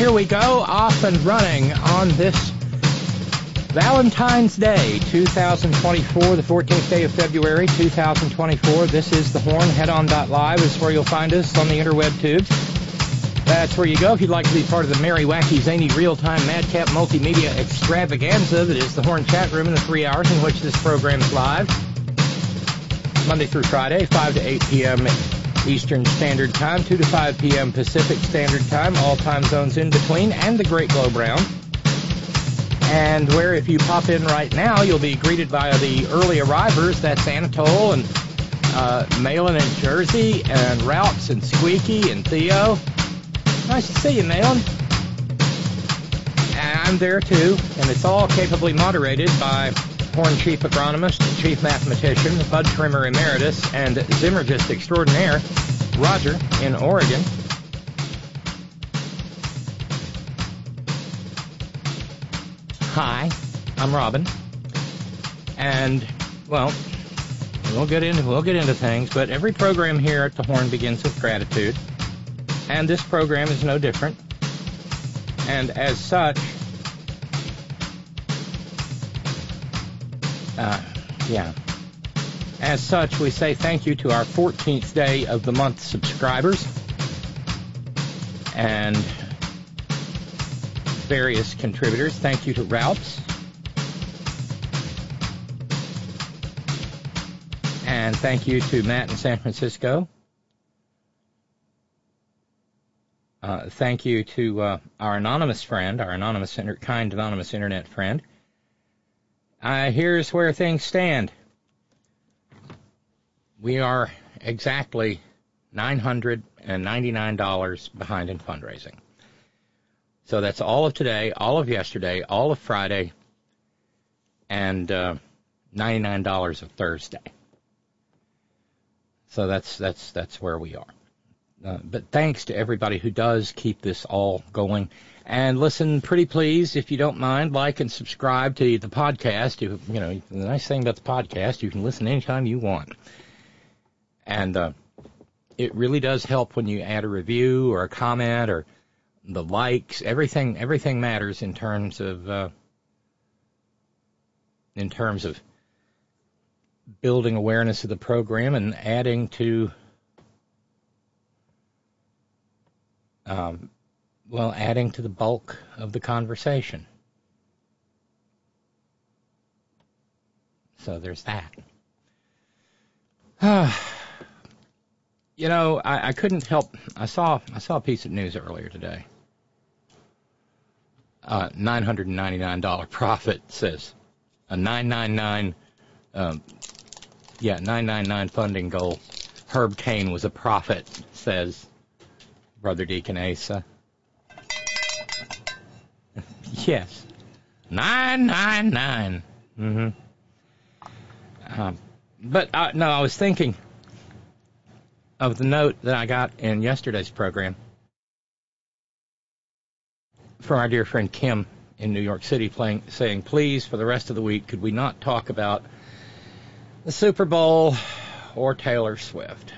Here we go, off and running on this Valentine's Day, 2024, the 14th day of February, 2024. This is the Horn. Headon.live is where you'll find us on the interweb tubes. That's where you go if you'd like to be part of the merry, wacky, zany, real-time, madcap multimedia extravaganza that is the Horn chat room in the three hours in which this program is live. Monday through Friday, 5 to 8 p.m. Eastern Standard Time, 2 to 5 p.m. Pacific Standard Time, all time zones in between, and the Great Globe Round. And where if you pop in right now, you'll be greeted by the early arrivers. That's Anatole and uh, Malin in Jersey, and Routes and Squeaky and Theo. Nice to see you, Malin. And I'm there too, and it's all capably moderated by Horn Chief Agronomist, and Chief Mathematician, Bud Trimmer Emeritus, and Zymurgist Extraordinaire, Roger in Oregon. Hi, I'm Robyn, and well, we'll get into we'll get into things, but every program here at the Horn begins with gratitude, and this program is no different. And as such, uh, yeah. As such, we say thank you to our 14th day of the month subscribers and various contributors. Thank you to Ralphs. And thank you to Matt in San Francisco. Uh, thank you to uh, our anonymous friend, our anonymous, kind anonymous internet friend. Uh, here's where things stand. We are exactly $999 behind in fundraising. So that's all of today, all of yesterday, all of Friday, and uh, $99 of Thursday. So that's that's that's where we are. Uh, but thanks to everybody who does keep this all going. And listen, pretty please, if you don't mind, like and subscribe to the podcast. You, you know, the nice thing about the podcast, you can listen anytime you want. And uh, it really does help when you add a review or a comment or the likes. Everything, everything matters in terms of uh, in terms of building awareness of the program and adding to um, well, adding to the bulk of the conversation. So there's that. you know, I, I couldn't help. I saw I saw a piece of news earlier today. Uh, nine hundred and ninety nine dollar profit says a nine nine nine. Um, yeah, nine nine nine funding goal. Herb Caen was a prophet, says Brother Deacon Asa. Yes. 999. Mm-hmm. Um, but uh, no, I was thinking of the note that I got in yesterday's program from our dear friend Kim in New York City playing, saying, please, for the rest of the week, could we not talk about the Super Bowl or Taylor Swift?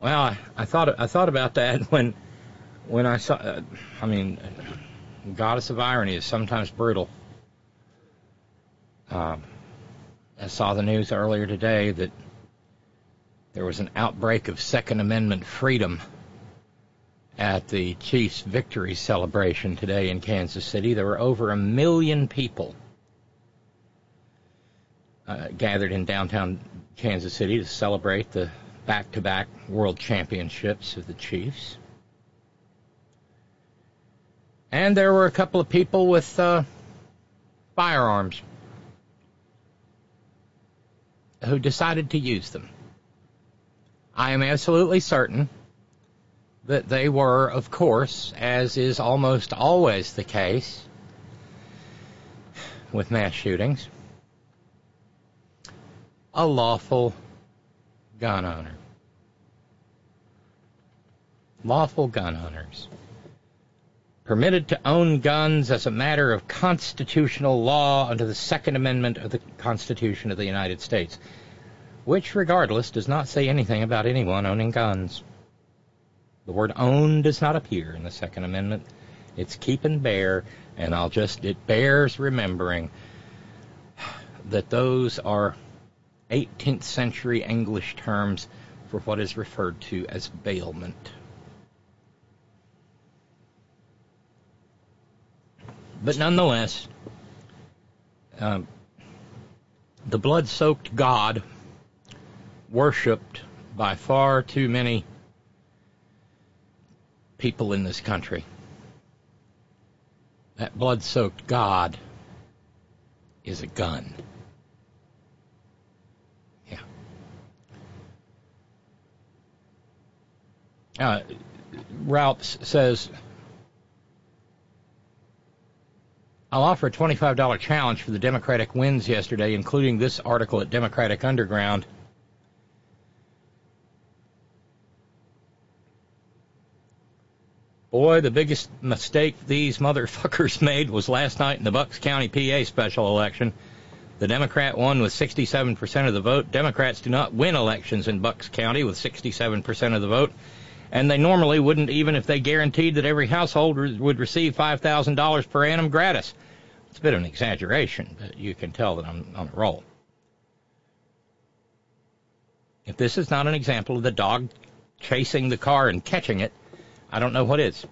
Well, I, I thought I thought about that when when I saw. Uh, I mean, goddess of irony is sometimes brutal. Um, I saw the news earlier today that there was an outbreak of Second Amendment freedom at the Chiefs' victory celebration today in Kansas City. There were over a million people uh, gathered in downtown Kansas City to celebrate the back to back world championships of the Chiefs. And there were a couple of people with uh, firearms who decided to use them. I am absolutely certain that they were, of course, as is almost always the case with mass shootings, a lawful gun owner. Lawful gun owners. Permitted to own guns as a matter of constitutional law under the Second Amendment of the Constitution of the United States, which, regardless, does not say anything about anyone owning guns. The word own does not appear in the Second Amendment. It's keep and bear, and I'll just, it bears remembering that those are 18th century English terms for what is referred to as bailment. But nonetheless, um, the blood soaked God worshipped by far too many people in this country. That blood soaked God is a gun. Uh, Ralphs says, I'll offer a $25 challenge for the Democratic wins yesterday, including this article at Democratic Underground. Boy, the biggest mistake these motherfuckers made was last night in the Bucks County PA special election. The Democrat won with 67% of the vote. Democrats do not win elections in Bucks County with 67% of the vote and they normally wouldn't even if they guaranteed that every household would receive $5,000 per annum gratis. It's a bit of an exaggeration, but you can tell that I'm on a roll. If this is not an example of the dog chasing the car and catching it, I don't know what is.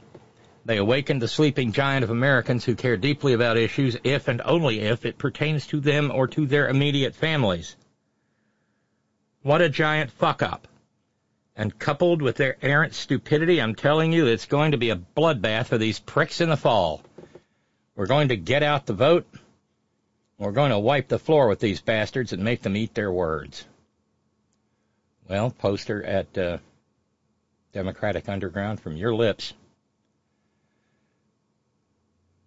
They awakened the sleeping giant of Americans who care deeply about issues if and only if it pertains to them or to their immediate families. What a giant fuck up. And coupled with their errant stupidity, I'm telling you, it's going to be a bloodbath for these pricks in the fall. We're going to get out the vote. We're going to wipe the floor with these bastards and make them eat their words. Well, poster at uh, Democratic Underground from your lips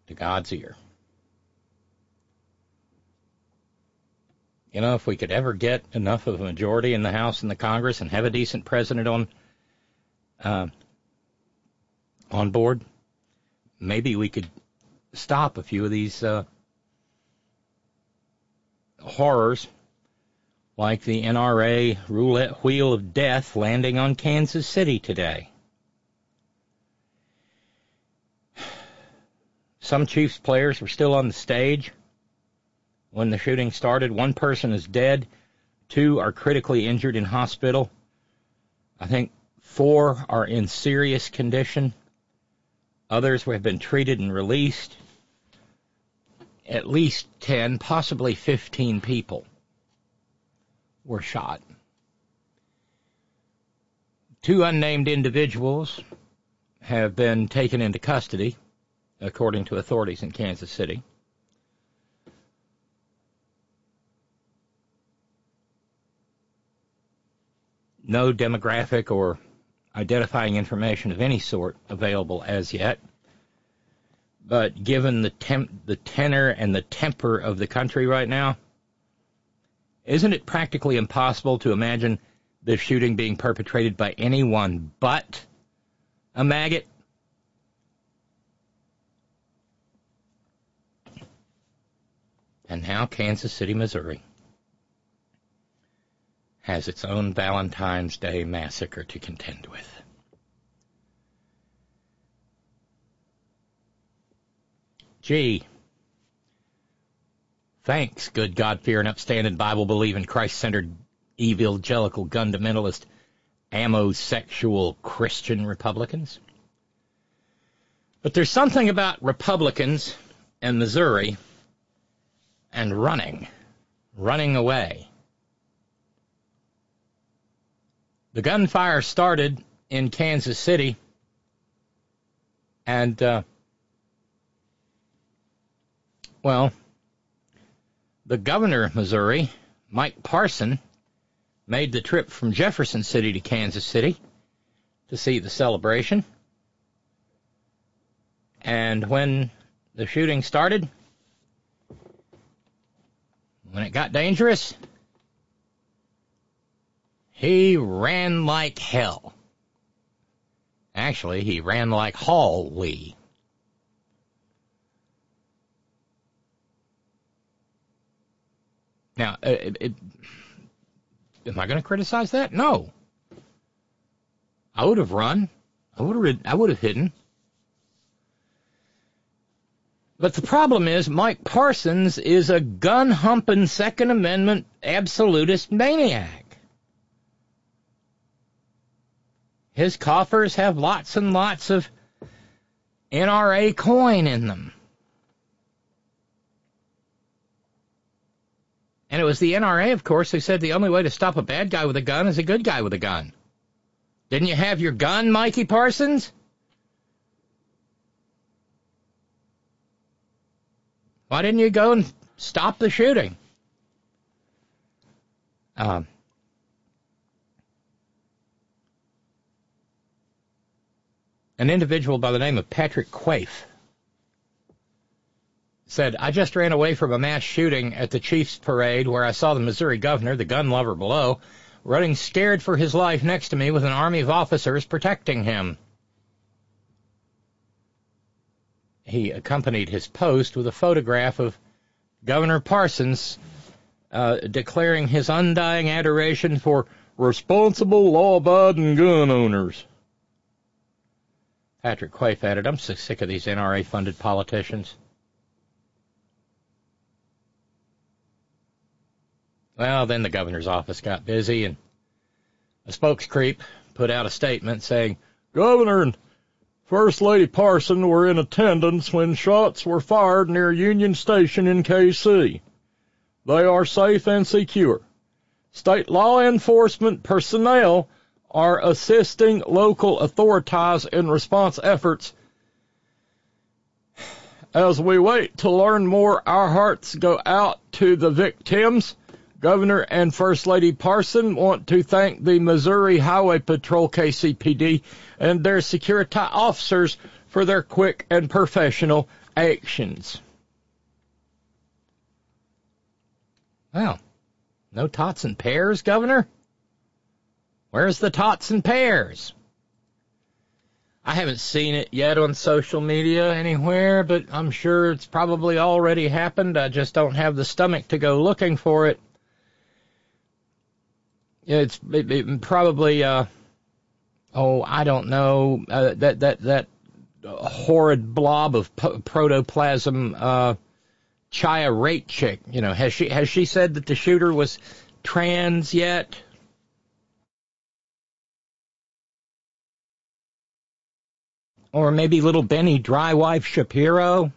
to God's ear. You know, if we could ever get enough of a majority in the House and the Congress and have a decent president on uh, on board, maybe we could stop a few of these uh, horrors, like the NRA roulette wheel of death landing on Kansas City today. Some Chiefs players were still on the stage when the shooting started. One person is dead. Two are critically injured in hospital. I think four are in serious condition. Others have been treated and released. At least 10, possibly 15 people were shot. Two unnamed individuals have been taken into custody, according to authorities in Kansas City. no demographic or identifying information of any sort available as yet. But given the temp- the tenor and the temper of the country right now, isn't it practically impossible to imagine the shooting being perpetrated by anyone but a maggot? And now Kansas City, Missouri has its own Valentine's Day massacre to contend with. Gee, thanks, good God fearing, upstanding, Bible believing, Christ centered, evangelical, fundamentalist, ammosexual Christian Republicans. But there's something about Republicans and Missouri and running, running away. The gunfire started in Kansas City, and, uh, well, the governor of Missouri, Mike Parson, made the trip from Jefferson City to Kansas City to see the celebration. And when the shooting started, when it got dangerous, he ran like hell. Actually, he ran like Hawley. Now, uh, it, it, am I going to criticize that? No. I would have run. I would have. I would have hidden. But the problem is, Mike Parsons is a gun humping Second Amendment absolutist maniac. His coffers have lots and lots of NRA coin in them. And it was the NRA, of course, who said the only way to stop a bad guy with a gun is a good guy with a gun. Didn't you have your gun, Mikey Parsons? Why didn't you go and stop the shooting? Um, an individual by the name of Patrick Quaife said, I just ran away from a mass shooting at the Chiefs parade where I saw the Missouri governor, the gun lover below, running scared for his life next to me with an army of officers protecting him. he accompanied his post with a photograph of Governor Parsons uh, declaring his undying adoration for responsible, law-abiding gun owners. Patrick Quaife added, I'm so sick of these NRA-funded politicians. Well, then the governor's office got busy, and a spokescreep put out a statement saying, Governor and First Lady Parson were in attendance when shots were fired near Union Station in KC. They are safe and secure. State law enforcement personnel are assisting local authorities in response efforts. As we wait to learn more, our hearts go out to the victims Governor and First Lady Parson want to thank the Missouri Highway Patrol KCPD and their security officers for their quick and professional actions. Well, no tots and pears, Governor? Where's the tots and pears? I haven't seen it yet on social media anywhere, but I'm sure it's probably already happened. I just don't have the stomach to go looking for it. It's it, it probably uh, oh I don't know uh, that that that horrid blob of protoplasm uh, Chaya Raichik. You know, has she has she said that the shooter was trans yet? Or maybe little Benny Dry Wife Shapiro?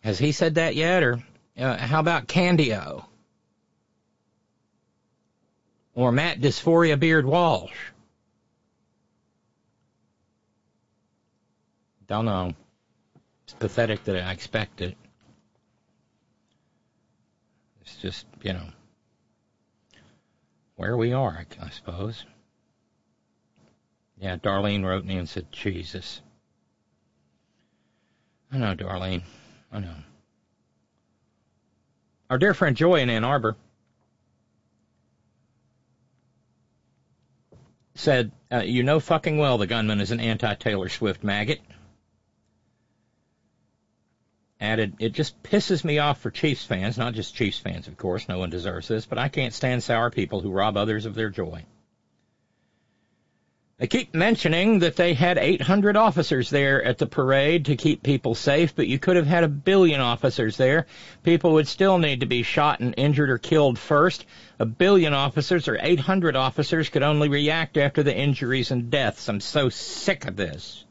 Has he said that yet? Or uh, how about Candio? or Matt Dysphoria Beard Walsh. Don't know. It's pathetic that I expect it. It's just, you know, where we are, I suppose. Yeah, Darlene wrote me and said, Jesus. I know, Darlene. I know. Our dear friend Joy in Ann Arbor said, uh, You know fucking well the gunman is an anti Taylor Swift maggot. added, it just pisses me off for Chiefs fans, not just Chiefs fans, of course, no one deserves this, but I can't stand sour people who rob others of their joy. They keep mentioning that they had 800 officers there at the parade to keep people safe, but you could have had a billion officers there. People would still need to be shot and injured or killed first. A billion officers or 800 officers could only react after the injuries and deaths. I'm so sick of this.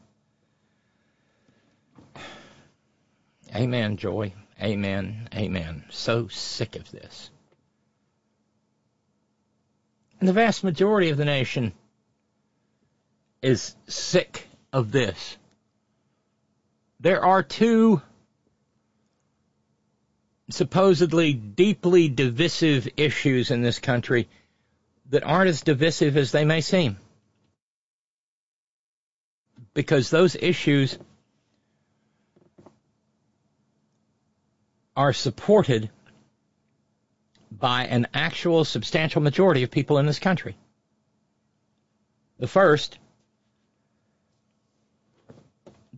Amen, Joy. Amen. Amen. So sick of this. And the vast majority of the nation is sick of this. There are two supposedly deeply divisive issues in this country that aren't as divisive as they may seem. Because those issues are supported by an actual substantial majority of people in this country. The first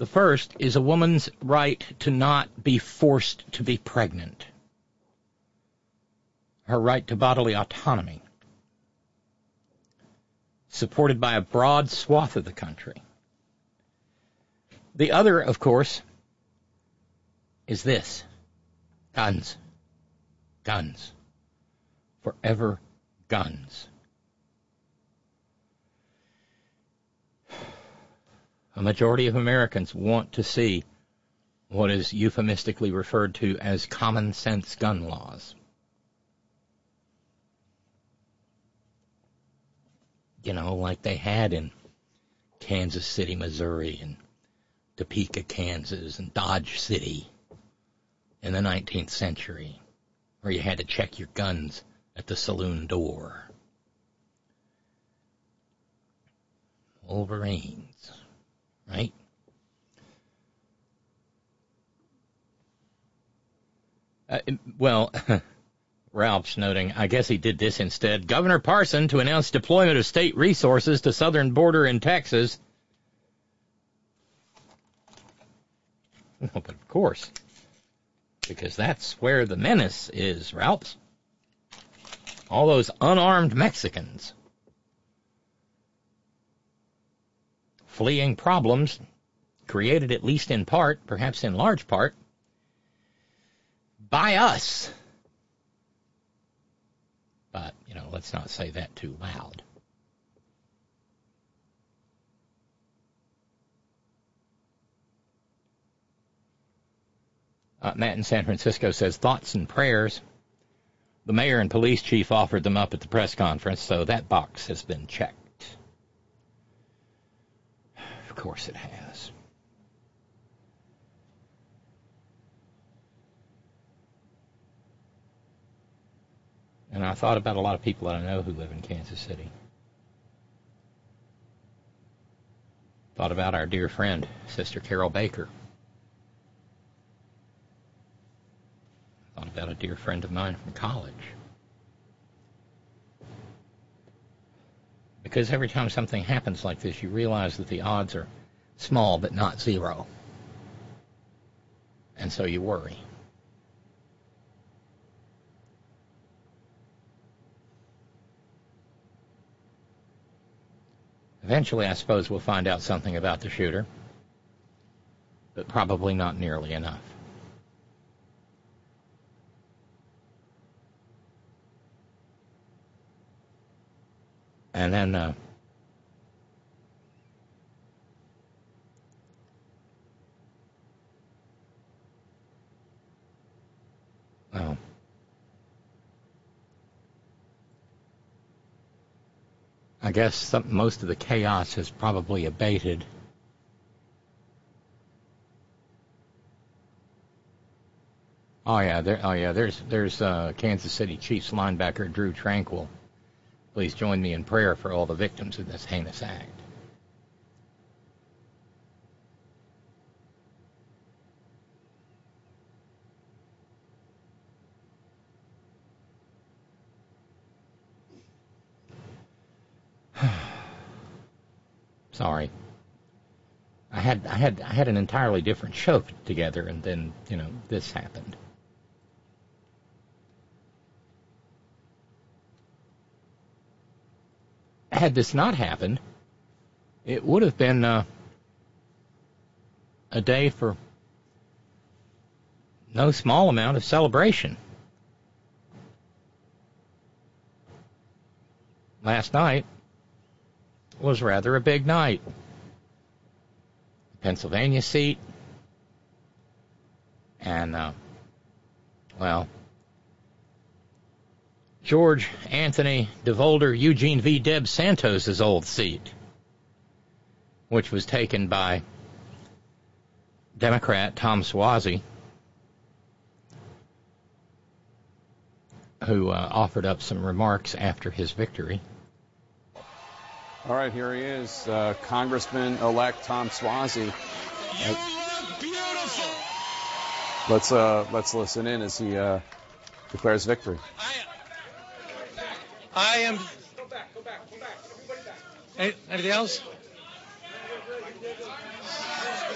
the first is a woman's right to not be forced to be pregnant. Her right to bodily autonomy. Supported by a broad swath of the country. The other, of course, is this. Guns. Guns. Forever guns. A majority of Americans want to see what is euphemistically referred to as common sense gun laws. You know, like they had in Kansas City, Missouri, and Topeka, Kansas, and Dodge City in the 19th century, where you had to check your guns at the saloon door. Wolverines, right? Uh, well, Ralph's noting, I guess he did this instead. Governor Parson to announce deployment of state resources to southern border in Texas. Well, but of course, because that's where the menace is, Ralph. All those unarmed Mexicans fleeing problems created at least in part, perhaps in large part, by us. But, you know, let's not say that too loud. Uh, Matt in San Francisco says thoughts and prayers. The mayor and police chief offered them up at the press conference, so that box has been checked. Of course it has. And I thought about a lot of people that I know who live in Kansas City. Thought about our dear friend, Sister Carol Baker. Thought about a dear friend of mine from college. Because every time something happens like this, you realize that the odds are small but not zero. And so you worry. Eventually, I suppose we'll find out something about the shooter, but probably not nearly enough. And then uh, well, I guess some, most of the chaos has probably abated. Oh yeah, there. Oh yeah, there's there's uh, Kansas City Chiefs linebacker Drew Tranquill. Please join me in prayer for all the victims of this heinous act. Sorry. I had I had I had an entirely different show together, and then you know this happened. Had this not happened, it would have been uh, a day for no small amount of celebration. Last night was rather a big night. Pennsylvania seat, and uh, well, George Anthony DeVolder Eugene V. Deb Santos' old seat, which was taken by Democrat Tom Suozzi, who uh, offered up some remarks after his victory. All right, here he is, uh, Congressman-elect Tom Suozzi. You look beautiful. Let's uh, let's listen in as he uh, declares victory. I, I am. Go back, go back, go back. Everybody Any- Anything else?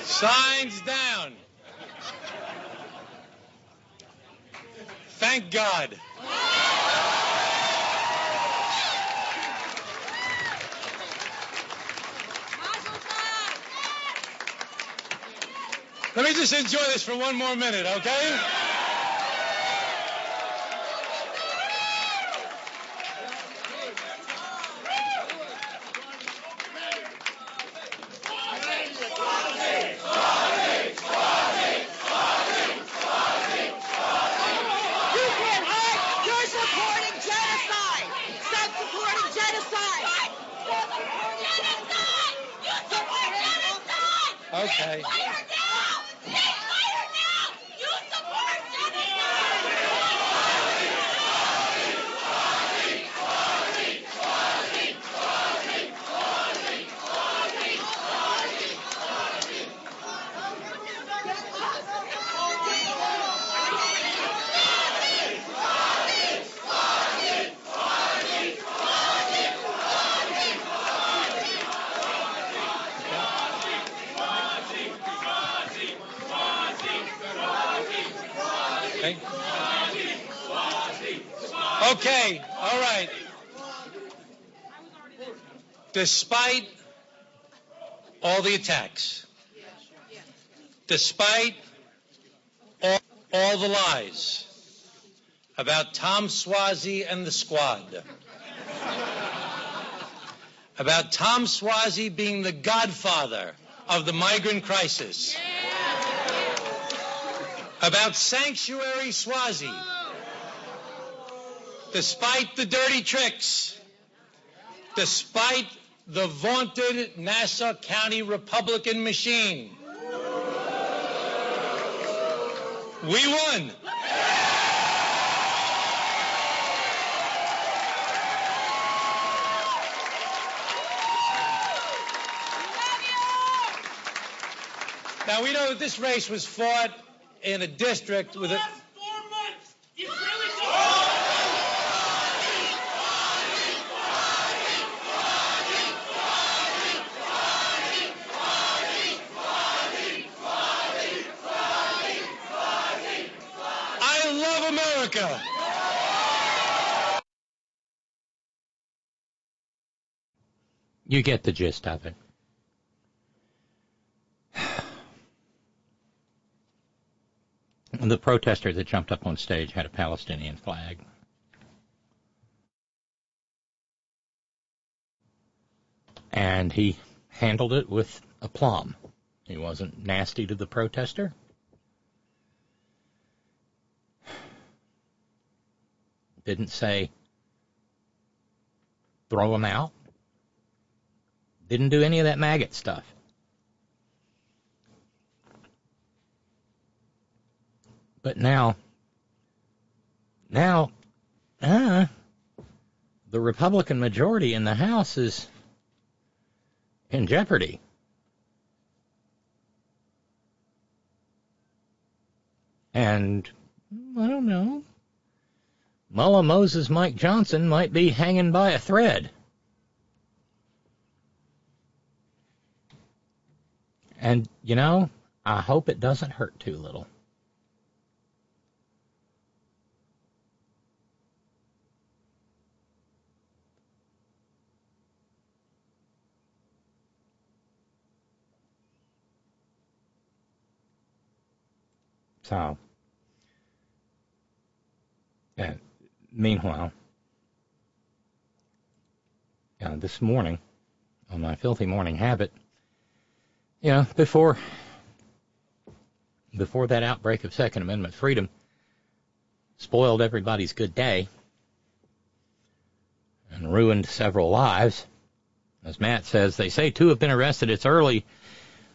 Signs down. Thank God. Let me just enjoy this for one more minute, okay? You can't hide. You're supporting genocide. Stop supporting genocide. Genocide. You support genocide. Okay. Fire now. Take fire now. You support genocide. Okay. Okay, all right. Despite all the attacks, despite all, all the lies about Tom Suozzi and the squad, about Tom Suozzi being the godfather of the migrant crisis, about Sanctuary Suozzi. Despite the dirty tricks, despite the vaunted Nassau County Republican machine, we won. Now we know that this race was fought in a district with a. I love America. You get the gist of it. The protester that jumped up on stage had a Palestinian flag. And he handled it with aplomb. He wasn't nasty to the protester. Didn't say, throw him out. Didn't do any of that maggot stuff. But now, now, uh, the Republican majority in the House is in jeopardy. And I don't know. Mullah Moses Mike Johnson might be hanging by a thread. And, you know, I hope it doesn't hurt too little. So, yeah, meanwhile, uh, this morning, on my filthy morning habit, you know, before before that outbreak of Second Amendment freedom spoiled everybody's good day and ruined several lives. As Matt says, they say two have been arrested. It's early,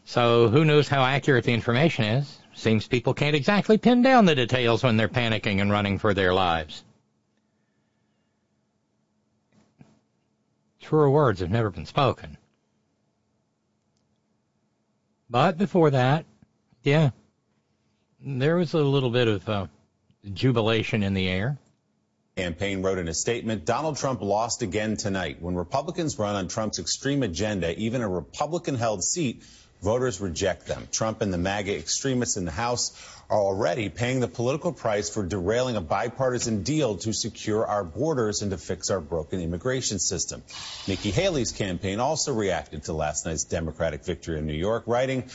so who knows how accurate the information is? Seems people can't exactly pin down the details when they're panicking and running for their lives. Truer words have never been spoken. But before that, yeah, there was a little bit of uh, jubilation in the air. Campaign wrote in a statement Donald Trump lost again tonight. When Republicans run on Trump's extreme agenda, even a Republican held seat Voters reject them. Trump and the MAGA extremists in the House are already paying the political price for derailing a bipartisan deal to secure our borders and to fix our broken immigration system. Nikki Haley's campaign also reacted to last night's Democratic victory in New York, writing,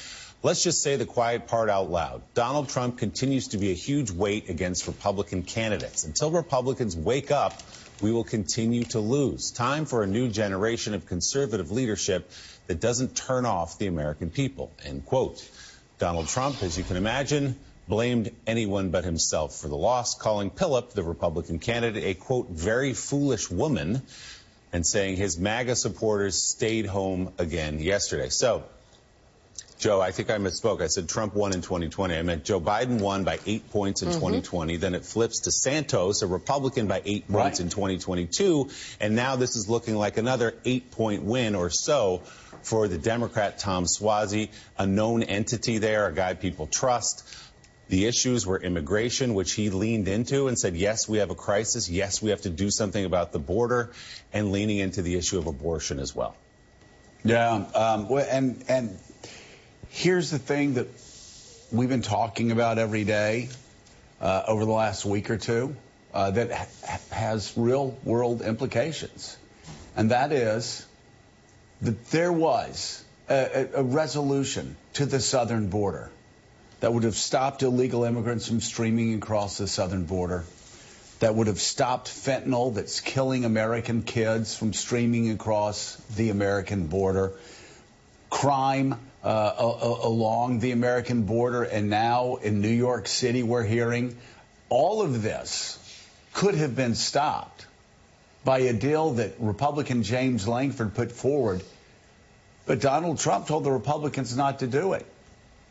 Let's just say the quiet part out loud. Donald Trump continues to be a huge weight against Republican candidates. Until Republicans wake up, we will continue to lose. Time for a new generation of conservative leadership that doesn't turn off the American people, end quote. Donald Trump, as you can imagine, blamed anyone but himself for the loss, calling Pilip, the Republican candidate, a quote, very foolish woman, and saying his MAGA supporters stayed home again yesterday. So Joe, I think I misspoke. I said Trump won in 2020. I meant Joe Biden won by eight points in mm-hmm. 2020. Then it flips to Santos, a Republican, by eight points right. in 2022. And now this is looking like another eight point win or so for the Democrat Tom Suozzi, a known entity there, a guy people trust. The issues were immigration, which he leaned into and said, yes, we have a crisis. Yes, we have to do something about the border, and leaning into the issue of abortion as well. Yeah, um, and and Here's the thing that we've been talking about every day uh, over the last week or two uh, that ha- has real world implications. And that is that there was a, a resolution to the southern border that would have stopped illegal immigrants from streaming across the southern border, that would have stopped fentanyl that's killing American kids from streaming across the American border, crime uh, along the American border, and now in New York City, we're hearing all of this could have been stopped by a deal that Republican James Lankford put forward. But Donald Trump told the Republicans not to do it.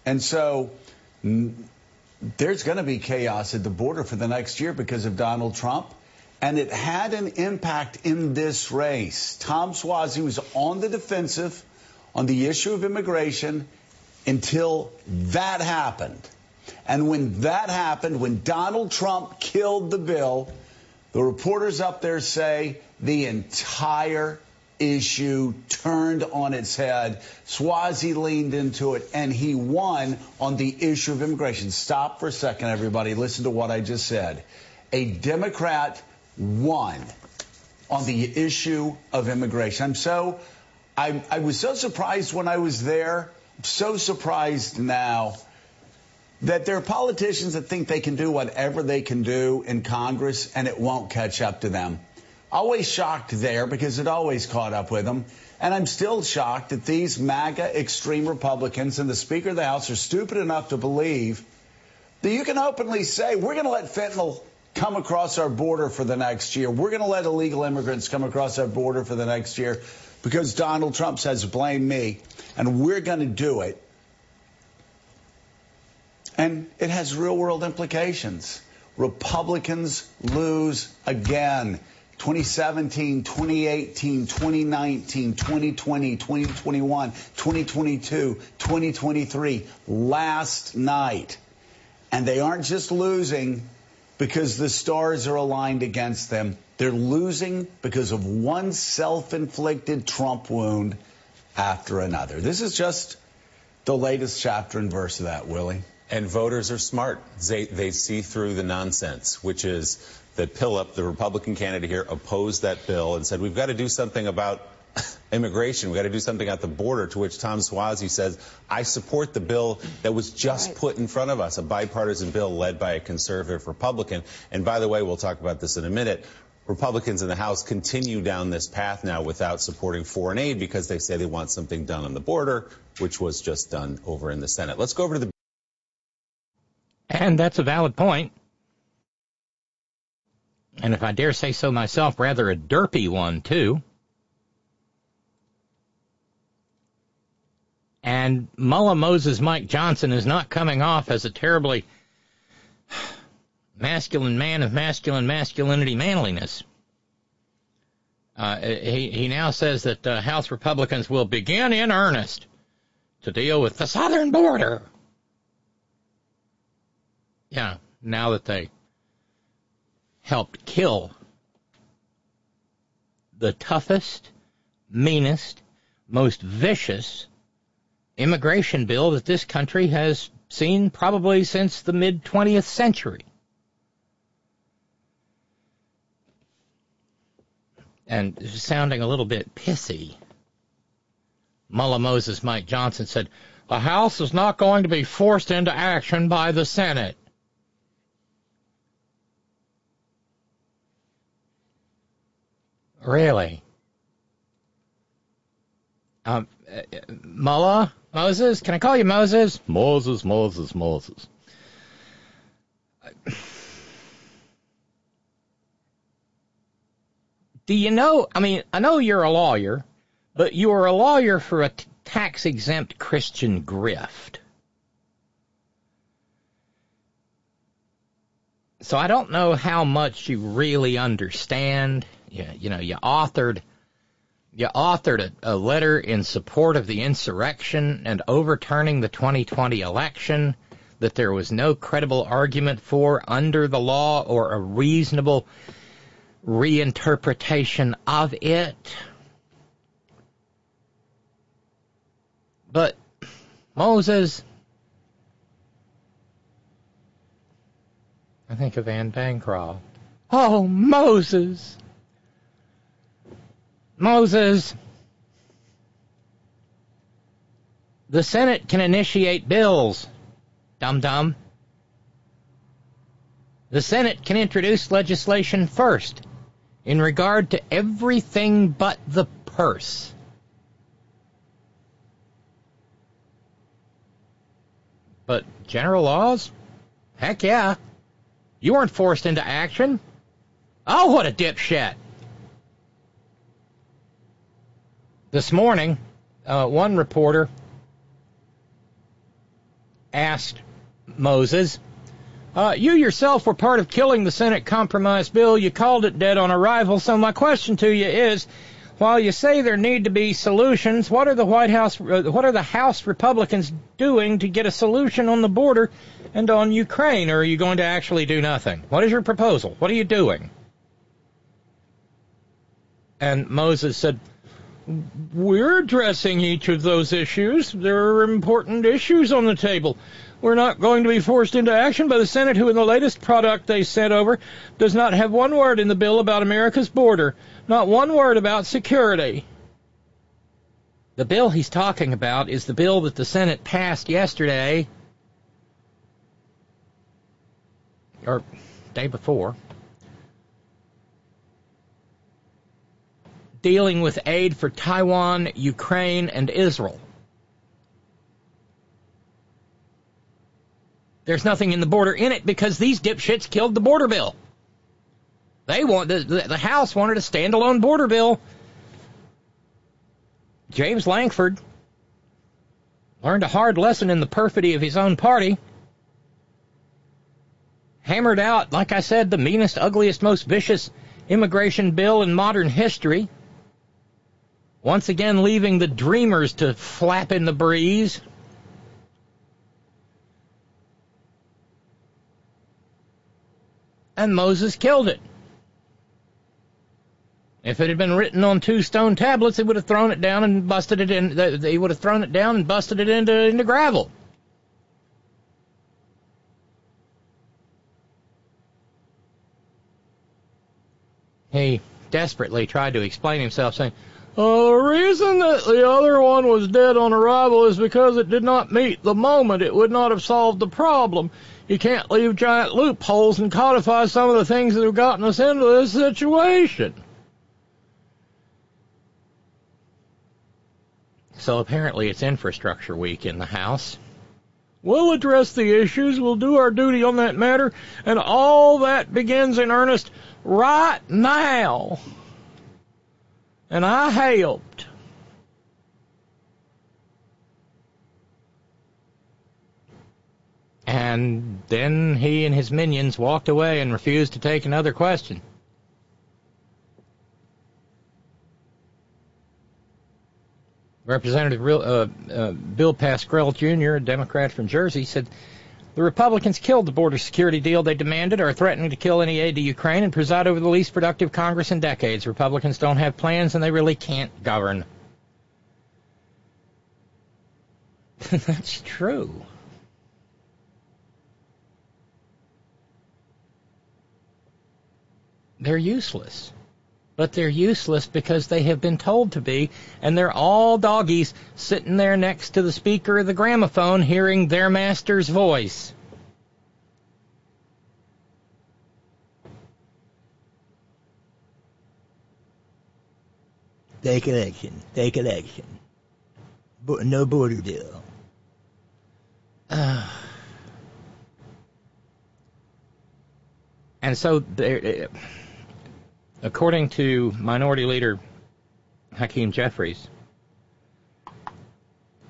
And so there's going to be chaos at the border for the next year because of Donald Trump. And it had an impact in this race. Tom Suozzi was on the defensive on the issue of immigration until that happened. And when that happened, when Donald Trump killed the bill, the reporters up there say the entire issue turned on its head. Suozzi leaned into it and he won on the issue of immigration. Stop for a second, everybody. Listen to what I just said. A Democrat won on the issue of immigration. I'm so I, I was so surprised when I was there, so surprised now that there are politicians that think they can do whatever they can do in Congress and it won't catch up to them. Always shocked there because it always caught up with them. And I'm still shocked that these MAGA extreme Republicans and the Speaker of the House are stupid enough to believe that you can openly say, we're going to let fentanyl come across our border for the next year. We're going to let illegal immigrants come across our border for the next year because Donald Trump says, blame me, and we're going to do it. And it has real world implications. Republicans lose again. 2017, 2018, 2019, 2020, 2021, 2022, 2023, last night. And they aren't just losing because the stars are aligned against them. They're losing because of one self inflicted Trump wound after another. This is just the latest chapter and verse of that, Willie. And voters are smart. They, they see through the nonsense, which is that Pilip, the Republican candidate here, opposed that bill and said, we've got to do something about immigration. We've got to do something at the border, to which Tom Suozzi says, I support the bill that was just right. put in front of us, a bipartisan bill led by a conservative Republican. And by the way, we'll talk about this in a minute. Republicans in the House continue down this path now without supporting foreign aid because they say they want something done on the border, which was just done over in the Senate. Let's go over to the. And that's a valid point. And if I dare say so myself, rather a derpy one, too. And Mullah Moses Mike Johnson is not coming off as a terribly masculine man of masculine masculinity manliness. Uh, he, he now says that uh, House Republicans will begin in earnest to deal with the southern border. Yeah, now that they helped kill the toughest, meanest, most vicious immigration bill that this country has seen probably since the mid 20th century. And sounding a little bit pissy, Mullah Moses Mike Johnson said, The House is not going to be forced into action by the Senate. Really? Um, uh, Mullah? Moses? Can I call you Moses? Moses, Moses, Moses. Do you know? I mean, I know you're a lawyer, but you are a lawyer for a t- tax exempt Christian grift. So I don't know how much you really understand. Yeah, you know, you authored you authored a, a, letter in support of the insurrection and overturning the 2020 election that there was no credible argument for under the law or a reasonable reinterpretation of it. But Moses, I think of Anne Bancroft. Oh, Moses! Moses, the Senate can initiate bills, dum dum. The Senate can introduce legislation first in regard to everything but the purse. But general laws? Heck yeah. You weren't forced into action. Oh, what a dipshit. This morning, uh, one reporter asked Moses, uh, You yourself were part of killing the Senate compromise bill. You called it dead on arrival. So my question to you is, while you say there need to be solutions, what are the White House, uh, what are the House Republicans doing to get a solution on the border and on Ukraine? Or are you going to actually do nothing? What is your proposal? What are you doing? And Moses said, we're addressing each of those issues. There are important issues on the table. We're not going to be forced into action by the Senate, who, in the latest product they sent over, does not have one word in the bill about America's border, not one word about security. The bill he's talking about is the bill that the Senate passed yesterday, or day before. Dealing with aid for Taiwan, Ukraine, and Israel. There's nothing in the border in it because these dipshits killed the border bill. They want the, the House wanted a standalone border bill. James Lankford learned a hard lesson in the perfidy of his own party. Hammered out, like I said, the meanest, ugliest, most vicious immigration bill in modern history once again leaving the dreamers to flap in the breeze. And Moses killed it. If it had been written on two stone tablets, he would have thrown it down and busted it in. He would have thrown it down and busted it into into gravel. He desperately tried to explain himself, saying, uh, the reason that the other one was dead on arrival is because it did not meet the moment. It would not have solved the problem. You can't leave giant loopholes and codify some of the things that have gotten us into this situation. So apparently it's infrastructure week in the House. We'll address the issues, we'll do our duty on that matter, and all that begins in earnest right now. And I helped. And then he and his minions walked away and refused to take another question. Representative uh, uh, Bill Pascrell Jr., a Democrat from Jersey, said the Republicans killed the border security deal they demanded, are threatening to kill any aid to Ukraine, and preside over the least productive Congress in decades. Republicans don't have plans, and they really can't govern. That's true. They're useless. But they're useless because they have been told to be, and they're all doggies sitting there next to the speaker of the gramophone hearing their master's voice. Take action. Take action. But no border deal. Uh, and so there According to Minority Leader Hakeem Jeffries,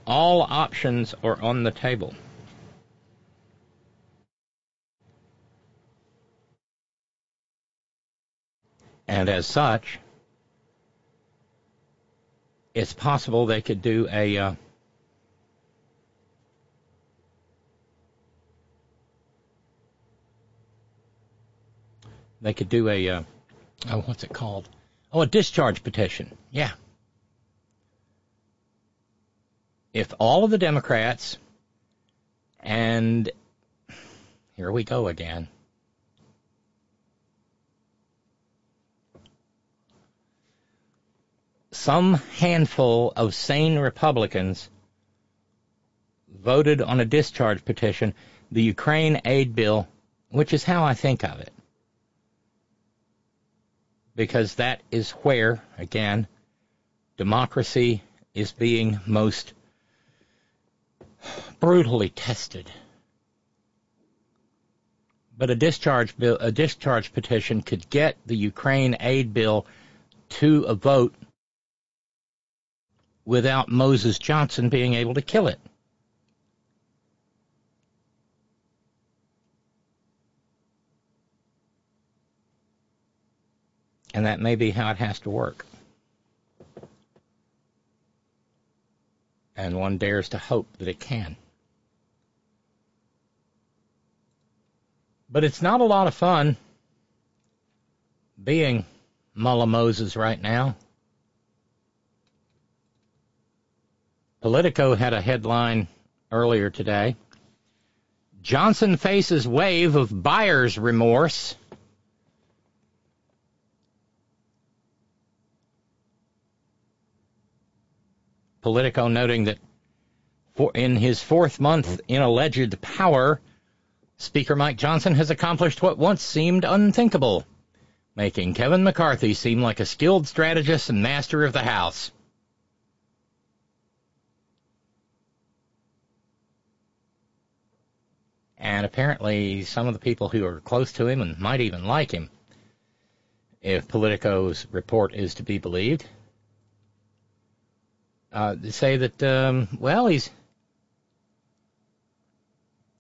all options are on the table. And as such, it's possible they could do a uh, they could do a uh, oh, what's it called? Oh, a discharge petition. Yeah. If all of the Democrats and here we go again. Some handful of sane Republicans voted on a discharge petition, the Ukraine aid bill, which is how I think of it because that is where, again, democracy is being most brutally tested. But a discharge bill, a discharge petition could get the Ukraine aid bill to a vote without Moses Johnson being able to kill it. And that may be how it has to work. And one dares to hope that it can. But it's not a lot of fun being Mullah Moses right now. Politico had a headline earlier today. Johnson faces wave of buyer's remorse Politico noting that for, in his fourth month in alleged power, Speaker Mike Johnson has accomplished what once seemed unthinkable, making Kevin McCarthy seem like a skilled strategist and master of the House. And apparently, some of the people who are close to him and might even like him, if Politico's report is to be believed, uh, say that, um, well, he's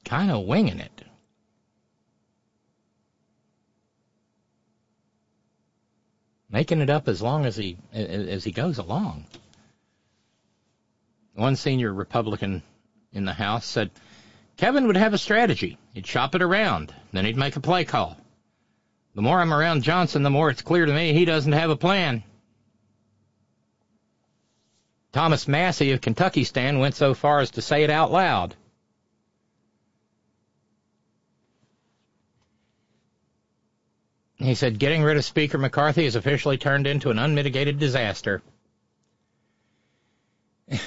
kind of winging it. Making it up as long as he as he goes along. One senior Republican in the House said Kevin would have a strategy. He'd shop it around, then he'd make a play call. The more I'm around Johnson, the more it's clear to me he doesn't have a plan. Thomas Massie of Kentucky Stand went so far as to say it out loud. He said, getting rid of Speaker McCarthy has officially turned into an unmitigated disaster.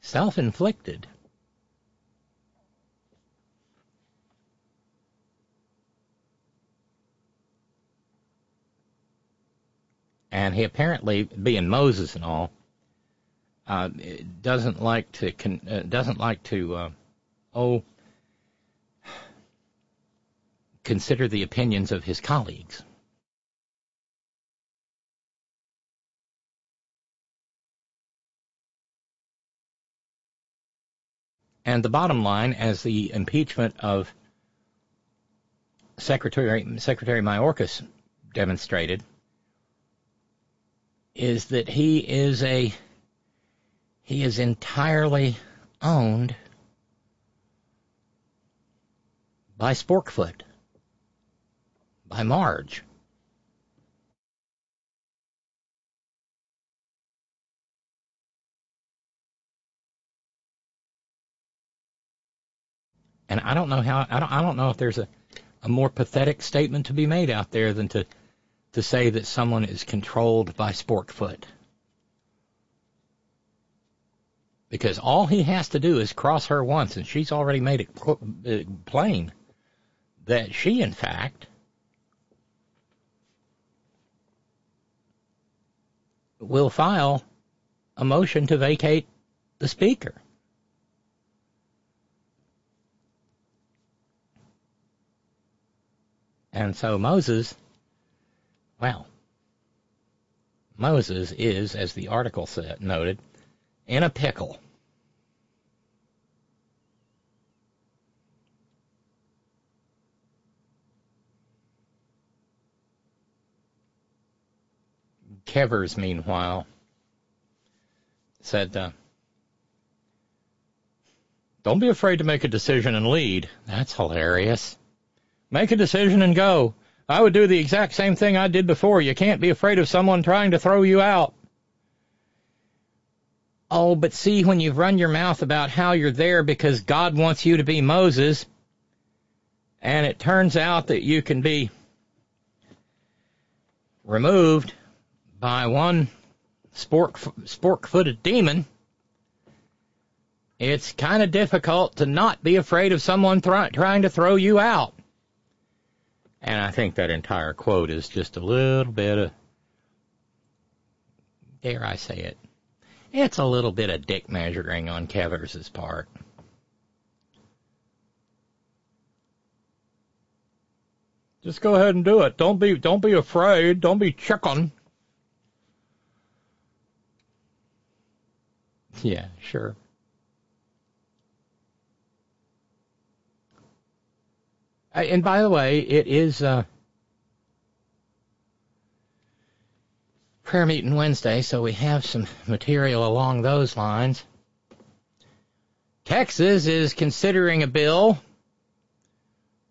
Self inflicted. And he apparently, being Moses and all, uh, doesn't like to con- uh, doesn't like to uh, oh consider the opinions of his colleagues. And the bottom line, as the impeachment of Secretary Secretary Mayorkas demonstrated, is that he is a he is entirely owned by Sporkfoot, by Marge. And I don't know how I don't I don't know if there's a, a more pathetic statement to be made out there than to to say that someone is controlled by Sporkfoot. Because all he has to do is cross her once, and she's already made it uh, plain that she, in fact, will file a motion to vacate the speaker. And so Moses, well, Moses is, as the article said, noted, in a pickle. Kevers, meanwhile, said, uh, Don't be afraid to make a decision and lead. That's hilarious. Make a decision and go. I would do the exact same thing I did before. You can't be afraid of someone trying to throw you out. Oh, but see, when you've run your mouth about how you're there because God wants you to be Moses, and it turns out that you can be removed by one spork, spork-footed demon, it's kind of difficult to not be afraid of someone trying to throw you out. And I think that entire quote is just a little bit of, dare I say it, it's a little bit of dick measuring on Kevers's part. Just go ahead and do it. Don't be don't be afraid. Don't be chicken. Yeah, sure. And by the way, it is uh, prayer meeting Wednesday, so we have some material along those lines. Texas is considering a bill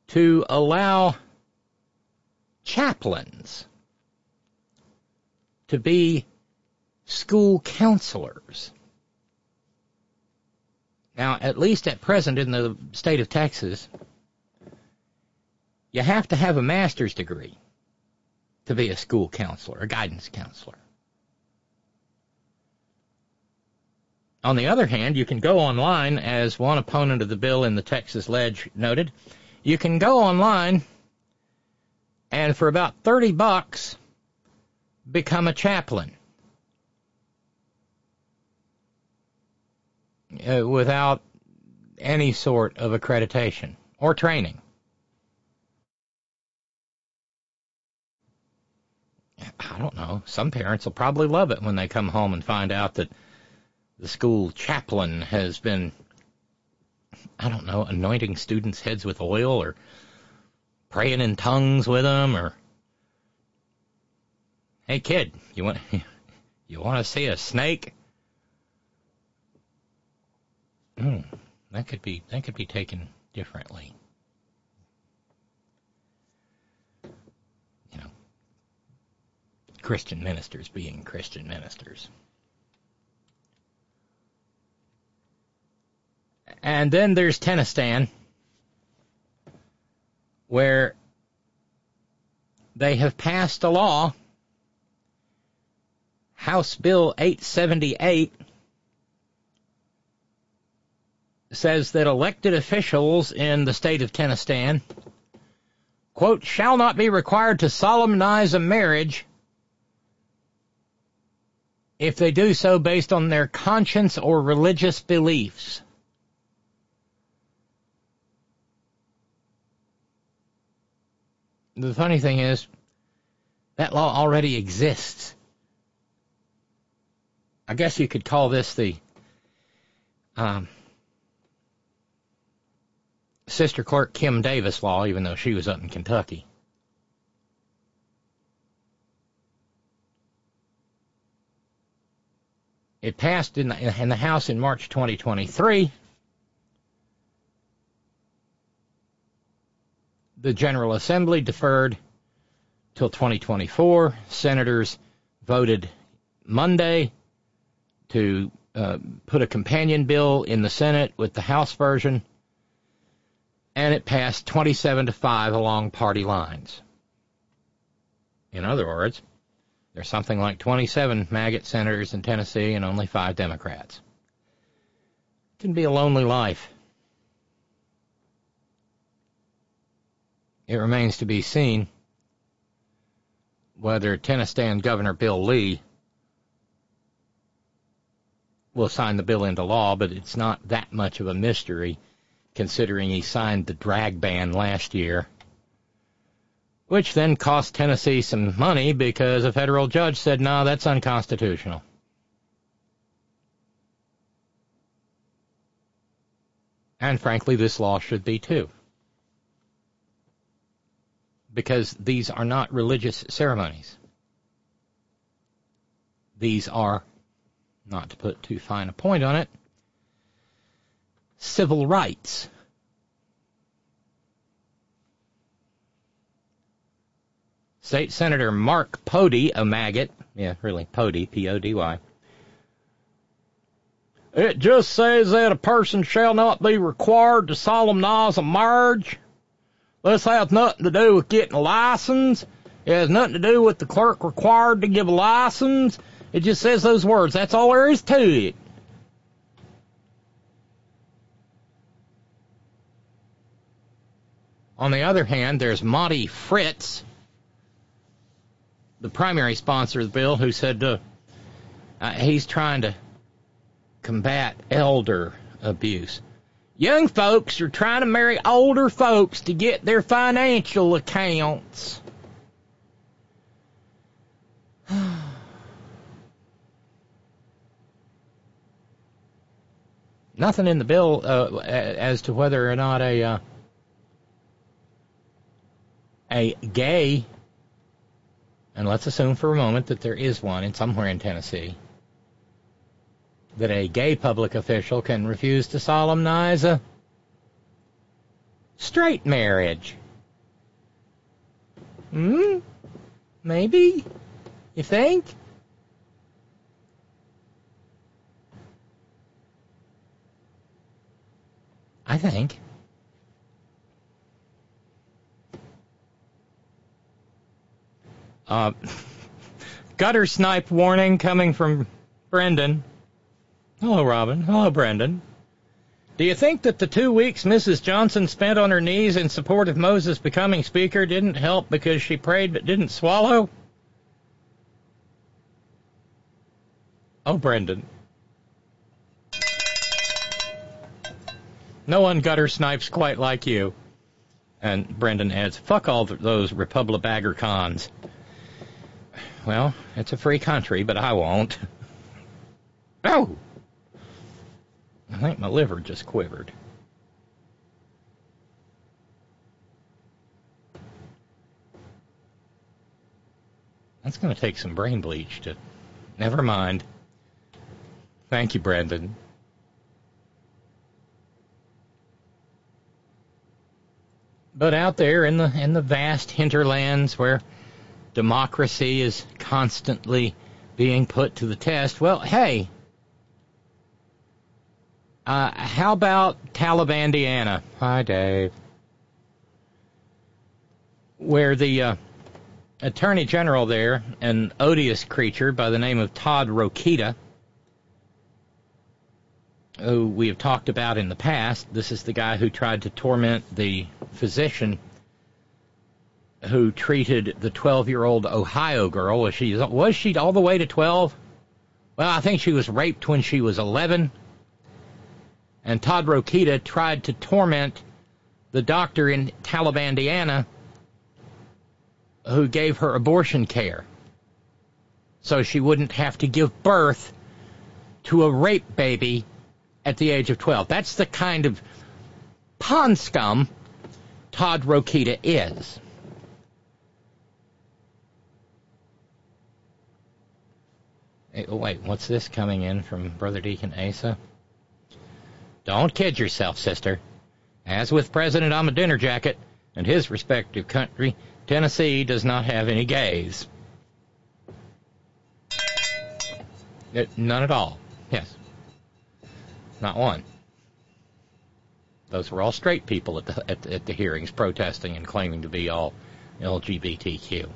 to allow chaplains to be school counselors. Now, at least at present in the state of Texas, you have to have a master's degree to be a school counselor, a guidance counselor. On the other hand, you can go online, as one opponent of the bill in the Texas Ledge noted, you can go online and for about 30 bucks become a chaplain. Uh, without any sort of accreditation or training. I don't know. Some parents will probably love it when they come home and find out that the school chaplain has been, I don't know, anointing students' heads with oil or praying in tongues with them or, hey kid, you want, you want to see a snake? Hmm, that could be, that could be taken differently. Christian ministers being Christian ministers. And then there's Tennistan, where they have passed a law, House Bill 878, says that elected officials in the state of Tennistan, quote, shall not be required to solemnize a marriage if they do so based on their conscience or religious beliefs. The funny thing is, that law already exists. I guess you could call this the um, Sister Clerk Kim Davis law, even though she was up in Kentucky. It passed in the, in the House in March 2023. The General Assembly deferred till 2024. Senators voted Monday to uh, put a companion bill in the Senate with the House version, and it passed 27 to 5 along party lines. In other words, there's something like 27 maggot senators in Tennessee and only five Democrats. It can be a lonely life. It remains to be seen whether Tennessee Governor Bill Lee will sign the bill into law, but it's not that much of a mystery considering he signed the drag ban last year which then cost Tennessee some money because a federal judge said, no, that's unconstitutional. And frankly, this law should be too. Because these are not religious ceremonies. These are, not to put too fine a point on it, civil rights. State Senator Mark Pody, a maggot, yeah, really, Pody, P-O-D-Y. It just says that a person shall not be required to solemnize a marriage. This has nothing to do with getting a license. It has nothing to do with the clerk required to give a license. It just says those words. That's all there is to it. On the other hand, there's Monty Fritts, the primary sponsor of the bill, who said uh, uh, he's trying to combat elder abuse. Young folks are trying to marry older folks to get their financial accounts. Nothing in the bill uh, as to whether or not a uh, a gay and let's assume for a moment that there is one in somewhere in Tennessee, that a gay public official can refuse to solemnize a straight marriage. Hmm? Maybe? You think? I think. Uh, gutter snipe warning coming from Brendan. Hello, Robyn. Hello, Brendan. Do you think that the two weeks Mrs. Johnson spent on her knees in support of Moses becoming Speaker didn't help because she prayed but didn't swallow? Oh, Brendan. No one gutter snipes quite like you. And Brendan adds, fuck all those Republic cons. Well, it's a free country, but I won't. Oh! I think my liver just quivered. That's going to take some brain bleach to. Never mind. Thank you, Brandon. But out there in the in the vast hinterlands where democracy is constantly being put to the test. Well, hey, uh, how about Taliban, Talibandiana? Hi, Dave. Where the uh, Attorney General there, an odious creature by the name of Todd Rokita, who we have talked about in the past. This is the guy who tried to torment the physician who treated the 12-year-old Ohio girl. Was she was she all the way to 12? Well, I think she was raped when she was 11. And Todd Rokita tried to torment the doctor in Talibandiana who gave her abortion care so she wouldn't have to give birth to a rape baby at the age of 12. That's the kind of pond scum Todd Rokita is. Hey, oh, wait, what's this coming in from Brother Deacon Asa? Don't kid yourself, sister. As with President I'm a dinner jacket and his respective country, Tennessee does not have any gays. It, none at all. Yes. Not one. Those were all straight people at the, at, at the hearings protesting and claiming to be all LGBTQ.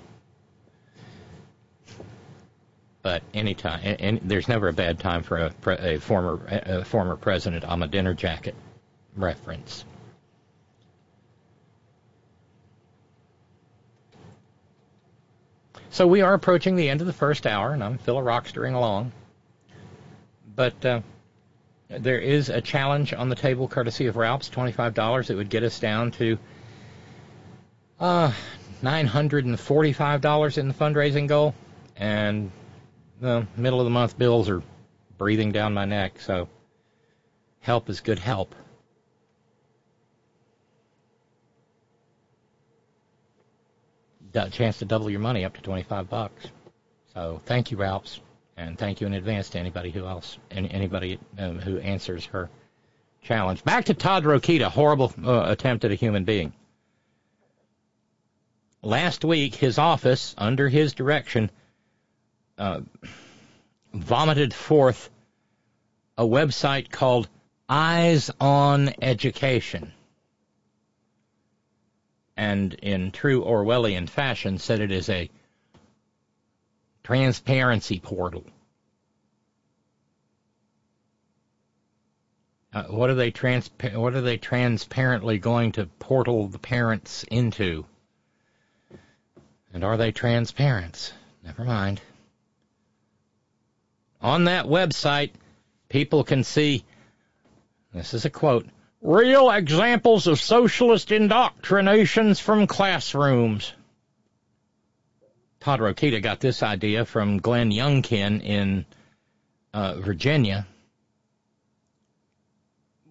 But anytime, and there's never a bad time for a, a former a former president on a dinner jacket reference. So we are approaching the end of the first hour, and I'm Phil Rockstering along. But uh, there is a challenge on the table, courtesy of Ralph's, $25. It would get us down to uh, $945 in the fundraising goal. And the middle of the month bills are breathing down my neck, so help is good help. A chance to double your money up to 25 bucks. So thank you, Ralphs, and thank you in advance to anybody who else, anybody um, who answers her challenge. Back to Todd Rokita, horrible uh, attempt at a human being. Last week, his office, under his direction, uh, vomited forth a website called Eyes on Education. And in true Orwellian fashion, said it is a transparency portal. Uh, what are they transpa- What are they transparently going to portal the parents into? And are they transparent? Never mind. On that website, people can see, this is a quote, real examples of socialist indoctrinations from classrooms. Todd Rokita got this idea from Glenn Youngkin in uh, Virginia,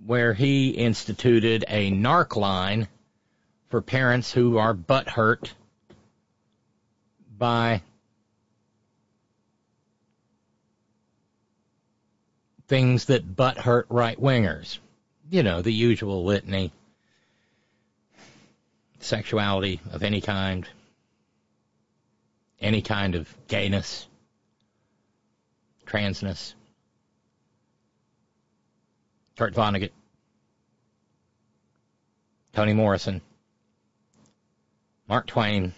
where he instituted a NARC line for parents who are butthurt by things that butt hurt right wingers. You know, the usual litany. Sexuality of any kind, any kind of gayness, transness. Kurt Vonnegut, Toni Morrison, Mark Twain.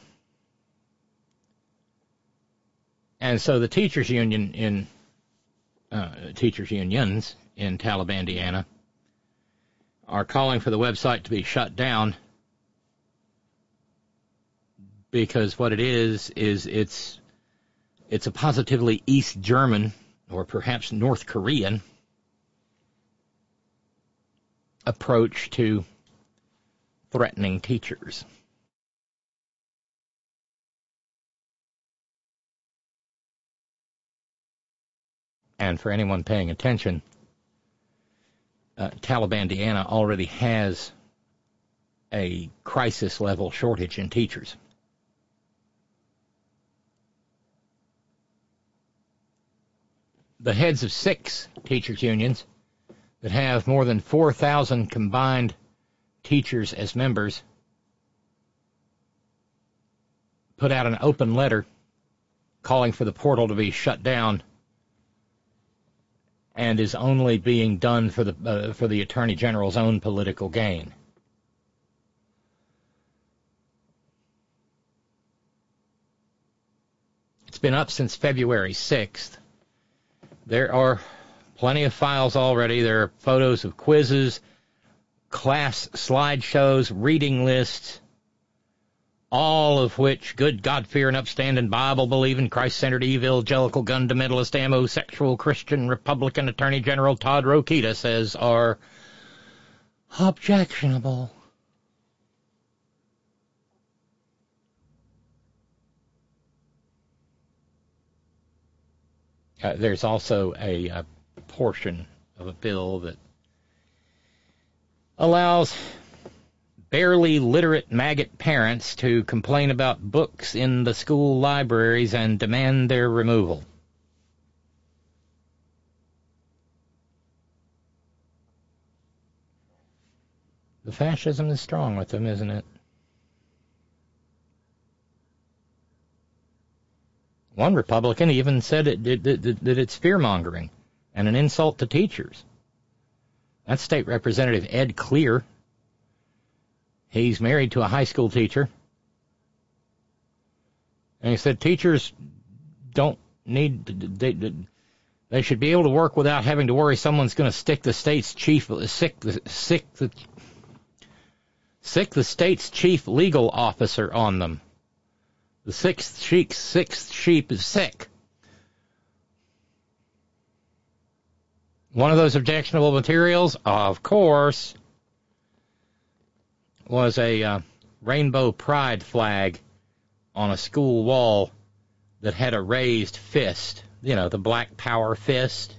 And so the teachers union in uh, teachers unions in Talibandiana are calling for the website to be shut down because what it is is it's it's a positively East German or perhaps North Korean approach to threatening teachers. And for anyone paying attention, uh, Talibandiana already has a crisis level shortage in teachers. The heads of six teachers unions that have more than 4,000 combined teachers as members put out an open letter calling for the portal to be shut down and is only being done for the uh, for the attorney general's own political gain. It's been up since February 6th. There are plenty of files already. There are photos of quizzes, class slideshows, reading lists, all of which good God fearing, upstanding, Bible believing, Christ centered, evangelical, fundamentalist, homosexual, Christian, Republican Attorney General Todd Rokita says are objectionable. Uh, there's also a, a portion of a bill that allows barely literate maggot parents to complain about books in the school libraries and demand their removal. The fascism is strong with them, isn't it? One Republican even said it, it, it, that it's fear mongering and an insult to teachers. That's State Representative Ed Clere He's married to a high school teacher. And he said teachers don't need, they, they should be able to work without having to worry someone's going to stick the state's chief, sick the, sick the, sick the state's chief legal officer on them. The sixth sheep, sixth sheep is sick. One of those objectionable materials? Of course was a uh, rainbow pride flag on a school wall that had a raised fist, you know, the black power fist.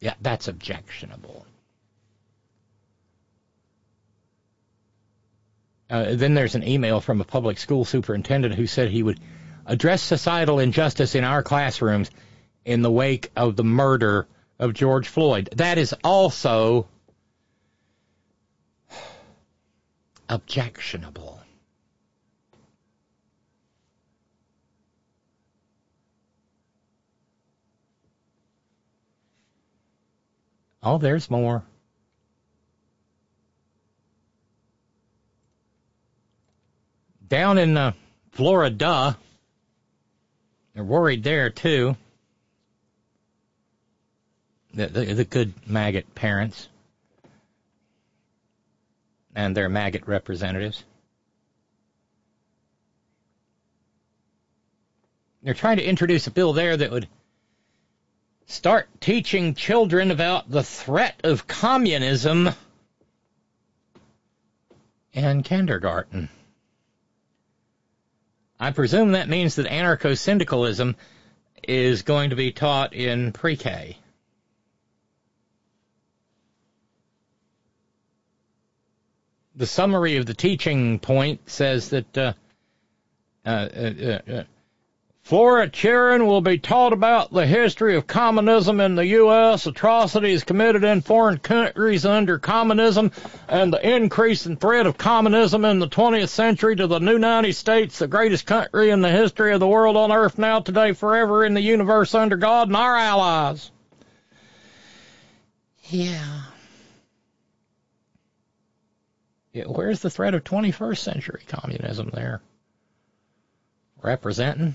Yeah, that's objectionable. Uh, then there's an email from a public school superintendent who said he would address societal injustice in our classrooms in the wake of the murder of George Floyd. That is also objectionable. Oh, there's more. Down in uh, Florida, they're worried there too the, the, the good maggot parents and their maggot representatives. They're trying to introduce a bill there that would start teaching children about the threat of communism in kindergarten. I presume that means that anarcho syndicalism is going to be taught in pre K. the summary of the teaching point says that uh, uh, uh, uh, uh Florida children will be taught about the history of communism in the U.S., atrocities committed in foreign countries under communism, and the increase in threat of communism in the 20th century to the new United States, the greatest country in the history of the world on earth now, today, forever in the universe under God and our allies. Yeah. Where's the threat of 21st century communism there? Representing?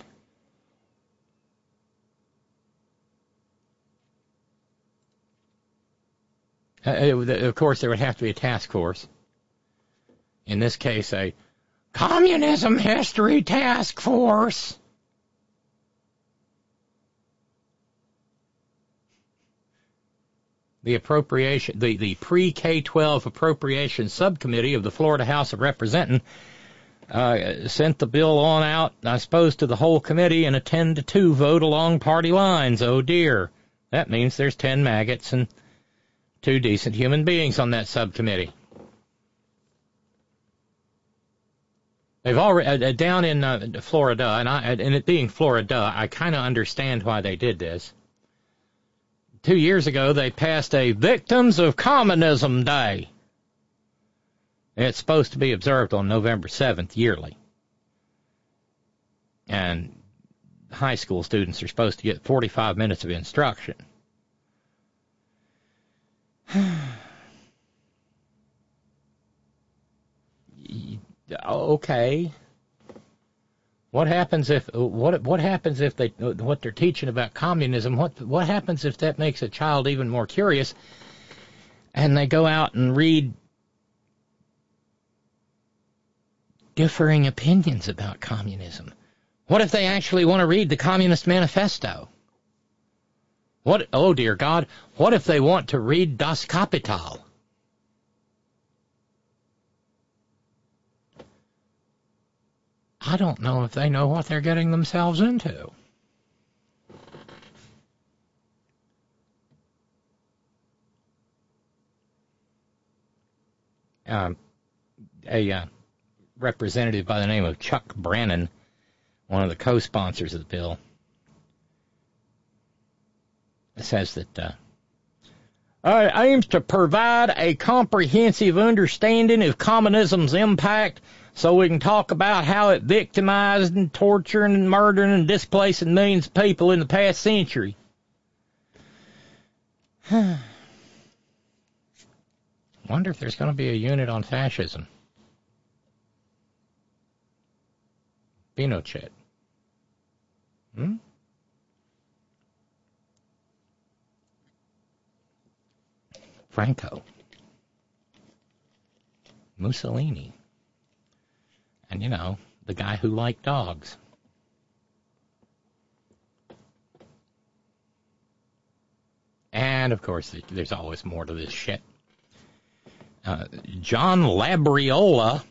Uh, of course, there would have to be a task force. In this case, a communism history task force. The appropriation, the, the pre-K-12 appropriation subcommittee of the Florida House of Representatives uh, sent the bill on out, I suppose, to the whole committee in a 10 to 2 vote along party lines. Oh dear. That means there's 10 maggots and two decent human beings on that subcommittee. They've already uh, down in uh, Florida, and I and it being Florida, I kind of understand why they did this two years ago, they passed a Victims of Communism Day. It's supposed to be observed on November 7th yearly. And high school students are supposed to get 45 minutes of instruction. okay. What happens if what what happens if they what they're teaching about communism? What what happens if that makes a child even more curious, and they go out and read differing opinions about communism? What if they actually want to read the Communist Manifesto? What oh dear God, what if they want to read Das Kapital? I don't know if they know what they're getting themselves into. Um, a uh, representative by the name of Chuck Brannan, one of the co-sponsors of the bill, says that uh, aims to provide a comprehensive understanding of communism's impact so we can talk about how it victimized and tortured and murdering and displacing millions of people in the past century. Wonder if there's going to be a unit on fascism. Pinochet. Hmm? Franco. Mussolini and, you know, the guy who liked dogs. And, of course, there's always more to this shit. Uh, John Labriola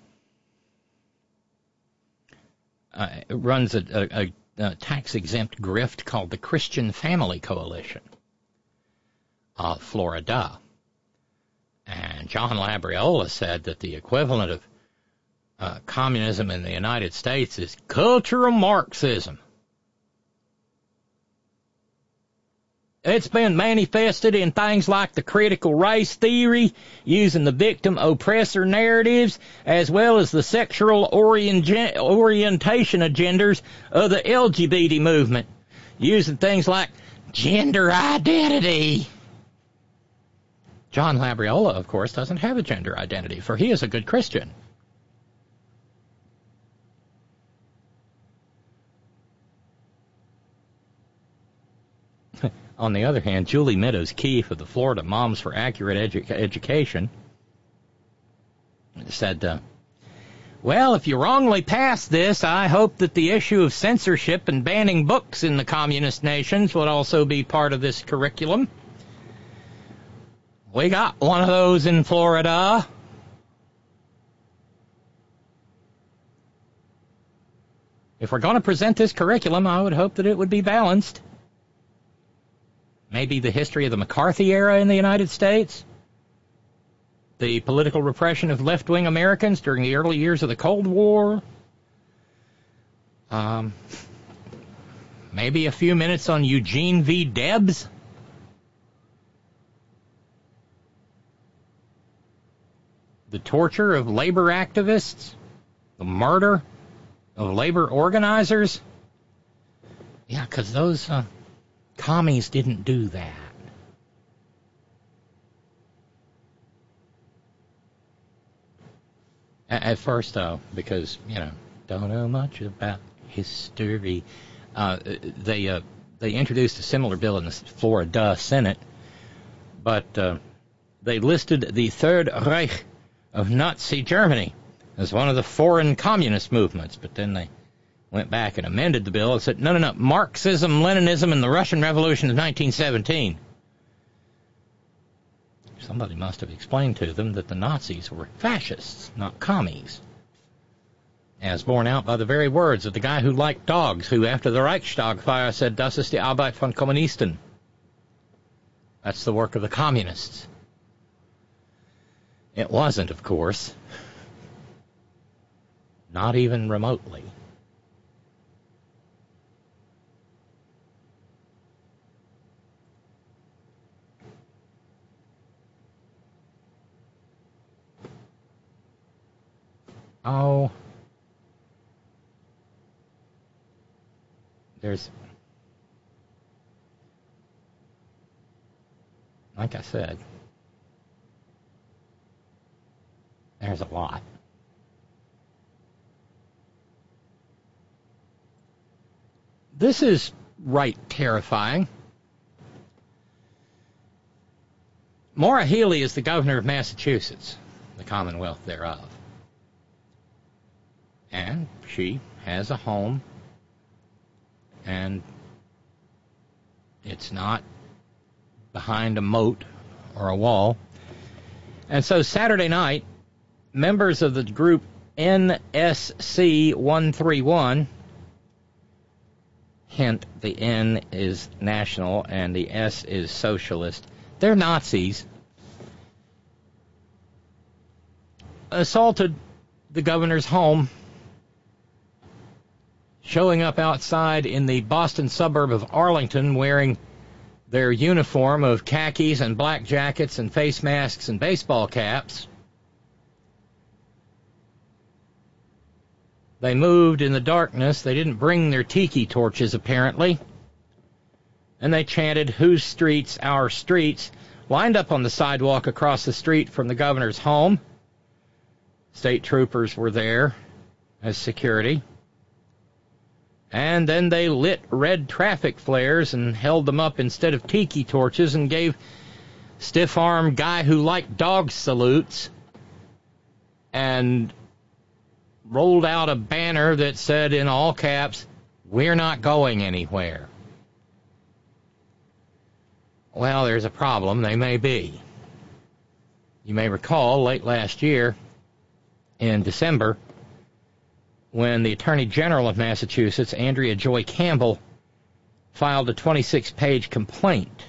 uh, runs a, a, a tax exempt grift called the Christian Family Coalition of Florida. And John Labriola said that the equivalent of uh, communism in the United States is cultural Marxism. It's been manifested in things like the critical race theory, using the victim oppressor narratives, as well as the sexual orient- orientation agendas of the LGBT movement, using things like gender identity. John Labriola, of course, doesn't have a gender identity, for he is a good Christian. On the other hand, Julie Meadows Keefe of the Florida Moms for Accurate Edu- Education said, uh, Well, if you wrongly pass this, I hope that the issue of censorship and banning books in the communist nations would also be part of this curriculum. We got one of those in Florida. If we're going to present this curriculum, I would hope that it would be balanced maybe the history of the McCarthy era in the United States, the political repression of left wing Americans during the early years of the Cold War, um, maybe a few minutes on Eugene V. Debs. The torture of labor activists, the murder of labor organizers. Yeah, because those uh, Commies didn't do that. At first, though, because you know don't know much about history, uh, they uh, they introduced a similar bill in the Florida Senate, but uh, they listed the Third Reich of Nazi Germany as one of the foreign communist movements, but then they went back and amended the bill and said, no, no, no, Marxism, Leninism, and the Russian Revolution of 1917. Somebody must have explained to them that the Nazis were fascists, not commies. As borne out by the very words of the guy who liked dogs, who after the Reichstag fire said, Das ist die Arbeit von Kommunisten. That's the work of the communists. It wasn't, of course. Not even remotely. Oh. There's. Like I said, there's a lot. This is right terrifying. Maura Healey is the governor of Massachusetts, the Commonwealth thereof. And she has a home, and it's not behind a moat or a wall. And so Saturday night, members of the group NSC 131 hint the N is national and the S is socialist. They're Nazis. Assaulted the governor's home, showing up outside in the Boston suburb of Arlington wearing their uniform of khakis and black jackets and face masks and baseball caps. They moved in the darkness. They didn't bring their tiki torches, apparently. And they chanted, Whose streets? Our streets. Lined up on the sidewalk across the street from the governor's home. State troopers were there as security. And then they lit red traffic flares and held them up instead of tiki torches and gave stiff arm guy who liked dog salutes and rolled out a banner that said in all caps, We're not going anywhere. Well, there's a problem. They may be. You may recall late last year, in December, when the Attorney General of Massachusetts, Andrea Joy Campbell, filed a 26 page complaint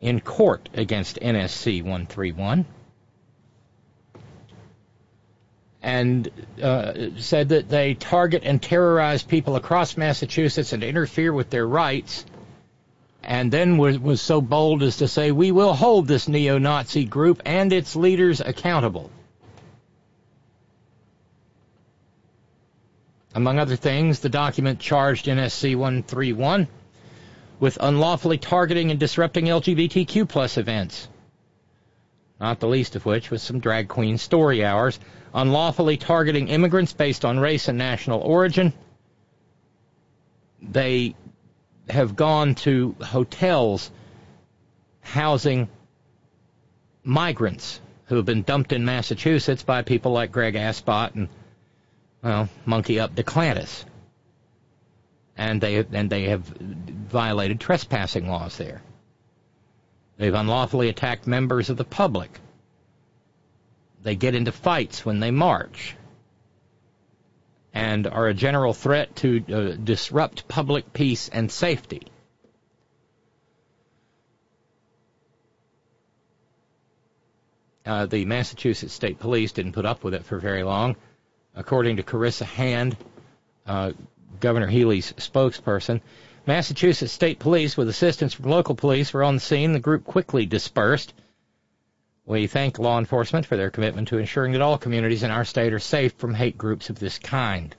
in court against NSC 131 and uh, said that they target and terrorize people across Massachusetts and interfere with their rights. And then was, was so bold as to say, we will hold this neo Nazi group and its leaders accountable. Among other things, the document charged NSC 131 with unlawfully targeting and disrupting LGBTQ plus events. Not the least of which was some drag queen story hours unlawfully targeting immigrants based on race and national origin. They have gone to hotels housing migrants who have been dumped in Massachusetts by people like Greg Aspot and, well, Monkey Up DeClantis. And they, and they have violated trespassing laws there. They've unlawfully attacked members of the public. They get into fights when they march and are a general threat to uh, disrupt public peace and safety. Uh, the Massachusetts State Police didn't put up with it for very long. According to Karissa Hand, uh, Governor Healey's spokesperson, Massachusetts State Police, with assistance from local police, were on the scene. The group quickly dispersed. We thank law enforcement for their commitment to ensuring that all communities in our state are safe from hate groups of this kind.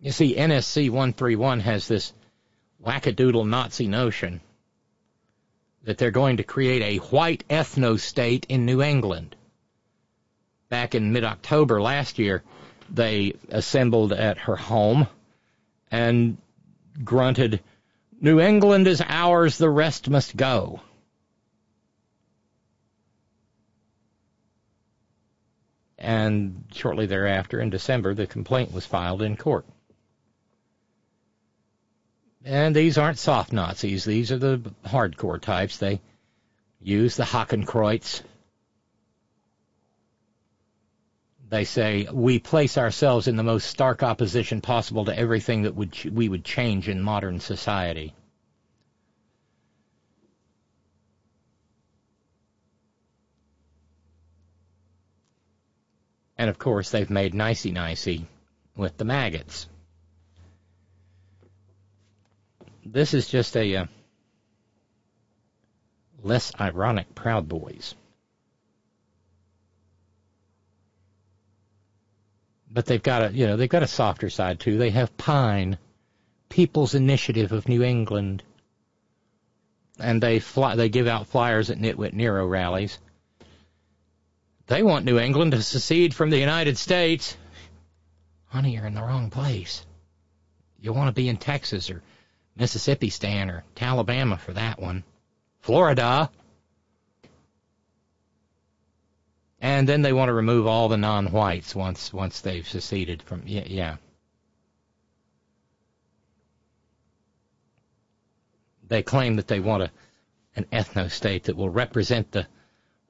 You see, NSC 131 has this wackadoodle Nazi notion that they're going to create a white ethno state in New England. Back in mid October last year, they assembled at her home and grunted, New England is ours, the rest must go. And shortly thereafter, in December, the complaint was filed in court. And these aren't soft Nazis. These are the hardcore types. They use the Hakenkreuz. They say we place ourselves in the most stark opposition possible to everything that would ch- we would change in modern society. And of course, they've made nicey nicey with the maggots. this is just a uh, less ironic Proud Boys. But they've got a you know they've got a softer side too. They have Pine, People's Initiative of New England, and they fly they give out flyers at Nitwit Nero rallies. They want New England to secede from the United States. Honey, you're in the wrong place. You want to be in Texas or Mississippi, Stan, or Alabama for that one. Florida. And then they want to remove all the non-whites once once they've seceded from yeah yeah. They claim that they want a an ethno state that will represent the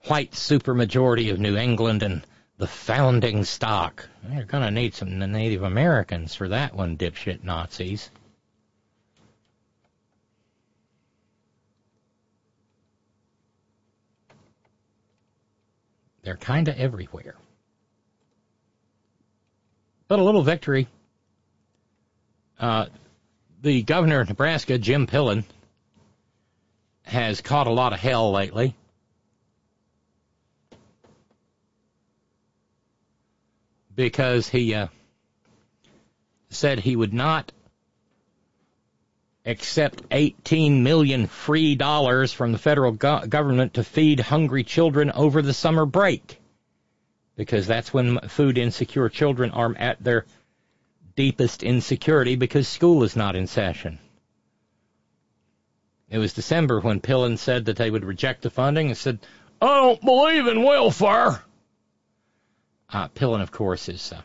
white supermajority of New England and the founding stock. They're going to need some Native Americans for that one, dipshit Nazis. They're kind of everywhere. But a little victory. Uh, the governor of Nebraska, Jim Pillen, has caught a lot of hell lately. Because he uh, said he would not accept 18 million free dollars from the federal go- government to feed hungry children over the summer break. Because that's when food insecure children are at their deepest insecurity because school is not in session. It was December when Pillen said that they would reject the funding and said, I don't believe in welfare. Uh, Pillen, of course, is uh,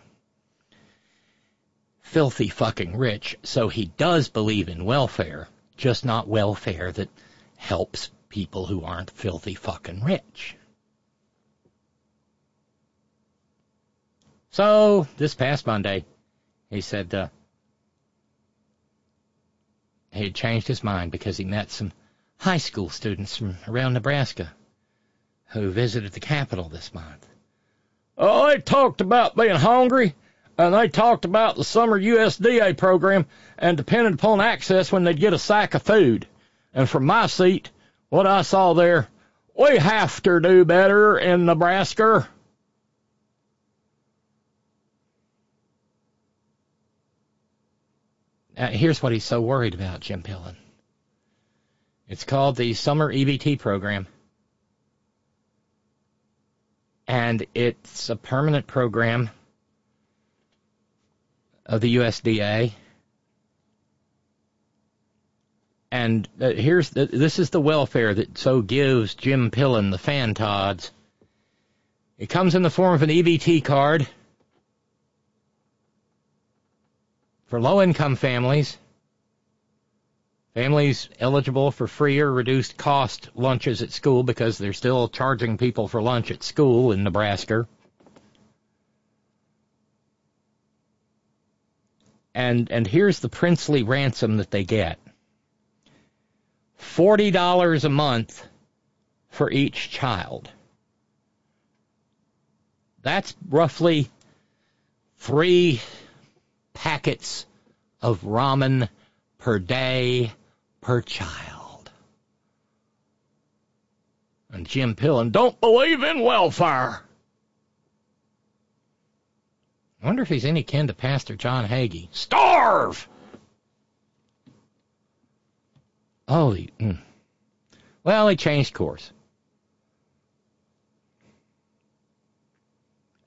filthy fucking rich, so he does believe in welfare, just not welfare that helps people who aren't filthy fucking rich. So, this past Monday, he said uh, he had changed his mind because he met some high school students from around Nebraska who visited the capital this month. Oh, they talked about being hungry, and they talked about the summer USDA program and depended upon access when they'd get a sack of food. And from my seat, what I saw there, we have to do better in Nebraska. Here's what he's so worried about, Jim Pillen. It's called the Summer EBT program. And it's a permanent program of the USDA. And uh, here's the, this is the welfare that so gives Jim Pillen the fantods. It comes in the form of an EBT card for low income families, families eligible for free or reduced cost lunches at school because they're still charging people for lunch at school in Nebraska. And and here's the princely ransom that they get. Forty dollars a month for each child. That's roughly three packets of ramen per day per child. And Jim Pillen don't believe in welfare. I wonder if he's any kin to Pastor John Hagee. Starve! Oh, he, mm. well, he changed course.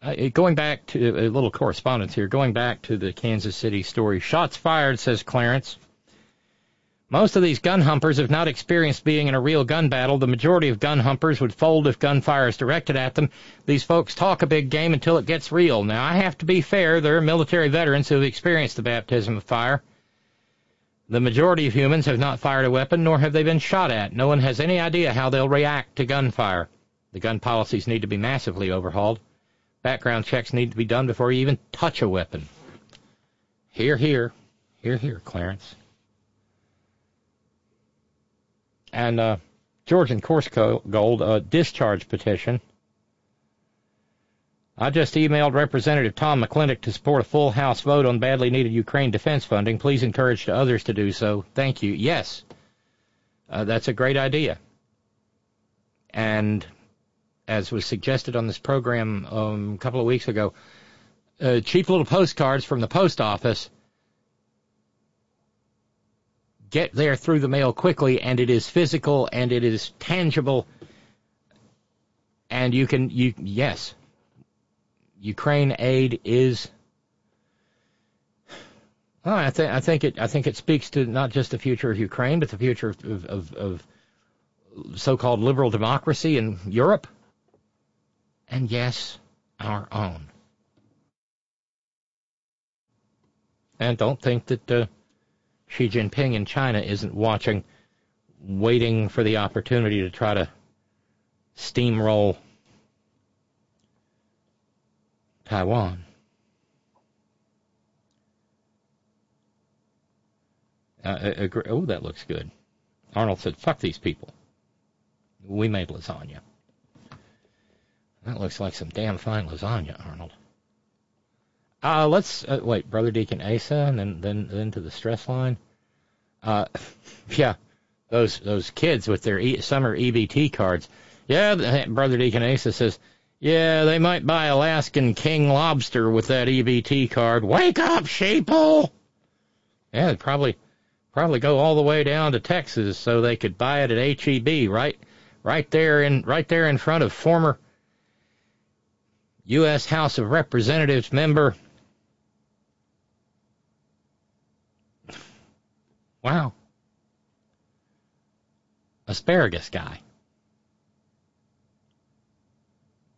Uh, going back to a little correspondence here, going back to the Kansas City story. Shots fired, says Clarence. Most of these gun humpers have not experienced being in a real gun battle. The majority of gun humpers would fold if gunfire is directed at them. These folks talk a big game until it gets real. Now, I have to be fair. There are military veterans who have experienced the baptism of fire. The majority of humans have not fired a weapon, nor have they been shot at. No one has any idea how they'll react to gunfire. The gun policies need to be massively overhauled. Background checks need to be done before you even touch a weapon. Here, here. Here, here, Clarence. And uh, Georgian Course Gold, a discharge petition. I just emailed Representative Tom McClintock to support a full House vote on badly needed Ukraine defense funding. Please encourage others to do so. Thank you. Yes, uh, that's a great idea. And as was suggested on this program um, a couple of weeks ago, uh, cheap little postcards from the post office get there through the mail quickly, and it is physical and it is tangible, and you can you yes, Ukraine aid is. Well, I think I think it I think it speaks to not just the future of Ukraine, but the future of, of, of so-called liberal democracy in Europe, and yes, our own. And don't think that uh, Xi Jinping in China isn't watching, waiting for the opportunity to try to steamroll Taiwan. Uh, agree. Oh, that looks good. Arnold said, fuck these people. We made lasagna. That looks like some damn fine lasagna, Arnold. Uh, let's uh, wait, Brother Deacon Asa, and then then then to the stress line. Uh, yeah, those those kids with their e- summer EBT cards. Yeah, Brother Deacon Asa says, yeah, they might buy Alaskan king lobster with that EBT card. Wake up, sheeple! Yeah, they'd probably probably go all the way down to Texas so they could buy it at HEB, right? Right there in right there in front of former U.S. House of Representatives member Wow. Asparagus guy.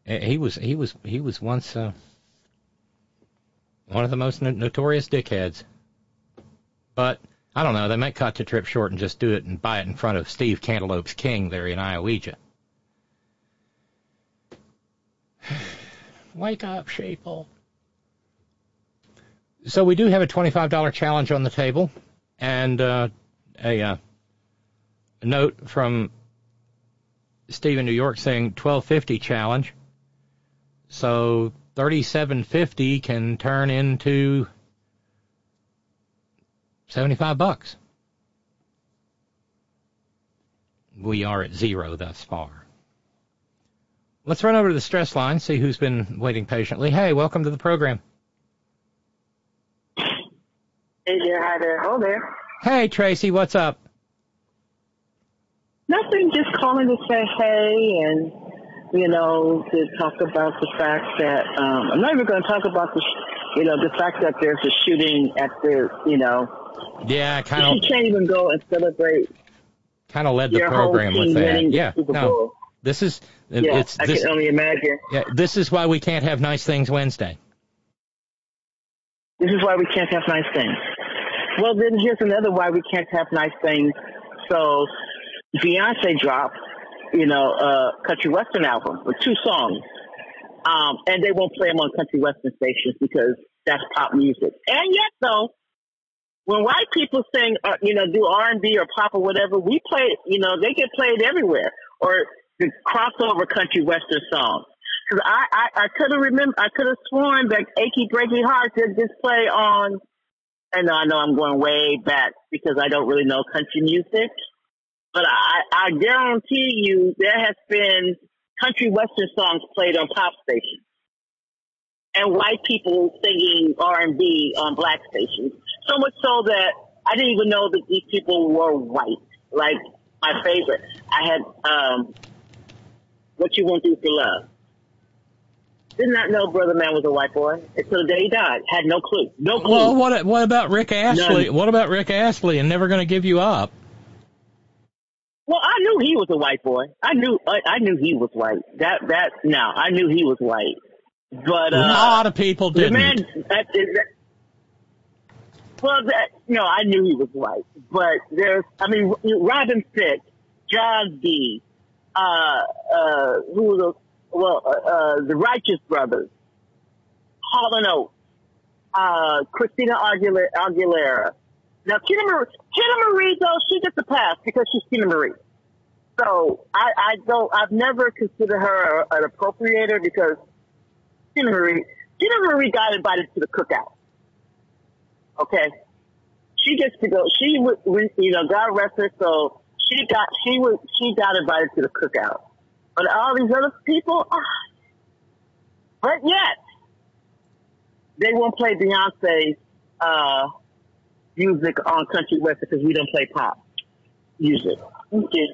He was he was he was once uh, one of the most notorious dickheads. But I don't know. They might cut the trip short and just do it and buy it in front of Steve Cantaloupe's King there in Ioweja. Wake up, sheeple. So we do have a $25 challenge on the table and uh, a, uh, a note from Steve in New York saying 1250 challenge. So 3750 can turn into 75 bucks. We are at zero thus far. Let's run over to the stress line, see who's been waiting patiently. Hey, welcome to the program. Hey there, hi there, hello there. Hey Tracy, what's up? Nothing, just calling to say hey and you know to talk about the fact that um, I'm not even going to talk about the you know the fact that there's a shooting at the you know. Yeah, kind of. You can't even go and celebrate. Kind of led the program with that. Yeah, no. This is yeah, it's. I this, can only imagine. Yeah, this is why we can't have nice things Wednesday. This is why we can't have nice things. Well, then here's another why we can't have nice things. So Beyonce dropped, you know, a country western album with two songs. Um, and they won't play them on country western stations because that's pop music. And yet though, when white people sing, uh, you know, do R&B or pop or whatever, we play, you know, they get played everywhere. Or the crossover country western songs. Cause I, I, I could have remember, I could have sworn that Achy Breaky Heart did this play on and I know I'm going way back because I don't really know country music, but I, I guarantee you there has been country western songs played on pop stations and white people singing R&B on black stations. So much so that I didn't even know that these people were white. Like my favorite, I had um, "What You Won't Do for Love." Did not know Brother Man was a white boy until the day he died. Had no clue. No clue. Well, what what about Rick Astley? None. What about Rick Astley and Never Gonna Give You Up? Well, I knew he was a white boy. I knew I, I knew he was white. That that no, I knew he was white. But uh, a lot of people didn't. man, that, that, well, that no, I knew he was white. But there's, I mean, Robin Thicke, John D, uh, uh, who was well, uh, uh, the Righteous Brothers, Hall Oates, uh, Christina Aguilera, Aguilera. Now, Teena Marie, Teena Marie, though, she gets a pass because she's Teena Marie. So I, I don't, I've never considered her an appropriator because Teena Marie, Teena Marie got invited to the cookout. Okay. She gets to go, she you know, God rest her soul. She got, she was, she got invited to the cookout. But all these other people, ah. but yet, they won't play Beyonce's uh, music on country western because we don't play pop music. Okay.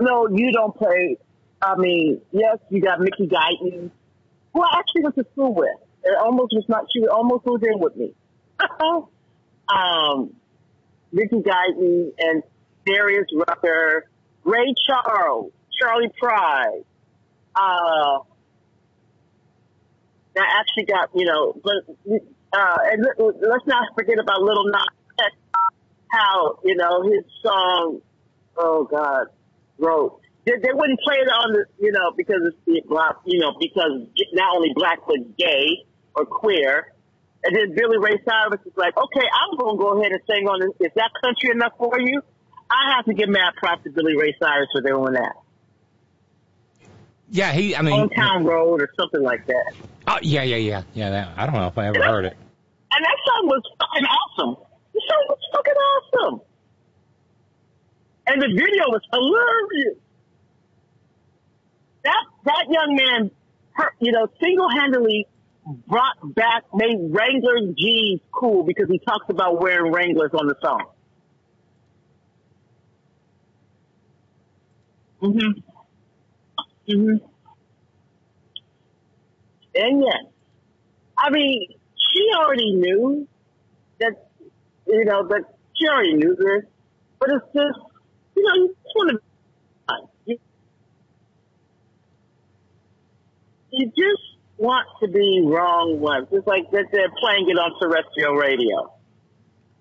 No, you don't play. I mean, yes, you got Mickey Guyton, who I actually went to school with. It almost was not. She almost was in with me. um, Mickey Guyton and Darius Rucker, Ray Charles, Charley Pride. Uh, that actually got you know, but uh, and let- let's not forget about Little X. How you know his song? Oh God, wrote. They, they wouldn't play it on the you know because it's black you know because not only black but gay or queer. And then Billy Ray Cyrus is like, okay, I'm going to go ahead and sing on this. Is that country enough for you? I have to give mad props to Billy Ray Cyrus for doing that. Yeah, he. I mean, Hometown Road or something like that. oh, yeah, yeah, yeah, yeah. That, I don't know if I ever heard it. And that song was fucking awesome. The song was fucking awesome. And the video was hilarious. That that young man, her, you know, single-handedly brought back, made Wrangler jeans cool because he talks about wearing Wranglers on the song. Mhm. Mhm. And yes, I mean, she already knew that, you know, that she already knew this, but it's just, you know, you just want to, you, you just want to be wrong once. It's like that they're playing it on terrestrial radio.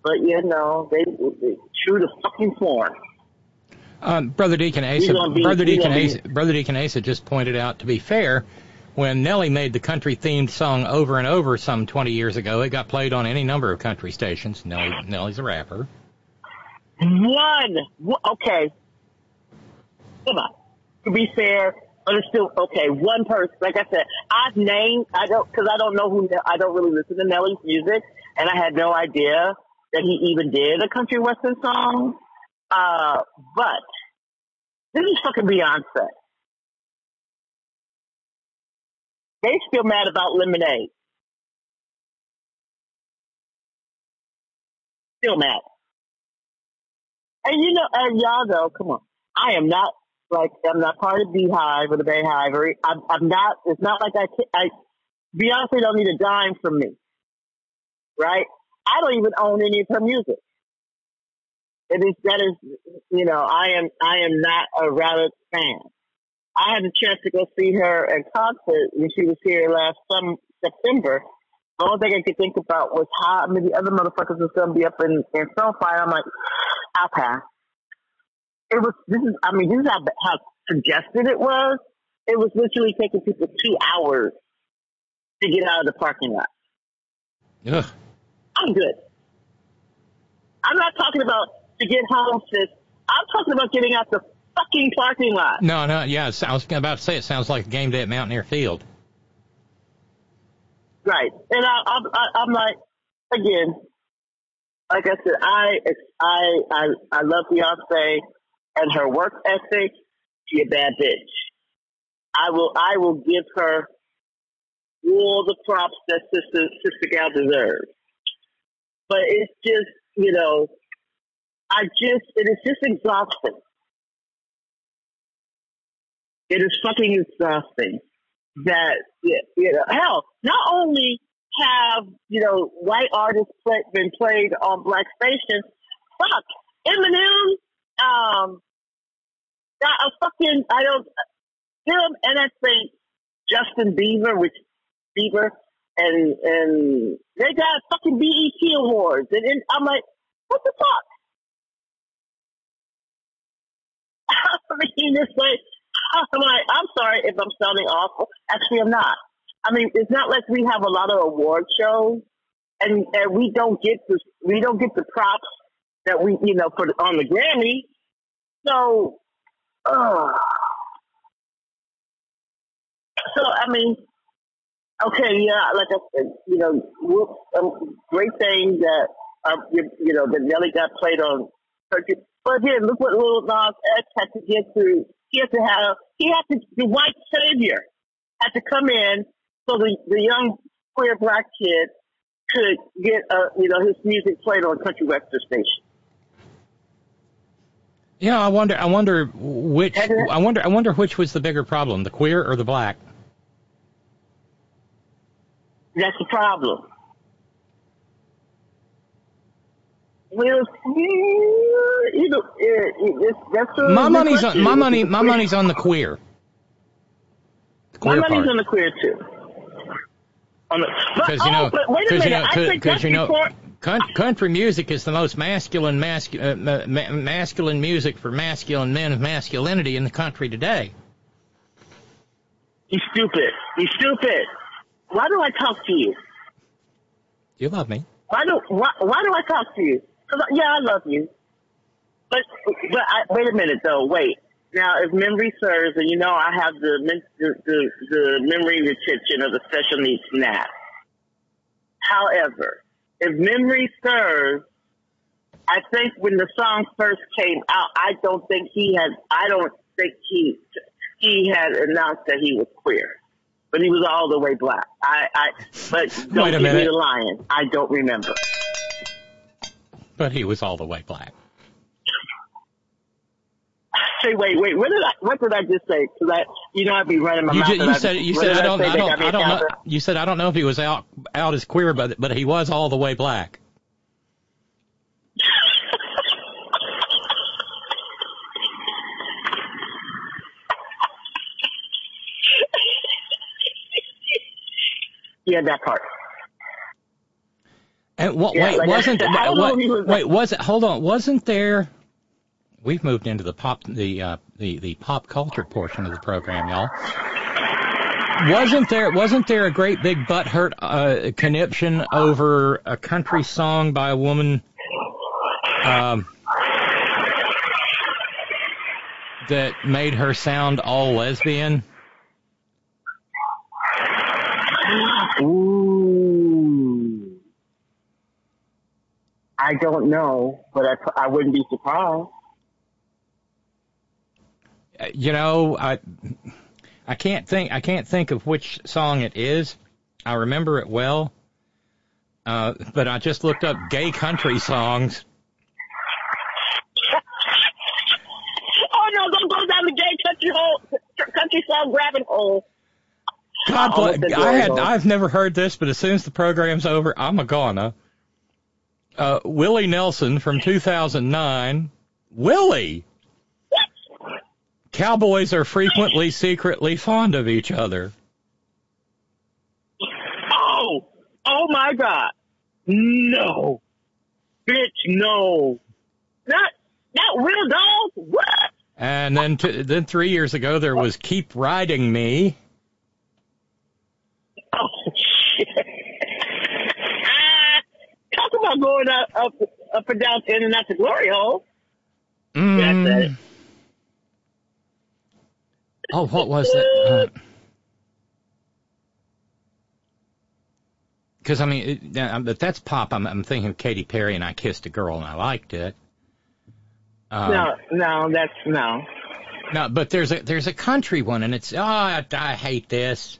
But, you know, they, they true to fucking form. Um, Brother Deacon Asa, be- Brother Deacon Asa, Brother Deacon Asa just pointed out. To be fair, when Nelly made the country-themed song over and over some 20 years ago, it got played on any number of country stations. Nelly, Nelly's a rapper. One. One- Okay. Come on. To be fair, understood. okay. One person. Like I said, I've named. I don't because I don't know who. I don't really listen to Nelly's music, and I had no idea that he even did a country western song. Uh, but this is fucking Beyonce. They still mad about Lemonade. Still mad. And you know, and y'all know, come on. I am not like I'm not part of Beehive or the BeyHive or I'm, I'm not. It's not like I. ca- I Beyonce don't need a dime from me, right? I don't even own any of her music. It is that is you know I am I am not a Rabbit fan. I had a chance to go see her at concert when she was here last some September. The only thing I could think about was how many other motherfuckers was going to be up in in Sunfire. I'm like, I'll pass. It was this is I mean this is how how congested it was. It was literally taking people two hours to get out of the parking lot. Ugh. I'm good. I'm not talking about to get home, sis. I'm talking about getting out the fucking parking lot. No, no, yeah. I was about to say it sounds like a game day at Mountaineer Field. Right. And I, I'm, I, I'm like, again, like I said, I, I, I, I love Beyonce and her work ethic. She a bad bitch. I will, I will give her all the props that Sister, Sister Gal deserves. But it's just, you know, I just, it is just exhausting. It is fucking exhausting that you know hell not only have you know white artists play, been played on black stations fuck Eminem um got a fucking I don't him and I think Justin Bieber which Bieber and and they got fucking BET awards and, and I'm like what the fuck I mean it's like I'm like, I'm sorry if I'm sounding awful. Actually, I'm not. I mean, it's not like we have a lot of award shows, and and we don't get the we don't get the props that we you know for on the Grammy. So, uh, so I mean, okay, yeah, like I said, you know, whoops, um, great thing that uh, you, you know that Nelly got played on Turkey. But again, look what Lil Nas X had to get through. He had to have he had to the white savior had to come in so the the young queer black kid could get uh, you know his music played on a country western station. Yeah, I wonder. I wonder which. I wonder. I wonder which was the bigger problem, the queer or the black. That's the problem. Well, you know, it, that's a My money's on my money. My money's on the queer. The My money's part. on the queer too. Because you know, oh, wait a because you minute, know, because you know, before. country music is the most masculine, mascu- uh, ma- masculine music for masculine men of masculinity in the country today. You stupid. You stupid. Why do I talk to you? You love me. Why do why, why do I talk to you? Yeah, I love you. But but I, wait a minute though. Wait. Now, if memory serves, and you know I have the the the, the memory retention of the special needs SNAP. However, if memory serves, I think when the song first came out, I don't think he had. I don't think he he had announced that he was queer, but he was all the way black. I I but don't Wait a give me minute. the lion. I don't remember. But he was all the way black. Say, wait, wait. What did I? What did I just say? Because I, you know, I'd be running my You, mouth. ju- and you I'd- said you said I don't say? I don't I don't know. You said I don't know if he was out out as queer, but but he was all the way black. Yeah, that part. And what? Yeah, wait, like wasn't said, I what, was- wait? Was it? Hold on. Wasn't there? We've moved into the pop the uh, the the pop culture portion of the program, y'all. Wasn't there? Wasn't there a great big butthurt uh, conniption over a country song by a woman? Um, that made her sound all lesbian. Ooh. I don't know, but I, I wouldn't be surprised. Uh, You know, I I can't think I can't think of which song it is. I remember it well, uh, but I just looked up gay country songs. Oh no! Don't go down the gay country hole, country song rabbit hole. God Oh, I had I've never heard this, but as soon as the program's over, I'm a gonna. Uh, Willie Nelson from 2009. Willie. Cowboys are frequently secretly fond of each other. Oh, oh my God! No, bitch, no, not not real dog. What? And then, t- then three years ago, there was "Keep Riding Me." Oh shit! Ah, talk about going up up up and down to and out the glory hole. Mm. That's it. Oh, what was that? Because I mean, it, but that's pop. I'm, I'm thinking of Katy Perry and I kissed a girl and I liked it. Um, no, no, that's no. No, but there's a there's a country one and it's oh I, I hate this.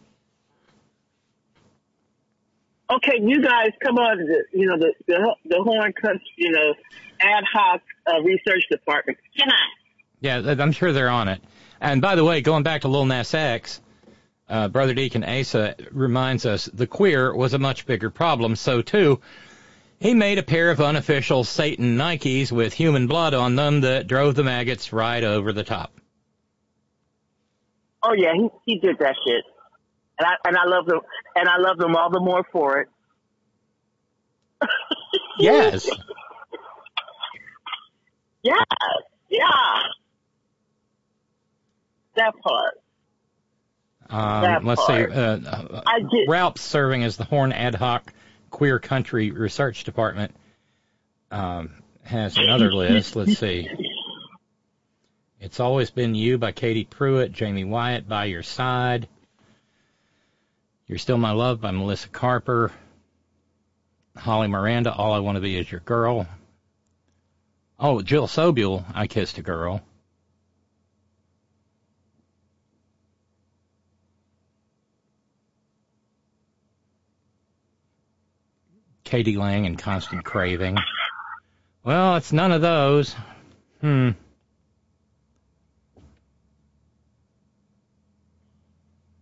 Okay, you guys come on. The, you know the the the Horn Country, you know, ad hoc uh, research department. Come on. Yeah, I'm sure they're on it. And by the way, going back to Lil Nas X, uh, Brother Deacon Asa reminds us the queer was a much bigger problem. So too, he made a pair of unofficial Satan Nikes with human blood on them that drove the maggots right over the top. Oh yeah, he he did that shit, and I and I love them, and I love them all the more for it. Yes. Yeah, yeah. That part. Um, let's see. part. Uh, uh, I did- Ralph's serving as the Horn Ad Hoc Queer Country Research Department. Um, has another list. Let's see. It's Always Been You by Katie Pruitt, Jaime Wyatt by Your Side. You're Still My Love by Melissa Carper. Holly Miranda, All I Want to Be Is Your Girl. Oh, Jill Sobule, I Kissed a Girl. k.d. lang and Constant Craving. Well, it's none of those. Hmm.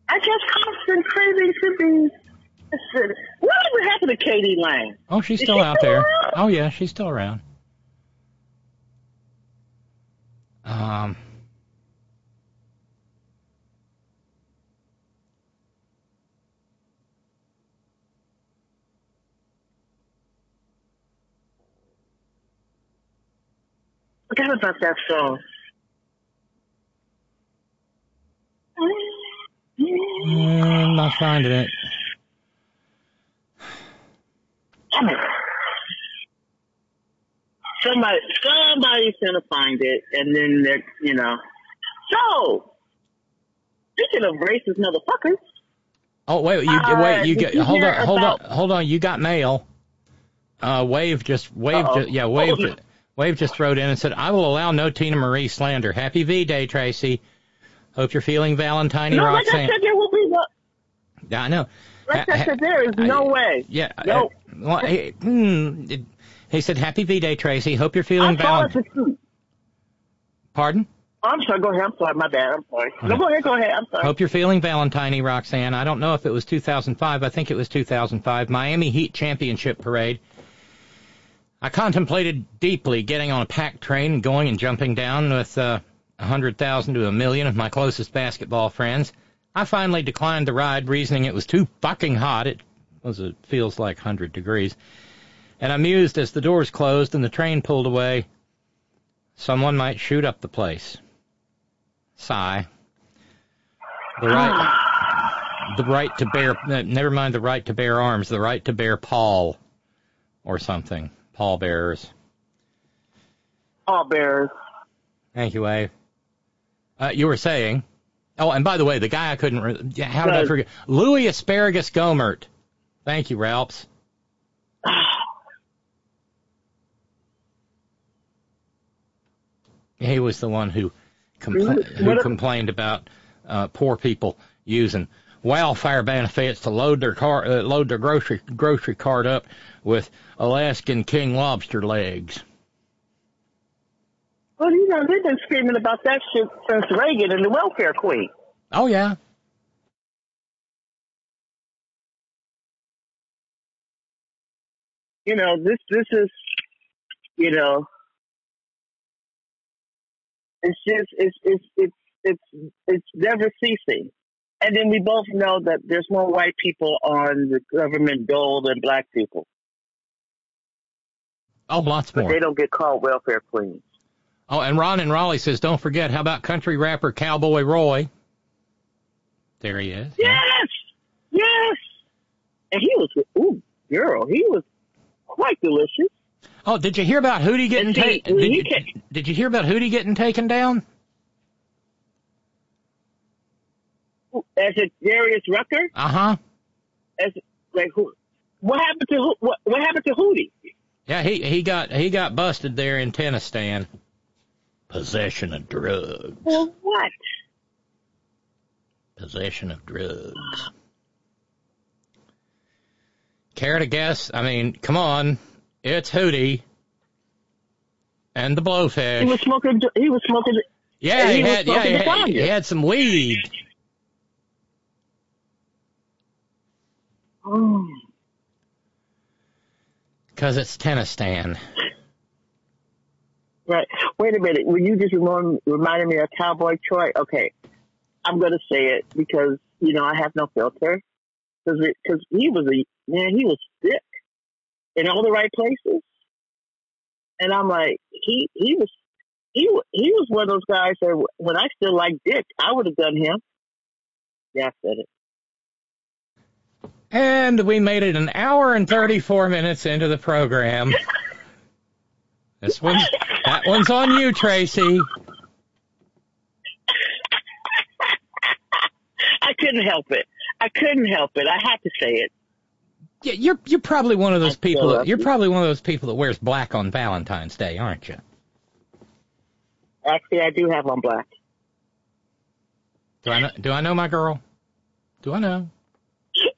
I guess constant craving should be. Whatever happened to k.d. lang? Oh, she's still she out still there. around? Oh yeah, she's still around. Um. Forgot about that song. Mm, I'm not finding it. Somebody, somebody's gonna find it, and then they're, you know. So, speaking of racist motherfuckers, Oh wait, you Uh, wait, you get you hold on, hold about- on, hold on. You got mail. Uh, Wave just Wave, Uh-oh. yeah, Wave, Oh. Wave just wrote in and said, "I will allow no Teena Marie slander. Happy V Day, Tracy. Hope you're feeling Valentine no, like I Roxanne. said, there will be no. Yeah, I know. Like I said, there is no way. Yeah. No. well, he, hmm, he said, "Happy V Day, Tracy. Hope you're feeling Valentine." Pardon? I'm sorry. Go ahead. I'm sorry. My bad. I'm sorry. No, go ahead. Go ahead. I'm sorry. Hope you're feeling Valentine, Roxanne. I don't know if it was 2005. I think it was 2005. Miami Heat Championship Parade. I contemplated deeply getting on a packed train and going and jumping down with uh, a hundred thousand to a million of my closest basketball friends. I finally declined the ride, reasoning it was too fucking hot. It was it feels like 100 degrees. And I mused as the doors closed and the train pulled away. Someone might shoot up the place. Sigh. The right, the right to bear, never mind the right to bear arms, the right to bear pall, or something. Pall bearers. All bearers. Thank you, Wave. Uh, you were saying. Oh, and by the way, the guy I couldn't. Re- yeah, how did I forget? Louis Asparagus Gohmert. Thank you, Ralphs. He was the one who compla- who complained about uh, poor people using welfare benefits to load their car, uh, load their grocery grocery cart up with Alaskan king lobster legs. Well, you know, they've been screaming about that shit since Reagan and the welfare queen. Oh yeah, You know, this this is, you know, it's just it's it's it's it's it's never ceasing. And then we both know that there's more white people on the government dole than black people, oh lots more. but they don't get called welfare queens. Oh, and Ron and Raleigh says, don't forget, how about country rapper Cowboy Troy? There he is. Yes, yes. And he was, ooh, girl, he was quite delicious. Oh, did you hear about Hootie getting taken? Did, you- ca- did you hear about Hootie getting taken down? As a Darius Rucker, Uh huh. as like who? What happened to what? What happened to Hootie? Yeah, he he got he got busted there in Tennistan. Possession of drugs. For what? Possession of drugs. Care to guess? I mean, come on, it's Hootie and the Blowfish. He was smoking. He was smoking. Yeah, he he had yeah he had, he had some weed. Oh, Cause it's Tennistan. Right. Wait a minute. When you just remind, reminded me of Cowboy Troy. Okay, I'm gonna say it because you know I have no filter. Because because he was a man. He was sick in all the right places, and I'm like he he was. He he was one of those guys that when I still liked Dick, I would have done him. Yeah, I said it. And we made it an hour and 34 minutes into the program. This one's, that one's on you, Tracy. I couldn't help it. I couldn't help it. I had to say it. Yeah, you're you're probably one of those people. That, you're probably one of those people that wears black on Valentine's Day, aren't you? Actually, I do have on black. Do I know? Do I know my girl? Do I know?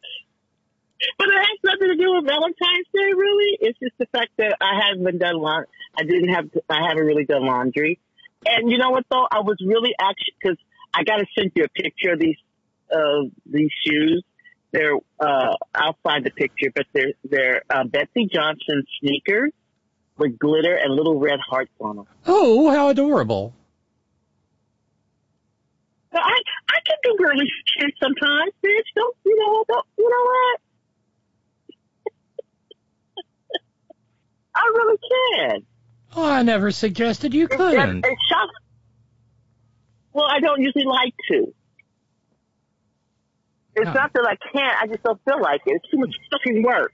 But it ain't nothing to do with Valentine's Day, really. It's just the fact that I haven't been done laundry. I didn't have. I haven't really done laundry. And you know what though? I was really actually because I got to send you a picture of these of these shoes. They're uh, I'll find the picture, but they're they're uh, Betsey Johnson sneakers with glitter and little red hearts on them. Oh, how adorable! But I I can do girly shit sometimes, bitch. Don't you know what? Don't, you know what? I really can. Oh, I never suggested you couldn't. It's, it's shock- well, I don't usually like to. It's not that I can't. I just don't feel like it. It's too much fucking work.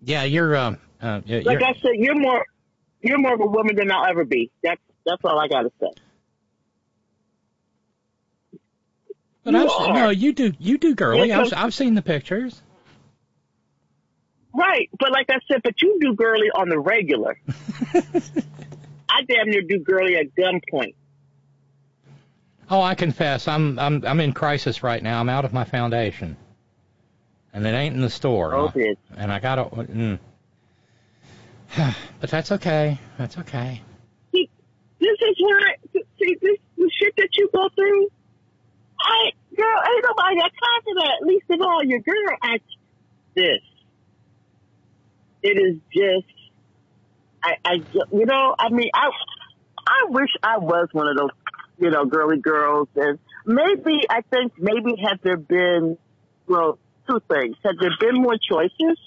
Yeah, you're. Um, uh, you're, Like I said, you're more you're more of a woman than I'll ever be. That's that's all I gotta say. but you I've, no, you do. You do girly. I've, I've seen the pictures. Right, but like I said, but you do girly on the regular. I damn near do girly at gunpoint. Oh, I confess, I'm I'm I'm in crisis right now. I'm out of my foundation, and it ain't in the store. Oh, bitch. And I gotta. Mm. but that's okay. That's okay. See, this is why. See, this the shit that you go through. I girl, ain't nobody got time for that. At least of all your girl. I this. It is just. I, I, you know, I mean, I, I wish I was one of those, you know, girly girls, and maybe I think maybe had there been, well, two things. Had there been more choices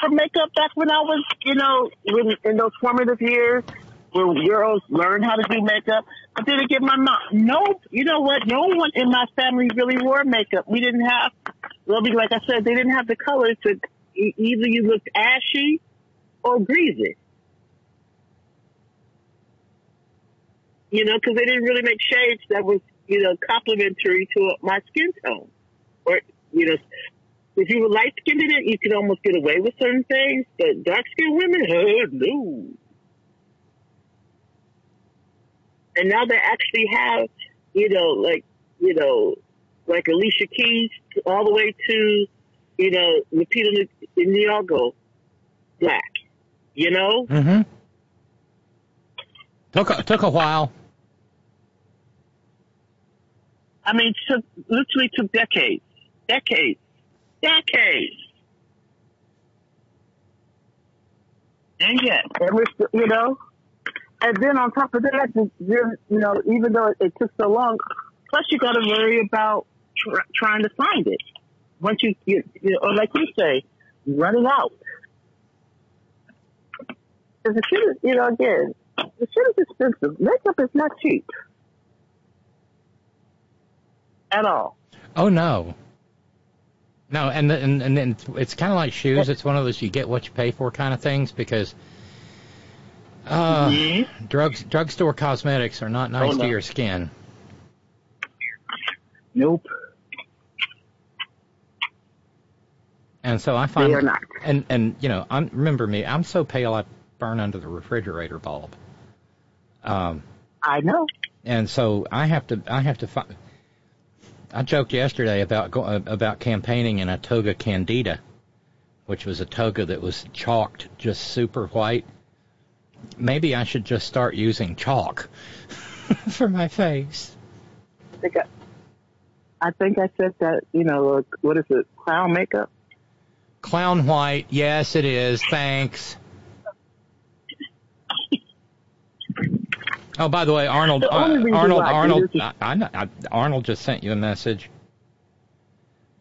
for makeup back when I was, you know, when, in those formative years where girls learned how to do makeup. But then get my mom, no, you know what? No one in my family really wore makeup. We didn't have, well, like I said, they didn't have the colors to either you looked ashy or greasy. You know, because they didn't really make shades that was, you know, complementary to my skin tone. Or, you know, if you were light skinned in it, you could almost get away with certain things, but dark skinned women, oh, no. And now they actually have, you know, like, you know, like Alicia Keys all the way to, you know, Lupita Nyong'o black, you know? Mm-hmm. Took a, took a while. I mean, took, literally took decades, decades, decades. And yet, and we're still, you know, and then on top of that, you you know, even though it, it took so long, plus you got to worry about tr- trying to find it. Once you, you, you know, or like you say, running out. Because the shit is, you know, again, the shit is expensive. Makeup is not cheap. At all. Oh no. No, and the- and and then it's kind of like shoes. It's one of those you get what you pay for kind of things because uh, Mm-hmm. drugs drugstore cosmetics are not nice Oh, no. to your skin. Nope. And so I find They are not. and and you know, I'm remember me, I'm so pale I burn under the refrigerator bulb. Um I know. and so I have to I have to find I joked yesterday about go, about campaigning in a toga candida, which was a toga that was chalked just super white. Maybe I should just start using chalk for my face. I think I, I think I said that, you know, what is it, clown makeup? Clown white, yes it is. Thanks. Oh, by the way, Arnold, The uh, Arnold, why I do Arnold, I, I, I, Arnold just sent you a message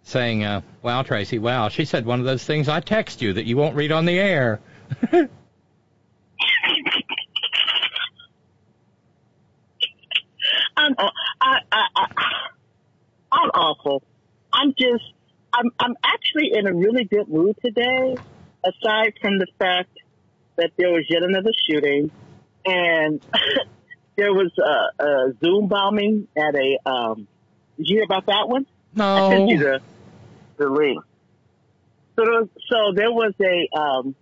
saying, uh, "Wow, Tracy, wow." She said one of those things I text you that you won't read on the air. I'm, uh, I, I, I, I'm awful. I'm just, I'm, I'm actually in a really good mood today, aside from the fact that there was yet another shooting and there was a, a Zoom bombing at a, um, did you hear about that one? No. I sent you the, the link. So, there was, so there was a, um,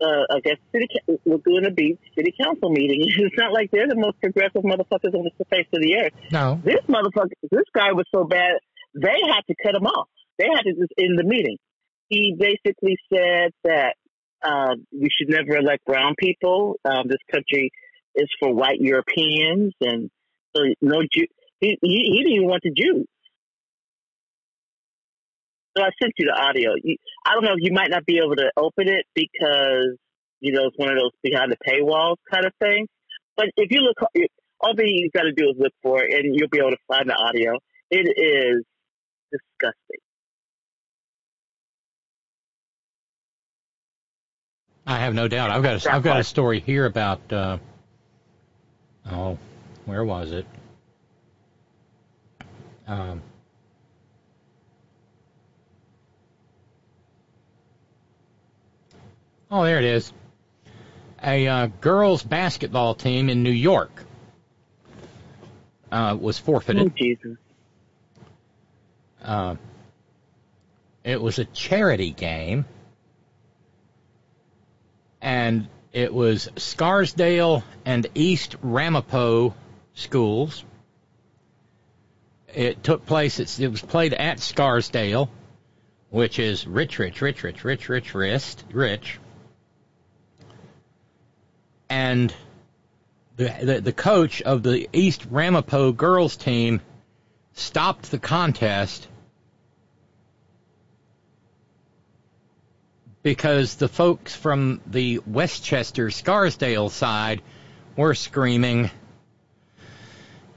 uh, I guess city Laguna Beach City Council meeting. It's not like they're the most progressive motherfuckers on the face of the earth. No. This motherfucker, this guy was so bad, they had to cut him off. They had this in the meeting. he basically said that uh, we should never elect brown people. Um, this country is for white Europeans, and so no Jew. He, he, he didn't even want the Jews. So I sent you the audio. I don't know you might not be able to open it because you know it's one of those behind the paywalls kind of things. But if you look, all thing you got to do is look for it, and you'll be able to find the audio. It is disgusting. I have no doubt. I've got a, I've got a story here about uh, oh, where was it? Um, oh, there it is. A uh, girls basketball team in New York uh, was forfeited. Oh, Jesus. Uh, it was a charity game and it was Scarsdale and East Ramapo schools. It took place. It was played at Scarsdale, which is rich, rich, rich, rich, rich, rich, rich, rich. And the, the the coach of the East Ramapo girls team stopped the contest because the folks from the Westchester Scarsdale side were screaming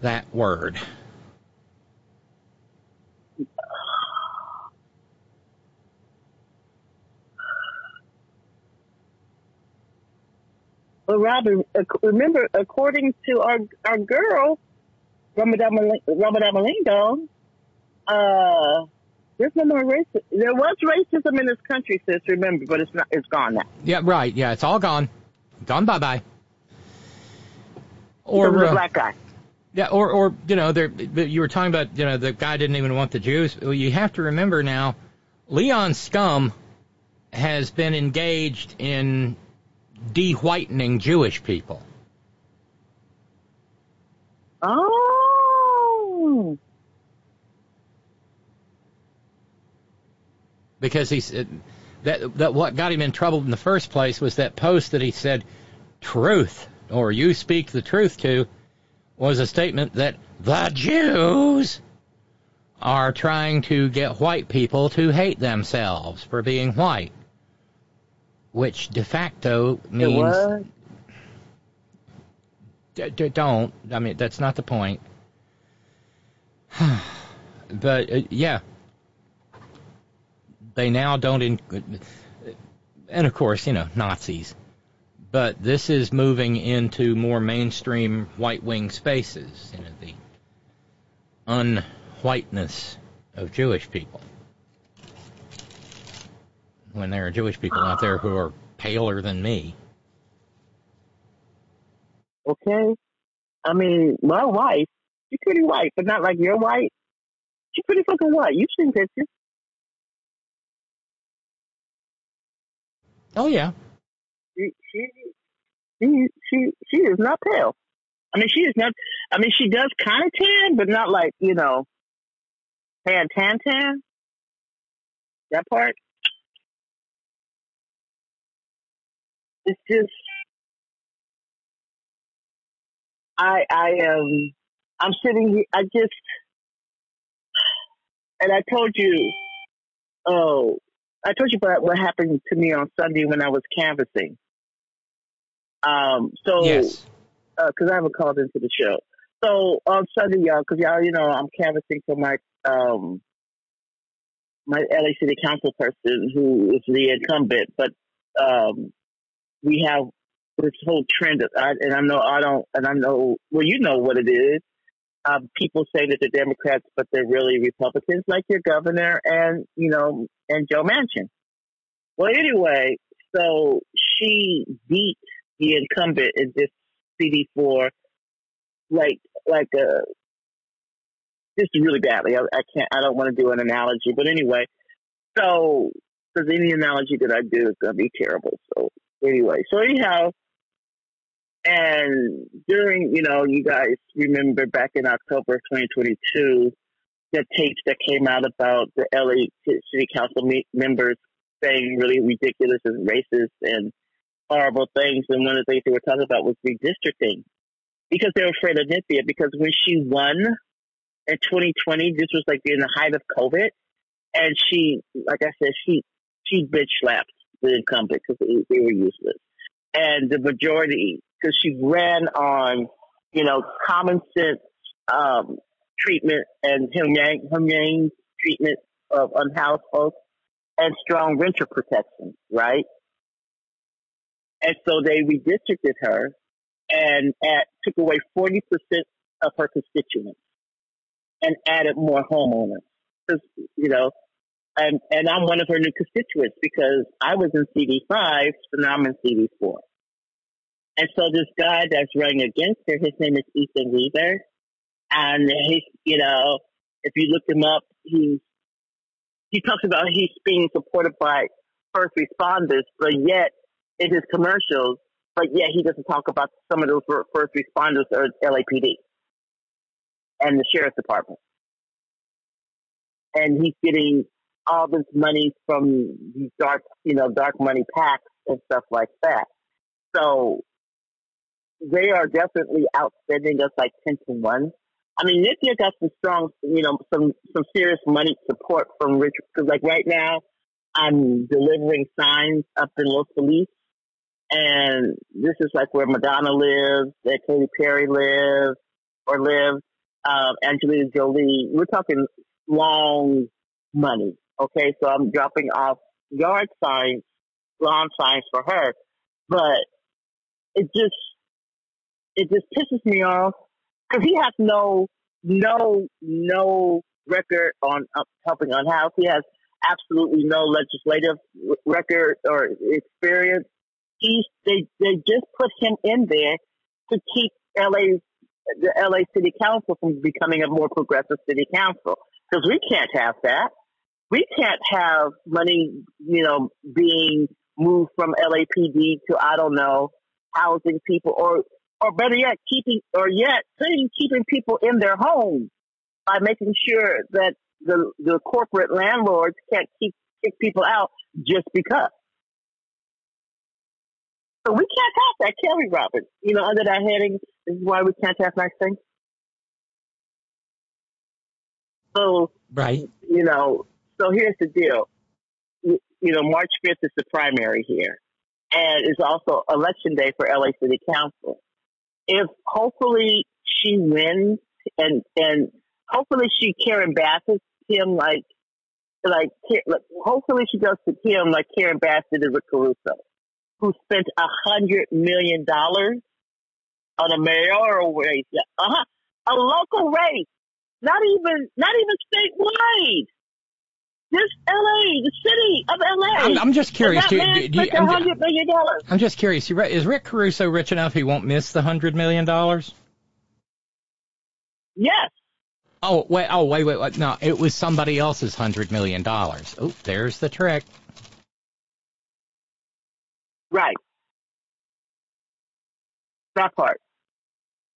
that word. Well, Robyn, remember, according to our our girl, Ramadan Malindo, uh, there's no more racism. There was racism in this country, sis. Remember, but it's not. It's gone now. Yeah, right. Yeah, it's all gone. Gone. Bye bye. Or the uh, black guy. Yeah, or or you know, there you were talking about you know the guy didn't even want the Jews. Well, you have to remember now, Leon Scum has been engaged in de-whitening Jewish people. Oh. Because he said that that what got him in trouble in the first place was that post that he said truth or you speak the truth to was a statement that the Jews are trying to get white people to hate themselves for being white, which de facto means d- d- don't. I mean, that's not the point. but uh, yeah, they now don't, in, and of course, you know, Nazis. But this is moving into more mainstream white wing spaces, you know, the unwhiteness of Jewish people. When there are Jewish people out there who are paler than me. Okay. I mean, my wife, she's pretty white, but not like your white. She's pretty fucking white. You've seen pictures. Oh yeah. She she she she, she is not pale. I mean, she is not. I mean, she does kind of tan, but not like you know, tan tan tan. That part. It's just. I I am. Um, I'm sitting here. I just. And I told you. Oh, I told you about what happened to me on Sunday when I was canvassing. Um, so, yes. because uh, I haven't called into the show. So on Sunday, y'all, because y'all, you know, I'm canvassing for my um my LA City Council person who is the incumbent, but um we have this whole trend, of, I, and I know I don't, and I know well, you know what it is. Um, people say that they're Democrats, but they're really Republicans, like your governor and you know and Joe Manchin. Well, anyway, so she beat the incumbent in this CD4 like like a just really badly. I, I can't. I don't want to do an analogy, but anyway. So, because any analogy that I do is going to be terrible. So anyway, so anyhow, and during you know, you guys remember back in October of 2022, the tapes that came out about the LA City Council me- members saying really ridiculous and racist and horrible things. And one of the things they were talking about was redistricting because they were afraid of Nithya. Because when she won in 2020, this was like in the height of COVID, and she, like I said, she she bitch slapped the incumbent because they were useless. And the majority, because she ran on, you know, common sense um, treatment and humane, humane treatment of unhoused folks and strong renter protection, right? And so they redistricted her and at, took away 40% of her constituents and added more homeowners. Cause, you know, and, and I'm one of her new constituents because I was in CD5, so now I'm in CD4. And so this guy that's running against her, his name is Ethan Weaver. And he's, you know, if you look him up, he's, he talks about he's being supported by first responders, but yet in his commercials, but yet he doesn't talk about some of those first responders or LAPD and the sheriff's department. And he's getting all this money from these dark, you know, dark money PACs and stuff like that. So they are definitely outspending us like 10 to 1. I mean, Nithya got some strong, you know, some, some serious money support from Richard. Cause like right now, I'm delivering signs up in Los Feliz. And this is like where Madonna lives, that Katy Perry lives or lives, um, Angelina Jolie. We're talking long money. Okay. So I'm dropping off yard signs, lawn signs for her. But it just, it just pisses me off because he has no, no, no record on uh, helping house. He has absolutely no legislative record or experience. He they they just put him in there to keep LA the LA City Council from becoming a more progressive city council because we can't have that. We can't have money, you know, being moved from LAPD to I don't know housing people or or better yet, keeping, or yet, saying keeping people in their homes by making sure that the, the corporate landlords can't keep, kick people out just because. So we can't have that, can we, Robert? You know, under that heading, this is why we can't have nice things. So, right. You know, so here's the deal. You, you know, March 5th is the primary here. And it's also election day for LA City Council if hopefully she wins and and hopefully she Karen Bass him like like hopefully she does to him like Karen Bass did to Rick Caruso, who spent a hundred million dollars on a mayoral race, uh-huh, a local race, not even not even statewide. This LA, the city of LA. I'm, I'm just curious. Do, do, do, I'm, $100 million. I'm just curious. Is Rick Caruso rich enough he won't miss the $100 million? Yes. Oh, wait, oh, wait, wait, wait. No, it was somebody else's $100 million. Oh, there's the trick. Right. That part.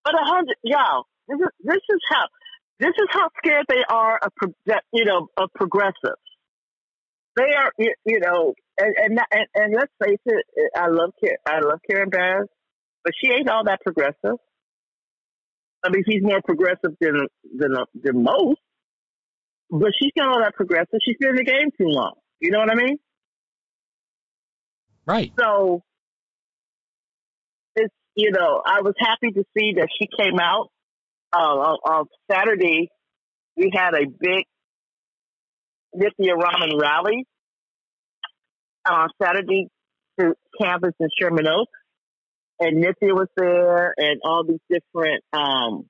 But a hundred, y'all, this is, this is how, this is how scared they are of, you know, of progressives. They are, you know, and, and, and, and let's face it, I love, I love Karen Bass, but she ain't all that progressive. I mean, she's more progressive than, than, than most, but she's not all that progressive. She's been in the game too long. You know what I mean? Right. So, it's, you know, I was happy to see that she came out uh, on, on Saturday, we had a big Nithya Raman rally on Saturday to campus in Sherman Oaks. And Nithya was there and all these different, um,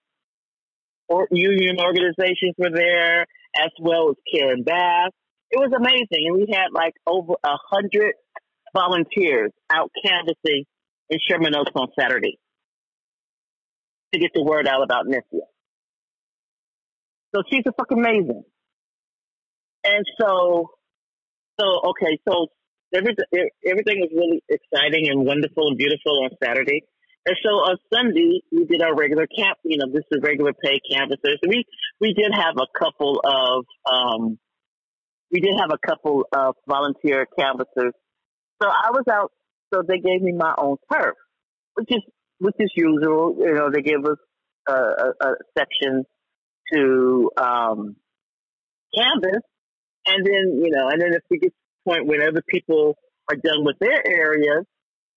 or union organizations were there as well as Karen Bass. It was amazing. And we had like over a hundred volunteers out canvassing in Sherman Oaks on Saturday to get the word out about Nithya. So she's a fucking amazing. And so, so okay, so everything everything was really exciting and wonderful and beautiful on Saturday. And so on Sunday we did our regular camp. You know, this is regular pay canvassers. We we did have a couple of um, we did have a couple of volunteer canvassers. So I was out, so they gave me my own turf, which is, which is usual. You know, they give us a, a, a section to, um, canvas. And then, you know, and then if we get to the point where other people are done with their areas,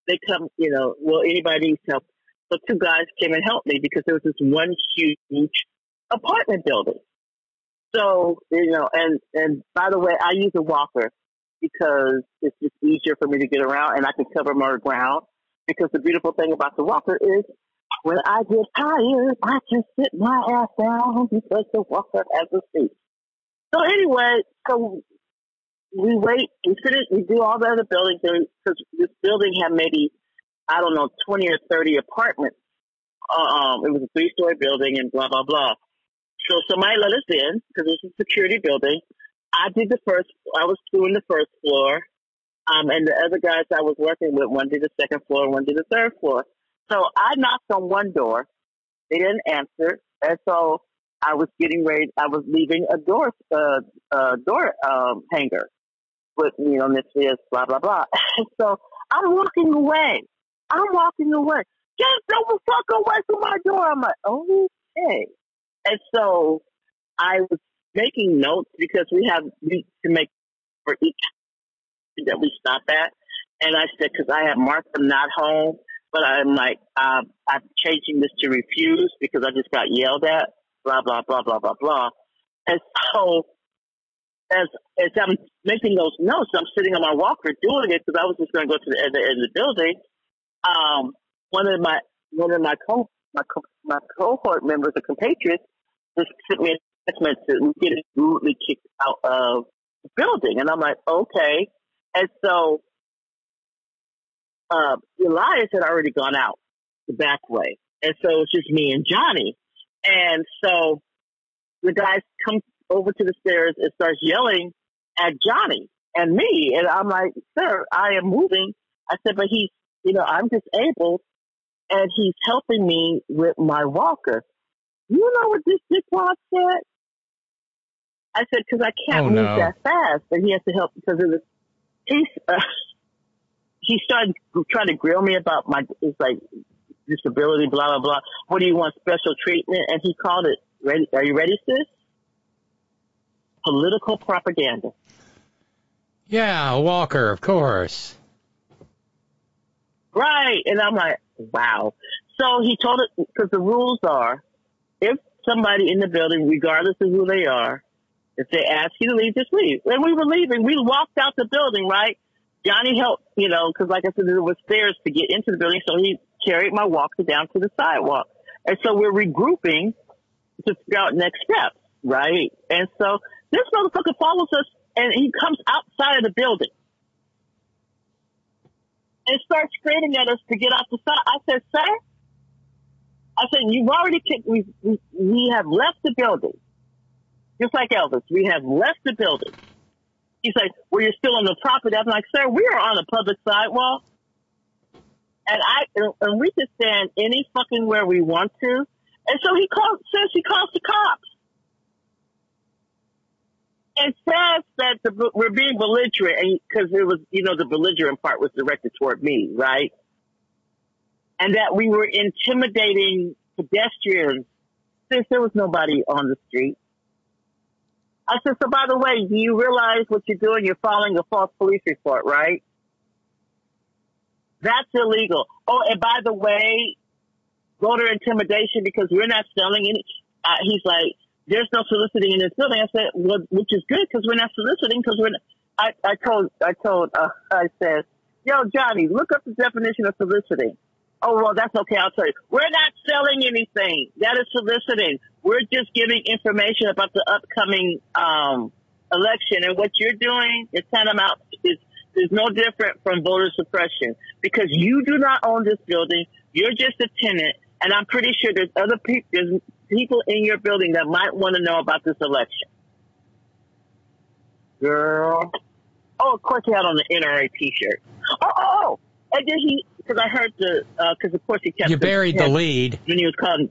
they come, you know, well, anybody needs help. So two guys came and helped me because there was this one huge apartment building. So, you know, and, and by the way, I use a walker because it's just easier for me to get around and I can cover more ground. Because the beautiful thing about the walker is when I get tired, I just sit my ass down because the walker has a seat. So anyway, so we wait, we finish, we do all the other buildings because this building had maybe, I don't know, 20 or 30 apartments. Um, it was a three story building and blah, blah, blah. So somebody let us in because it was a security building. I did the first, I was doing the first floor. Um, and the other guys I was working with, one did the second floor, one did the third floor. So I knocked on one door. They didn't answer. And so I was getting ready, I was leaving a door, uh, uh, door, um, hanger with, you know, this is blah, blah, blah. so I'm walking away. I'm walking away. Just don't fuck away from my door. I'm like, okay. And so I was making notes because we have we to make for each that we stop at. And I said, because I have marked them not home, but I'm like, uh, I'm changing this to refuse because I just got yelled at, blah, blah, blah, blah, blah, blah. And so as, as I'm making those notes, I'm sitting on my walker doing it because I was just going to go to the other end, of the building. Um, one of my, one of my co, my, co, my cohort members, a compatriot, just sent me a text message get rudely kicked out of the building. And I'm like, okay. And so, uh, Elias had already gone out the back way. And so it's just me and Johnny. And so the guys come over to the stairs and starts yelling at Johnny and me. And I'm like, sir, I am moving. I said, but he's, you know, I'm disabled and he's helping me with my walker. You know what this dickwad said? I said, because I can't oh, move no. that fast, but he has to help because of the, he's, uh, he started trying to grill me about my, it's like disability, blah, blah, blah. What do you want, special treatment? And he called it, ready, are you ready, sis? Political propaganda. Yeah, Walker, of course. Right. And I'm like, wow. So he told it, because the rules are, if somebody in the building, regardless of who they are, if they ask you to leave, just leave. When we were leaving, we walked out the building, right? Johnny helped, you know, because like I said, there was stairs to get into the building, so he carried my walker down to the sidewalk. And so we're regrouping to figure out next steps, right? And so this motherfucker follows us and he comes outside of the building and starts screaming at us to get off the side. I said, sir, I said, you've already kicked, we, we, we have left the building. Just like Elvis, we have left the building. He's like, well, you're still on the property. I'm like, sir, we are on a public sidewalk. And I, and we can stand any fucking where we want to. And so he calls, says he calls the cops. And says that the, we're being belligerent and, because it was, you know, the belligerent part was directed toward me, right? And that we were intimidating pedestrians since there was nobody on the street. I said, so by the way, do you realize what you're doing? You're filing a false police report, right? That's illegal. Oh, and by the way, voter intimidation because we're not selling any. Uh, he's like, there's no soliciting in this building. I said, well, which is good because we're not soliciting because we're. Not. I I told I told uh, I said, yo Johnny, look up the definition of soliciting. Oh well, that's okay. I'll tell you. We're not selling anything. That is soliciting. We're just giving information about the upcoming um, election, and what you're doing is tantamount is is no different from voter suppression because you do not own this building. You're just a tenant, and I'm pretty sure there's other people, there's people in your building that might want to know about this election. Girl. Oh, of course he had on the NRA T-shirt. Oh, oh, oh. And then he, because I heard the, because uh, of course he kept. You buried the lead. When he was calling.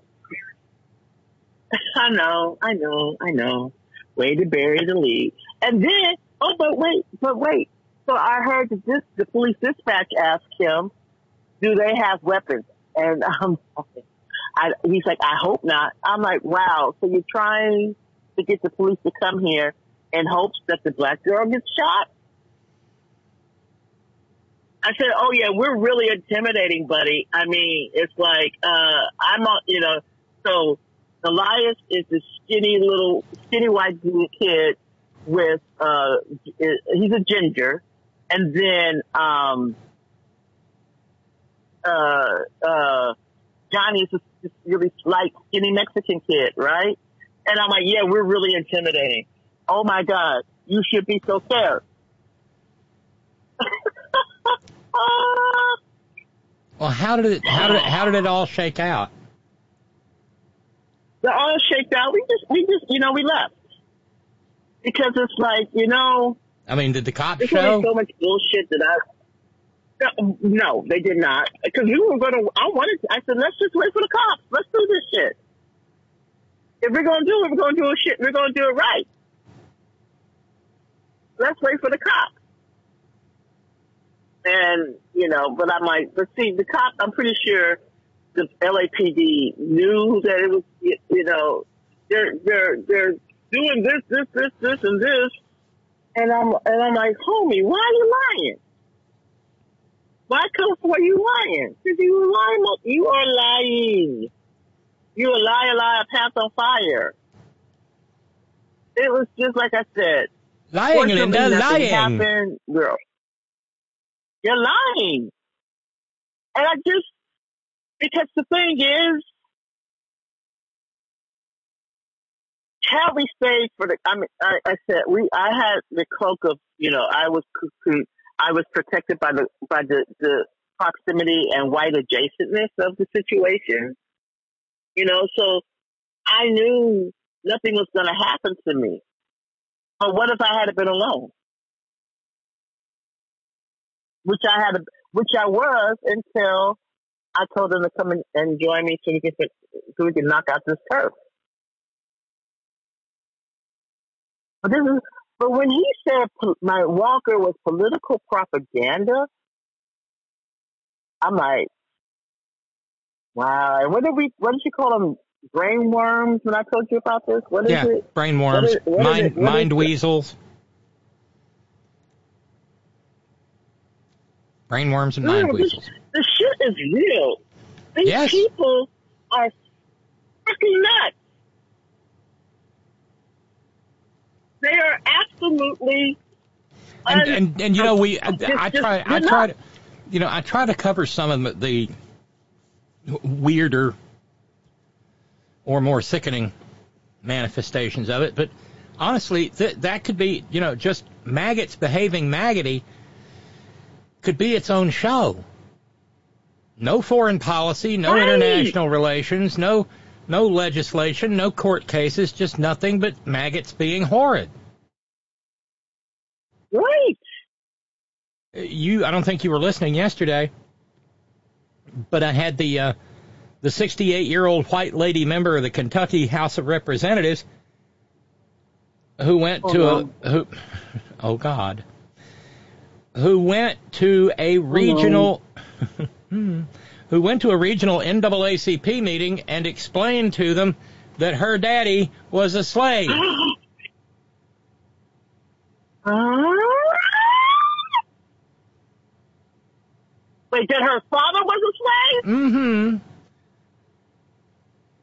I know, I know, I know. Way to bury the lead. And then, Oh, but wait, but wait. So I heard that this, the police dispatch asked him, do they have weapons? And um, I, he's like, I hope not. I'm like, wow. So you're trying to get the police to come here in hopes that the black girl gets shot? I said, oh yeah, we're really intimidating, buddy. I mean, it's like, uh, I'm on, you know, so Elias is a skinny little, skinny white kid with, uh, he's a ginger. And then, um, uh, uh, Johnny is this really slight, skinny Mexican kid, right? And I'm like, yeah, we're really intimidating. Oh my God, you should be so scared. well, how did it, how did it, how did it all shake out? It all shaked out. We just, we just, you know, we left because it's like, you know. I mean, did the cops show? so much bullshit that I. No, they did not. Because we were going to, I wanted to, I said, let's just wait for the cops. Let's do this shit. If we're going to do it, we're going to do it shit. We're going to do it right. Let's wait for the cops. And, you know, but I'm like, but see, the cops, I'm pretty sure the LAPD knew that it was, you know, they're, they're, they're doing this, this, this, this, and this. And I'm, and I'm like, homie, why are you lying? Why come for you lying? Because you are lying. You are lying. You a liar, liar, pants on fire. It was just like I said. Lying, Linda, lying. Happened, girl. You're lying. And I just, because the thing is, how we stayed for the, I mean, I, I said, we, I had the cloak of, you know, I was, I was protected by the, by the, the proximity and white adjacentness of the situation. You know, so I knew nothing was going to happen to me. But what if I had been alone? Which I had, which I was until I told them to come and, and join me so we can so we can knock out this turf. But this is, but when he said my Walker was political propaganda, I'm like, wow. And what did we? What did you call them? Brain worms? When I told you about this, what is yeah, it? brain worms, what is, mind mind weasels. Brain worms and mind weasels. This, this shit is real. These yes. people are fucking nuts. They are absolutely. And and, and you know we I, I try I try to you know I try to cover some of the weirder or more sickening manifestations of it, but honestly th- that could be you know just maggots behaving maggoty could be its own show. No foreign policy, no right. international relations, no no legislation, no court cases, just nothing but maggots being horrid. Right. You, I don't think you were listening yesterday, but I had the uh, the 68 year old white lady member of the Kentucky House of Representatives who went oh, to no. a who, oh God, who went to a regional. Oh, no. Who went to a regional NAACP meeting and explained to them that her daddy was a slave. Wait, that her father was a slave? Mm-hmm.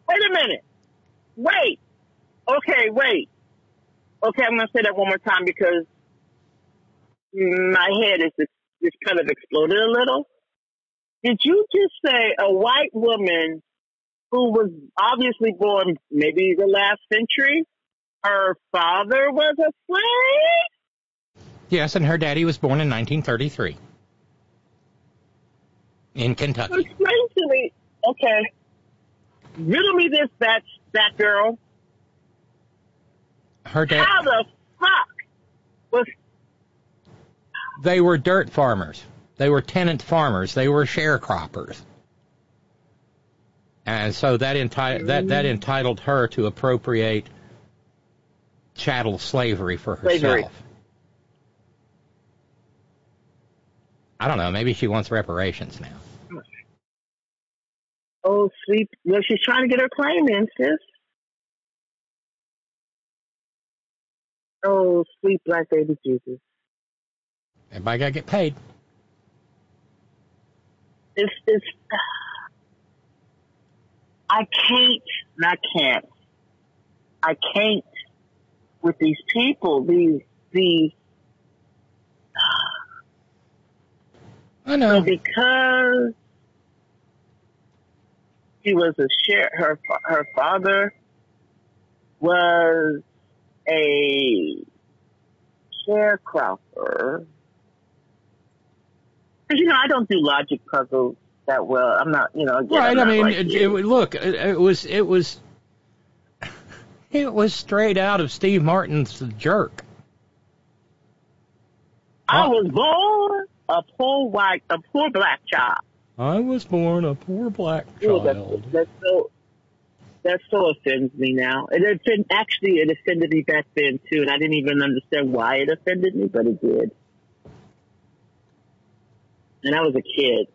Wait a minute. Wait. Okay, wait. Okay, I'm going to say that one more time because my head is just, just kind of exploded a little. Did you just say a white woman who was obviously born maybe the last century, her father was a slave? Yes, and her daddy was born in 1933 in Kentucky. Explain to me. Okay. Riddle me this, that, that girl. Her dad. How the fuck was. They were dirt farmers. They were tenant farmers. They were sharecroppers. And so that, enti- that, that mm-hmm. entitled her to appropriate chattel slavery for herself. Slavery. I don't know. Maybe she wants reparations now. Oh, sweet. Well, she's trying to get her claim in, sis. Oh, sweet black baby Jesus. Everybody got to get paid. It's, it's, I can't, and I can't. I can't with these people, these, these, I know. So because she was a share, her her father was a sharecropper. Because you know, I don't do logic puzzles that well. I'm not, you know. Again, right. I mean, like it, it, look, it, it was it was it was straight out of Steve Martin's Jerk. I was born a poor white, a poor black child. I was born a poor black Ooh, that's, child. that's so that so offends me now. It offend, actually it offended me back then too, and I didn't even understand why it offended me, but it did. And I was a kid,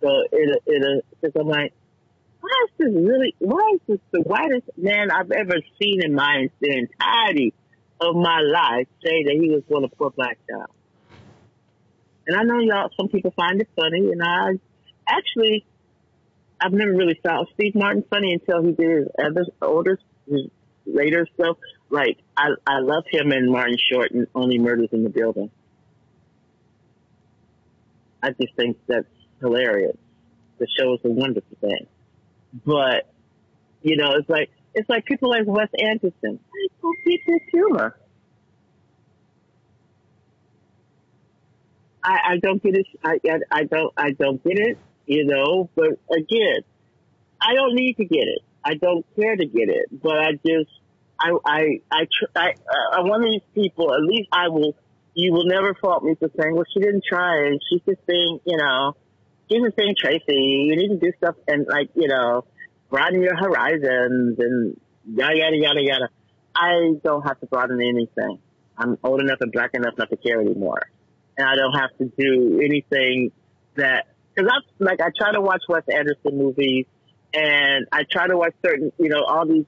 so it it uh, because I'm like, why is this really? Why is this the whitest man I've ever seen in my the entirety of my life say that he was born a poor black child? And I know y'all, some people find it funny, and I actually, I've never really found Steve Martin funny until he did his other older, his later stuff. Like I, I love him and Martin Short and Only Murders in the Building. I just think that's hilarious. The show is a wonderful thing, but you know, it's like it's like people like Wes Anderson. I don't get his humor. I, I don't get it. I, I, I don't, I don't get it, you know, but again, I don't need to get it. I don't care to get it, but I just, I, I, I, tr- I, uh, one of these people, at least I will, you will never fault me for saying, well, she didn't try and she's just being, you know, she's just being Tracy. You need to do stuff and like, you know, broaden your horizons and yada, yada, yada, yada. I don't have to broaden anything. I'm old enough and black enough not to care anymore and I don't have to do anything that because I like I try to watch Wes Anderson movies and I try to watch certain you know all these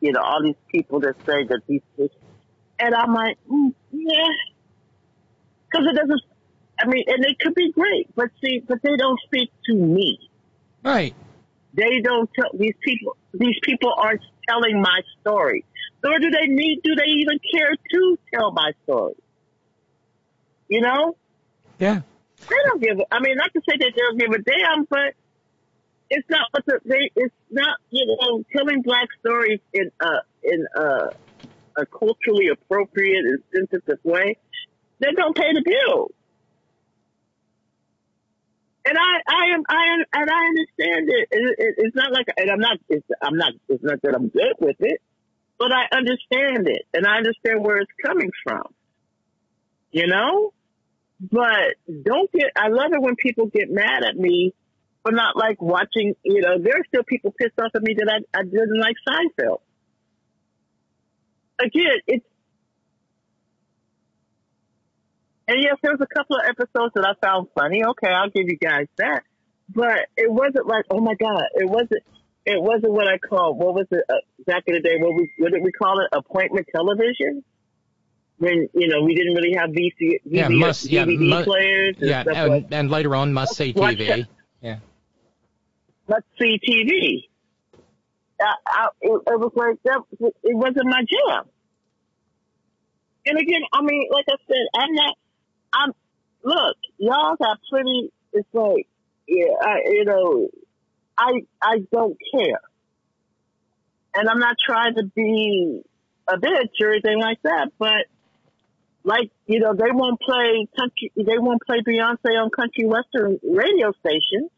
you know all these people that say that these and I'm like mm, yeah because it doesn't I mean and it could be great but see but they don't speak to me Right. they don't tell these people these people aren't telling my story nor do they need do they even care to tell my story you know Yeah. they don't give. A, I mean, not to say that they don't give a damn, but it's not what the, they. It's not you know telling black stories in a in a, a culturally appropriate and sensitive way. They don't pay the bills, and I I am I am and I understand it. it, it it's not like and I'm not it's, I'm not it's not that I'm good with it, but I understand it and I understand where it's coming from. You know. But don't get, I love it when people get mad at me for not like watching, you know, there are still people pissed off at me that I, I didn't like Seinfeld. Again, it's, and yes, there was a couple of episodes that I found funny. Okay, I'll give you guys that. But it wasn't like, oh my God, it wasn't, it wasn't what I call, what was it, uh, back in the day, what, we, what did we call it? Appointment television? when you know we didn't really have VC, Yeah, DVD, yeah, mu- players and Yeah, and, like and later on, must see TV. Yeah. let's see TV. I, I, it, it was like that. It wasn't my jam. And again, I mean, like I said, I'm not. I'm look, y'all got plenty. It's like, yeah, I, you know, I I don't care, and I'm not trying to be a bitch or anything like that, but like you know they won't play country they won't play Beyonce on country western radio stations.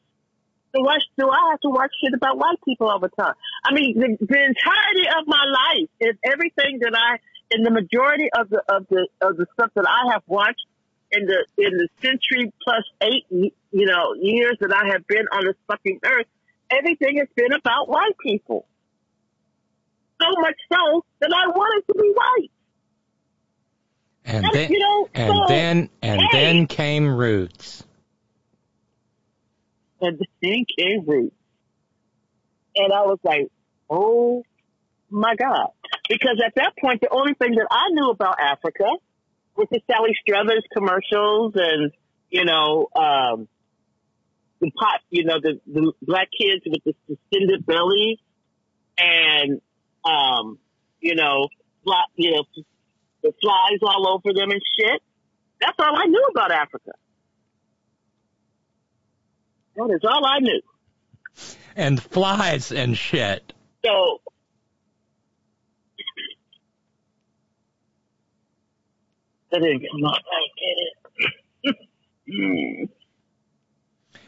So why do I have to watch shit about white people all the time? I mean, the, the entirety of my life is everything that I, in the majority of the of the of the stuff that I have watched in the in the century plus eight you know years that I have been on this fucking earth, everything has been about white people. So much so that I wanted to be white. And That's, then you know, and so, then and hey. then came Roots. And then came Roots. And I was like, oh my God. Because at that point, the only thing that I knew about Africa was the Sally Struthers commercials and, you know, um, the pot, you know, the, the black kids with the distended belly and, um, you know, fly, you know, the flies all over them and shit. That's all I knew about Africa. That is all I knew. And flies and shit. So that didn't come up. I get it.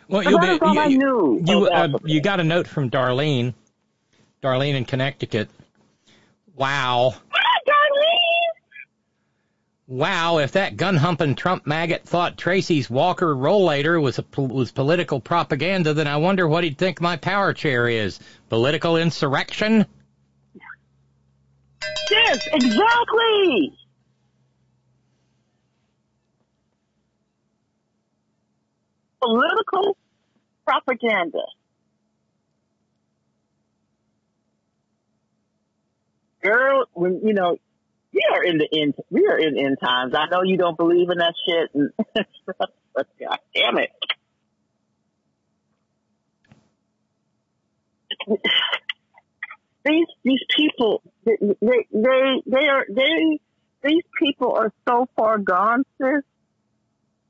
Well, you'll that is all I you, knew you, uh, you got a note from Darlene. Darlene in Connecticut. Wow. Wow, if that gun humping Trump maggot thought Tracy's Walker rollator was a, was political propaganda, then I wonder what he'd think my power chair is. Political insurrection? Yes, exactly. Political propaganda. Girl, when you know, we are in the end. We are in end times. I know you don't believe in that shit, and but God damn it. These these people, they they they, are they these people are so far gone, sis,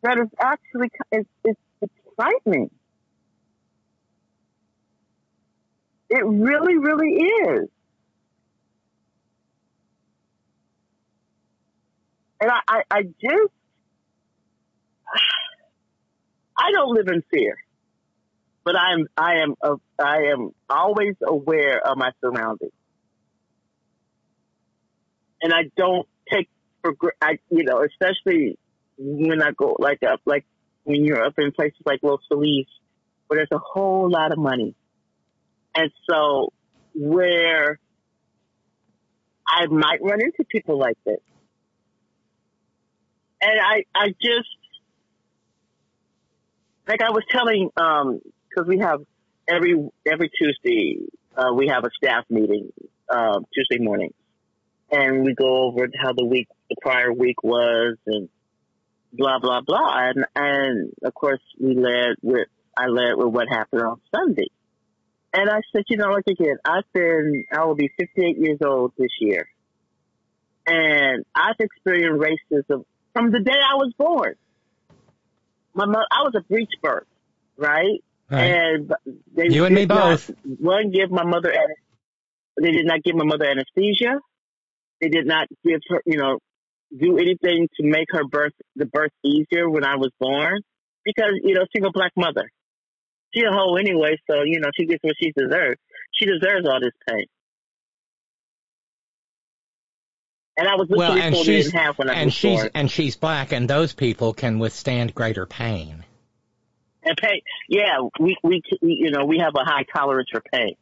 that it's actually it's, it's frightening. It really, really is. And I, I, I just, I don't live in fear, but I am, I am, a, I am always aware of my surroundings, and I don't take for, I, you know, especially when I go like up, like when you're up in places like Los Feliz, where there's a whole lot of money, and so where I might run into people like this. And I, I just, like I was telling, um, cause we have every, every Tuesday, uh, we have a staff meeting, um, Tuesday morning and we go over how the week, the prior week was and blah, blah, blah. And, and of course we led with, I led with what happened on Sunday. And I said, you know, like again, I've been, I will be 58 years old this year. And I've experienced racism from the day I was born. My mother, I was a breech birth, right? Right. And they You and me did not- both. one, give my mother, they did not give my mother anesthesia. They did not give her, you know, do anything to make her birth, the birth easier when I was born. Because, you know, single black mother. She a hoe anyway, so, you know, she gets what she deserves. She deserves all this pain. And I was Well, and told she's didn't when I and was she's born. and she's black, and those people can withstand greater pain. And pain, yeah, we, we, we, you know, we have a high tolerance for pain.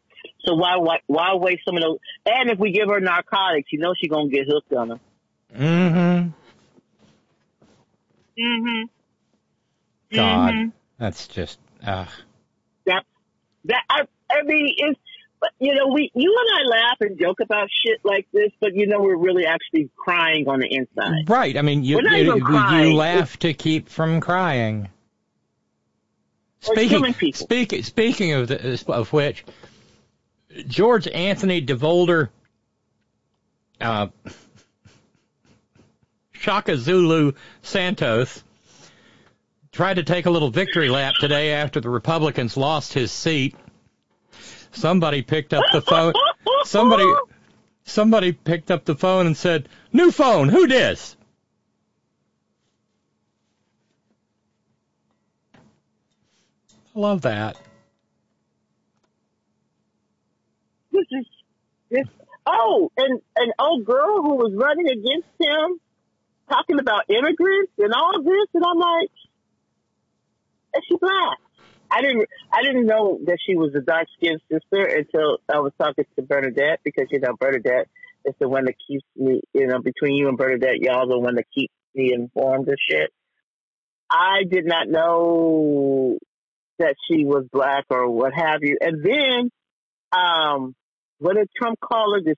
So why, why, why waste some of those? And if we give her narcotics, you know she's gonna get hooked on them. Mm-hmm. Mm-hmm. God, Mhm. that's just. Uh, That, that, I, I mean, it's, but you know, we, you and I laugh and joke about shit like this, but you know, we're really actually crying on the inside. right. I mean, you We're not you, even you crying. laugh to keep from crying. Speaking speaking speaking of the, of which, George Anthony DeVolder, uh, Shaka Zulu Santos tried to take a little victory lap today after the Republicans lost his seat. Somebody picked up the phone. Somebody somebody picked up the phone and said, "New phone, who dis?" I love that. This is, this, oh, and an old girl who was running against him, talking about immigrants and all this, and I'm like, is she black? I didn't, I didn't know that she was a dark skinned sister until I was talking to Bernadette because, you know, Bernadette is the one that keeps me, you know, between you and Bernadette, y'all the one that keeps me informed of shit. I did not know that she was black or what have you. And then, um, what did Trump call her? This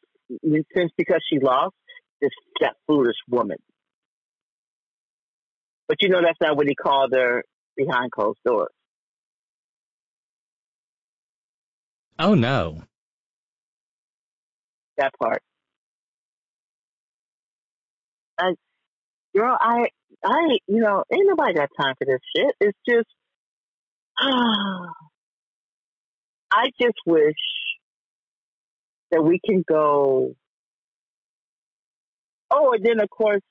since because she lost this that foolish woman. But you know that's not what he called her behind closed doors. Oh no. That part. I, girl, I, I, you know, ain't nobody got time for this shit. It's just, I just wish that we can go. Oh, and then of course,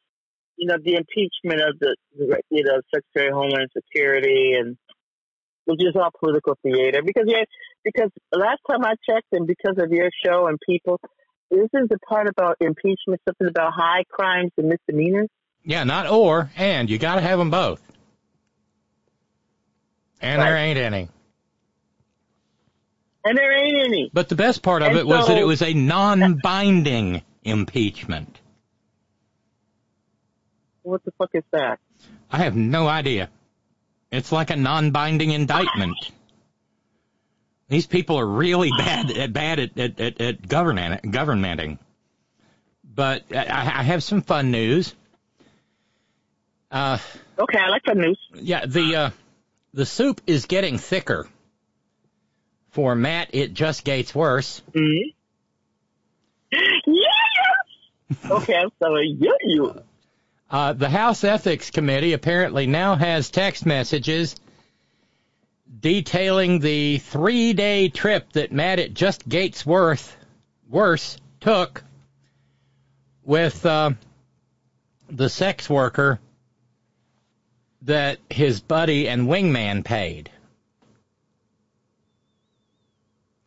you know, the impeachment of the, the you know, Secretary of Homeland Security and which is all political theater because yeah, because last time I checked and because of your show and people, this is the part about impeachment, something about high crimes and misdemeanors. Yeah, not or, and. You got to have them both. And Right. there ain't any. And there ain't any. But the best part of And it was that it was a non-binding impeachment. What the fuck is that? I have no idea. It's like a non-binding indictment. These people are really bad at bad at at, at, at government governmenting. But I, I have some fun news. Uh, Okay, I like the news. yeah, the uh, the soup is getting thicker. For Matt, it just gets worse. Mm-hmm. Yeah. Okay, I'm sorry. Yeah, you. Uh, the House Ethics Committee apparently now has text messages detailing the three day trip that Matt at Just Gaetz Worth worse took with uh, the sex worker that his buddy and wingman paid.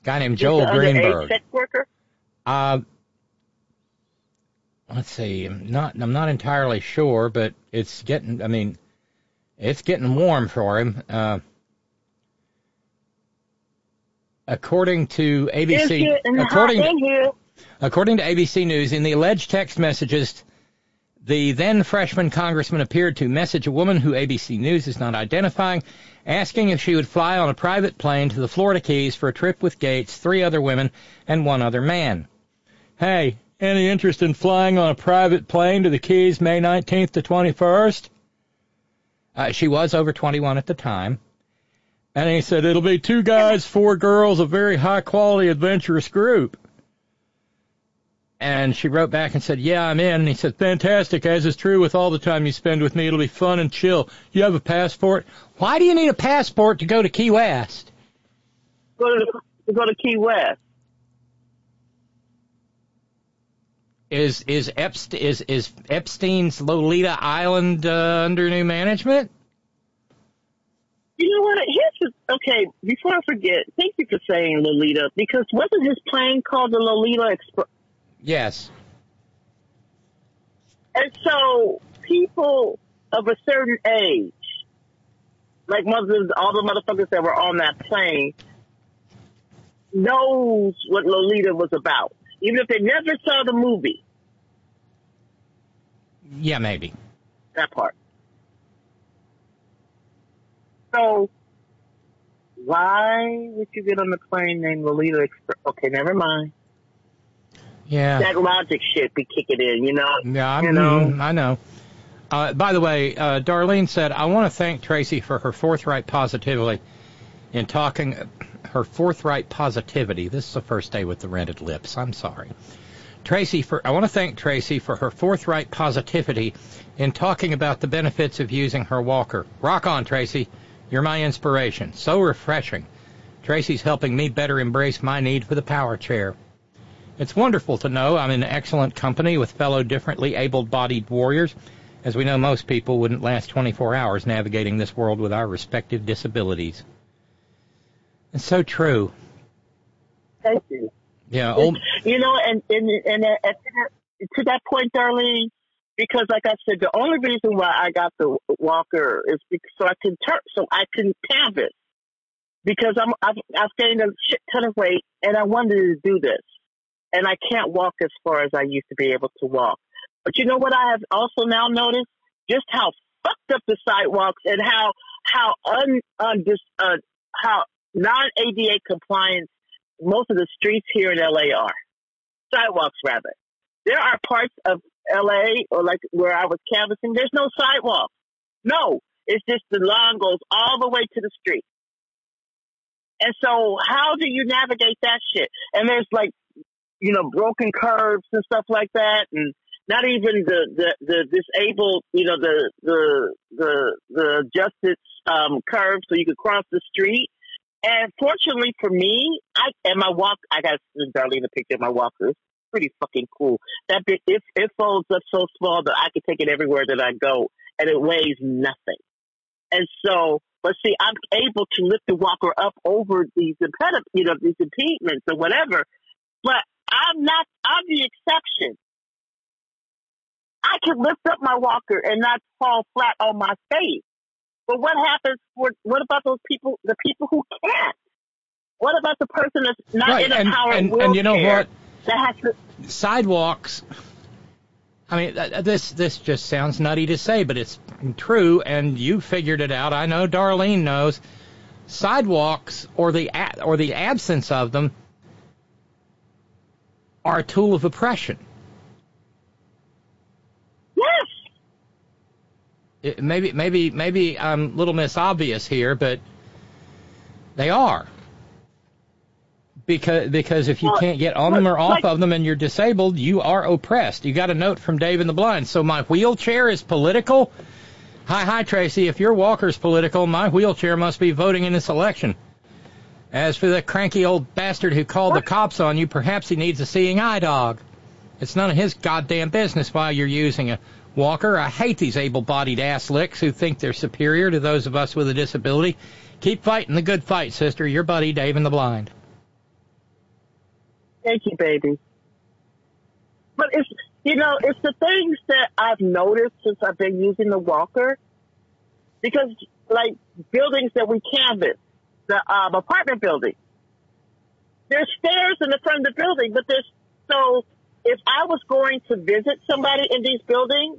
Guy named Joel He's the underage Greenberg. sex worker. Uh, let's see. I'm not I'm not entirely sure, but it's getting. I mean, it's getting warm for him. Uh, according to ABC, according in. According to ABC News, in the alleged text messages, the then freshman congressman appeared to message a woman who ABC News is not identifying, asking if she would fly on a private plane to the Florida Keys for a trip with Gaetz, three other women, and one other man. Hey, any interest in flying on a private plane to the Keys May 19th to 21st? Uh, she was over 21 at the time. And he said, it'll be two guys, four girls, a very high quality adventurous group. And she wrote back and said, yeah, I'm in. And he said, fantastic, as is true with all the time you spend with me. It'll be fun and chill. You have a passport? Why do you need a passport to go to Key West? Go to to go to Key West. Is is is is Epstein's Lolita Island uh, under new management? You know what? Here's the, okay. Before I forget, thank you for saying Lolita because wasn't his plane called the Lolita Express? Yes. And so people of a certain age, like mothers, all the motherfuckers that were on that plane, knows what Lolita was about, even if they never saw the movie. Yeah, maybe. That part. So, why would you get on the plane named Lolita Express? Okay, never mind. Yeah. That logic shit be kicking in, you know? Yeah, I'm, you know? I know. Uh, by the way, uh, Darlene said, I want to thank Tracy for her forthright positivity in talking, her forthright positivity. This is the first day with the rented lips. I'm sorry. Tracy, for I want to thank Tracy for her forthright positivity in talking about the benefits of using her walker. Rock on, Tracy. You're my inspiration. So refreshing. Tracy's helping me better embrace my need for the power chair. It's wonderful to know I'm in excellent company with fellow differently able-bodied warriors, as we know most people wouldn't last 24 hours navigating this world with our respective disabilities. It's so true. Thank you. Yeah, old, You know, and and and at that, to that point, Darlene, because like I said, the only reason why I got the walker is because so I can turn, so I can canvas, because I'm I've, I've gained a shit ton of weight, and I wanted to do this, and I can't walk as far as I used to be able to walk. But you know what I have also now noticed just how fucked up the sidewalks and how how un, un just, uh, how non ADA compliance, most of the streets here in LA are sidewalks rather. There are parts of LA or like where I was canvassing. There's no sidewalk. No, it's just the lawn goes all the way to the street. And so how do you navigate that shit? And there's like, you know, broken curves and stuff like that. And not even the, the, the disabled, you know, the, the, the, the adjusted, um, so you could cross the street. And fortunately for me, I, and my walk, I got Darlene a picture of my walker. It's pretty fucking cool. That bit, it, it folds up so small that I can take it everywhere that I go and it weighs nothing. And so, but see, I'm able to lift the walker up over these impediments, you know, these impediments or whatever. But I'm not, I'm the exception. I can lift up my walker and not fall flat on my face. But what happens for, what about those people, the people who can't? What about the person that's not right. in a and, power and, wheelchair? and you know what? That has to, sidewalks. I mean, this this just sounds nutty to say, but it's true, and you figured it out. I know Darlene knows. Sidewalks, or the or the absence of them, are a tool of oppression. yes. It, maybe maybe maybe I'm a little misobvious here, but they are. Because because if you Well, can't get on them or off like- of them and you're disabled, you are oppressed. You got a note from Dave in the Blind. So my wheelchair is political. Hi hi Tracy, if your walker's political, my wheelchair must be voting in this election. As for the cranky old bastard who called the cops on you, perhaps he needs a seeing eye dog. It's none of his goddamn business why you're using a walker. I hate these able-bodied ass licks who think they're superior to those of us with a disability. Keep fighting the good fight, sister. Your buddy Dave in the Blind. Thank you, baby. But it's, you know, it's the things that I've noticed since I've been using the walker. Because, like, buildings that we canvass, the um, apartment building, there's stairs in the front of the building, but there's, so if I was going to visit somebody in these buildings,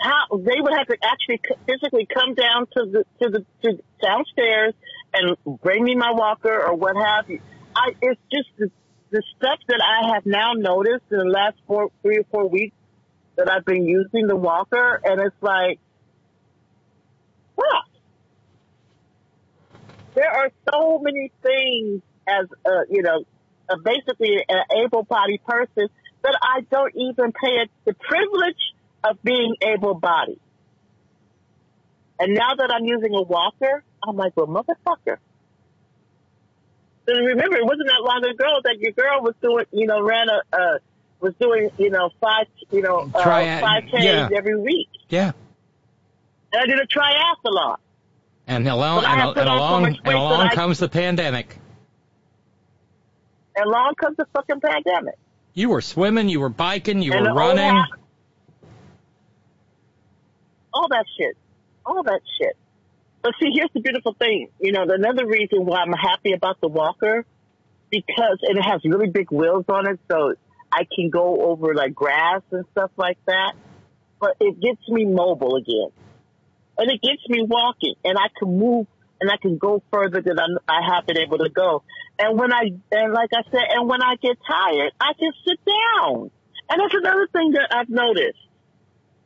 how they would have to actually physically come down to the to the to downstairs and bring me my walker or what have you. I it's just the the stuff that I have now noticed in the last four three or four weeks that I've been using the walker, and it's like, wow, there are so many things as a you know, a, basically an able-bodied person that I don't even pay it the privilege of being able-bodied. And now that I'm using a walker, I'm like, well, motherfucker. So remember, it wasn't that long ago that your girl was doing, you know, ran a, uh, was doing, you know, five, you know, uh, Triad- five Ks yeah. every week. Yeah. And I did a triathlon. And along and, have al- put and on so along and along I- comes the pandemic. And along comes the fucking pandemic. You were swimming, you were biking, you And were running. All that shit. All that shit. But see, here's the beautiful thing. You know, another reason why I'm happy about the walker, because it has really big wheels on it, so I can go over like grass and stuff like that. But it gets me mobile again, and it gets me walking, and I can move, and I can go further than I, I have been able to go. And when I and like I said, and when I get tired, I can sit down. And that's another thing that I've noticed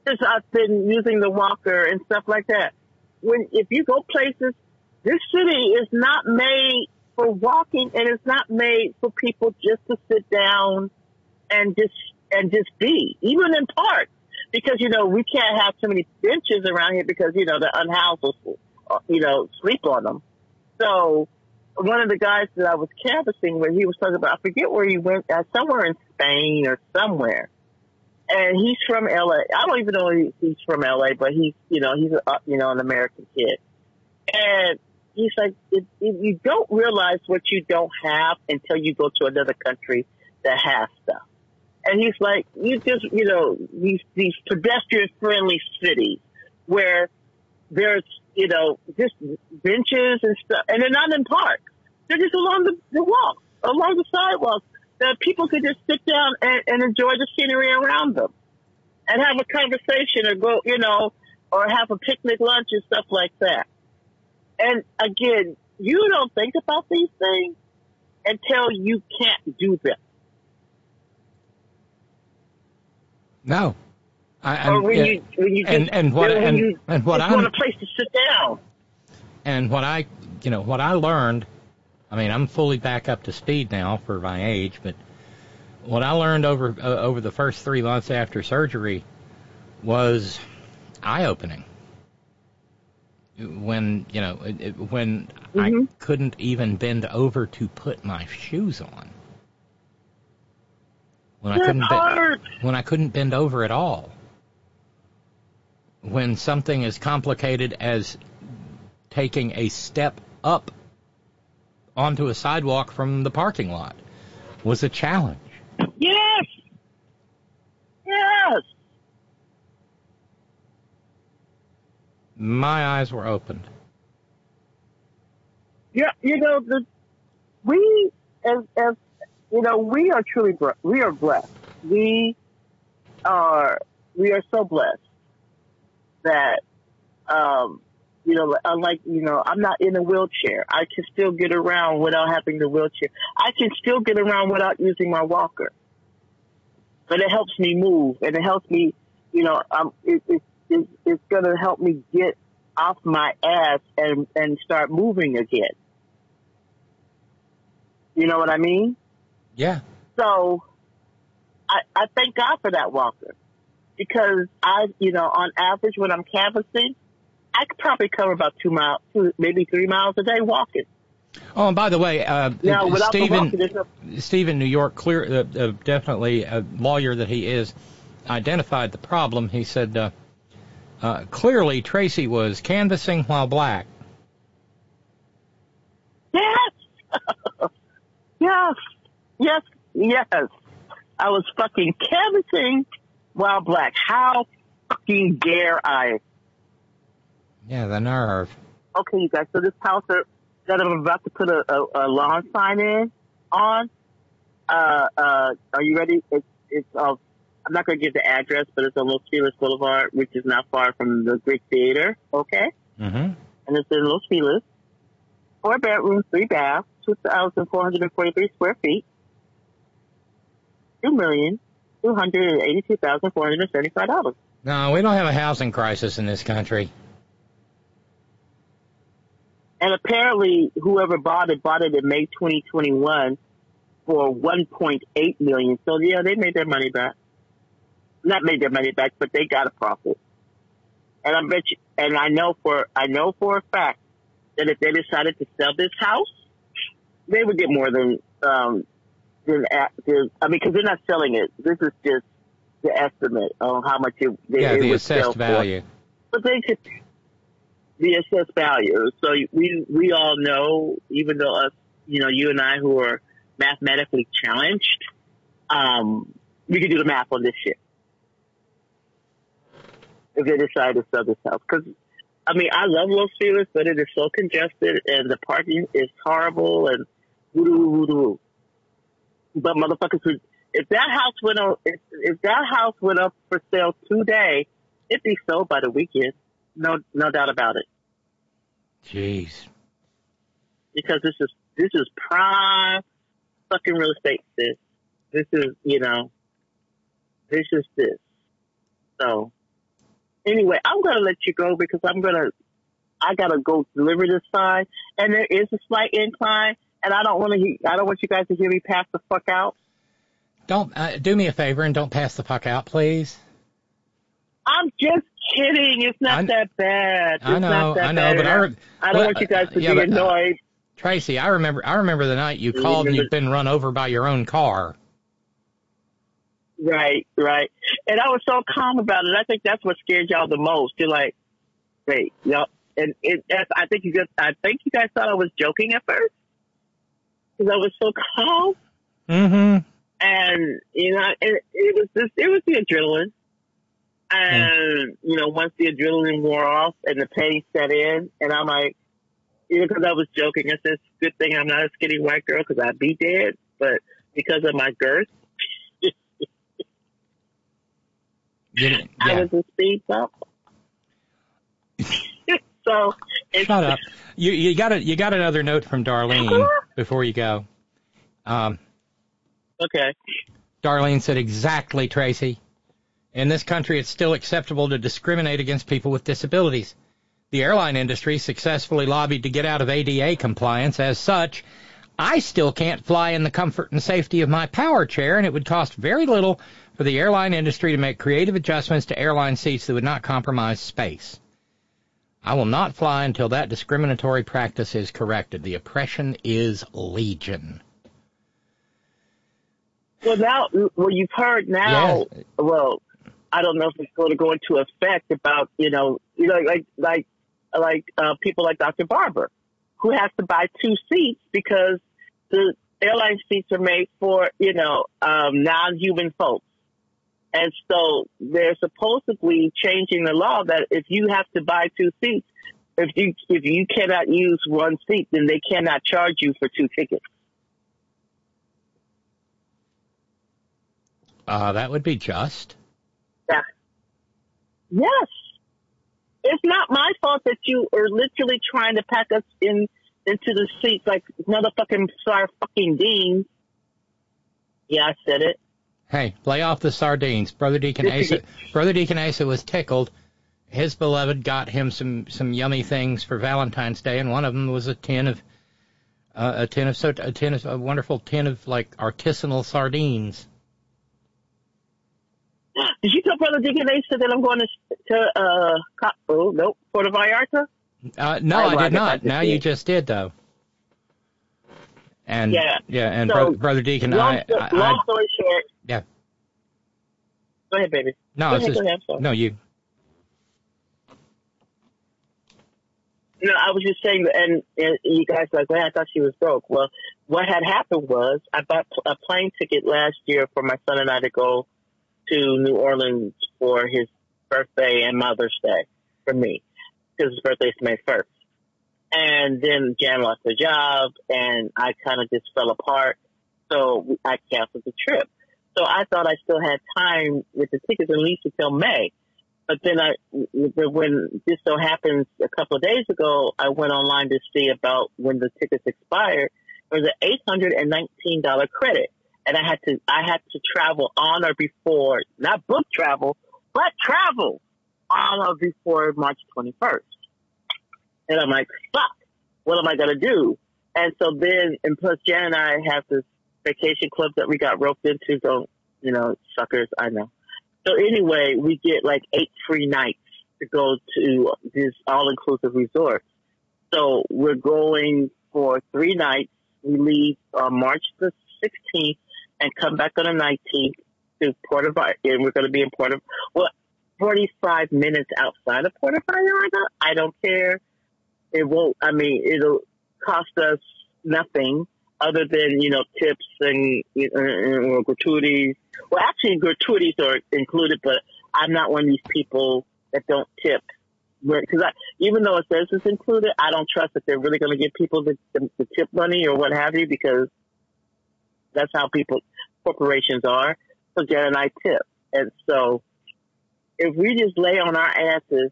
since I've been using the walker and stuff like that. When if you go places, this city is not made for walking, and it's not made for people just to sit down and just and just be, even in parks, because you know we can't have too many benches around here because you know the unhoused will, uh, you know, sleep on them. So one of the guys that I was canvassing with, he was talking about I forget where he went, uh, somewhere in Spain or somewhere and he's from LA. I don't even know if he's from LA, but he's, you know, he's, a, uh, you know, an American kid. And he's like, it, it, you don't realize what you don't have until you go to another country that has stuff. And he's like, you just, you know, these, these pedestrian friendly cities where there's, you know, just benches and stuff, and they're not in parks. They're just along the, the walk, along the sidewalks that people could just sit down and, and enjoy the scenery around them. and have a conversation or go, you know, or have a picnic lunch and stuff like that. And again, you don't think about these things until you can't do them. No. I, or and, when you when you and, just, and what when and, you and what I'm want a place to sit down. and what I you know what I learned. I mean, I'm fully back up to speed now for my age, but what I learned over uh, over the first three months after surgery was eye opening. When you know it, it, when Mm-hmm. I couldn't even bend over to put my shoes on. When I couldn't be- when I couldn't bend over at all. When something as complicated as taking a step up onto a sidewalk from the parking lot was a challenge. Yes. Yes. My eyes were opened. Yeah, you know, the, we as as you know, we are truly we are blessed. We are we are so blessed that um you know, unlike you know, I'm not in a wheelchair. I can still get around without having the wheelchair. I can still get around without using my walker. But it helps me move, and it helps me, you know, um, it, it, it, it's going to help me get off my ass and and start moving again. You know what I mean? Yeah. So I, I thank God for that walker because I, you know, on average when I'm canvassing, I could probably cover about two miles, two, maybe three miles a day walking. Oh, and by the way, uh, Now, the Stephen, walking, no, Stephen, New York, clear, uh, uh, definitely a lawyer that he is, identified the problem. He said, uh, uh, clearly Tracy was canvassing while black. yes, yes, yes, yes. I was fucking canvassing while black. How fucking dare I? Yeah, the nerve. okay, you guys. So this house that I'm about to put a, a, a lawn sign in on. Uh, uh, are you ready? It's it's. Uh, I'm not going to give the address, but it's on Los Feliz Boulevard, which is not far from the Greek Theater. Okay, Mm-hmm. and it's in Los Feliz. Four bedrooms, three baths, two thousand four hundred and forty-three square feet. Two million two hundred and eighty-two thousand four hundred and seventy-five dollars. No, we don't have a housing crisis in this country. And apparently, whoever bought it bought it in May 2021 for 1.8 million. So yeah, they made their money back. Not made their money back, but they got a profit. And I bet you, and I know for I know for a fact that if they decided to sell this house, they would get more than um than, than I mean, because they're not selling it. This is just the estimate on how much it, they, yeah, it the would sell assessed for value. but they could the assessed value. So we we all know, even though us, you know, you and I who are mathematically challenged, um, we can do the math on this shit. If they decide to sell this house, because I mean, I love Los Feliz, but it is so congested and the parking is horrible and woo woo woo But motherfuckers, would if that house went on, if, if that house went up for sale today, it'd be sold by the weekend. No, no doubt about it. Jeez. Because this is this is prime fucking real estate. This, this is you know, this is this. So, anyway, I'm gonna let you go because I'm gonna, I gotta go deliver this sign, and there is a slight incline, and I don't want to, I don't want you guys to hear me pass the fuck out. Don't uh, do me a favor and don't pass the fuck out, please. I'm just kidding. It's not I- that bad. It's I know, not that I know, but I, re- I don't well, want you guys to yeah, be but, uh, annoyed. Tracy, I remember. I remember the night you called and you've been run over by your own car. Right, right. And I was so calm about it. I think that's what scared y'all the most. You're like, wait, y'all. And it, I think you guys, I think you guys thought I was joking at first because I was so calm. Mm-hmm. And you know, it, it was just, it was the adrenaline. And you know, once the adrenaline wore off and the pain set in, and I'm like, you know, because I was joking. I said, "Good thing I'm not a skinny white girl because I'd be dead." But because of my girth, yeah. of the speed bump. so it's, Shut up. You you got a, you got another note from Darlene before you go. Um, Okay. Darlene said exactly, Tracy. In this country, it's still acceptable to discriminate against people with disabilities. The airline industry successfully lobbied to get out of ADA compliance. As such, I still can't fly in the comfort and safety of my power chair, and it would cost very little for the airline industry to make creative adjustments to airline seats that would not compromise space. I will not fly until that discriminatory practice is corrected. The oppression is legion. Well, now, well, you've heard now. Well, I don't know if it's going to go into effect about you know, you know, like like like uh, people like Dr. Barber, who has to buy two seats because the airline seats are made for you know um, non-human folks, and so they're supposedly changing the law that if you have to buy two seats, if you if you cannot use one seat, then they cannot charge you for two tickets. Uh, that would be just. Yeah. Yes. It's not my fault that you are literally trying to pack us in into the seats like motherfucking star fucking deans. Yeah, I said it. Hey, lay off the sardines. Brother Deacon Asa, Brother Deacon Asa was tickled. His beloved got him some some yummy things for Valentine's Day, and one of them was a tin of uh, a tin of so a tin of a wonderful tin of like artisanal sardines. Did you tell Brother Deacon Asa that I'm going to to uh oh nope Puerto Vallarta? Uh, no, I I, did not. this Now you just did though. And Yeah. yeah, and So, brother, brother Deacon, long, I, I, long I story short. Yeah. Go ahead, baby. no, go ahead, just ahead, no you. No, I was just saying, that, and, and you guys were like, well, I thought she was broke. Well, what had happened was I bought a plane ticket last year for my son and I to go to New Orleans for his birthday and Mother's Day for me, because his birthday is May 1st. And then Jan lost her job, and I kind of just fell apart, so I canceled the trip. So I thought I still had time with the tickets at least until May. But then I, when this so happens, a couple of days ago, I went online to see about when the tickets expired. There was an eight hundred and nineteen dollar credit, and I had to I had to travel on or before, not book travel, but travel on or before March twenty first. And I'm like, fuck, what am I gonna do? And so then, and plus Jan and I have this vacation club that we got roped into. Don't you know, suckers? I know. So anyway, we get like eight free nights to go to this all-inclusive resort. So we're going for three nights. We leave on March the 16th and come back on the 19th to Puerto Vallarta. And we're going to be in Port of, well, 45 minutes outside of Port of Vallarta. I don't care. It won't, I mean, it'll cost us nothing other than, you know, tips and, uh, uh, gratuities. Well, actually, gratuities are included, but I'm not one of these people that don't tip. Because I, even though it says it's included, I don't trust that they're really going to give people the, the, the tip money or what have you, because that's how people, corporations are. So Jen and I tip. And so if we just lay on our asses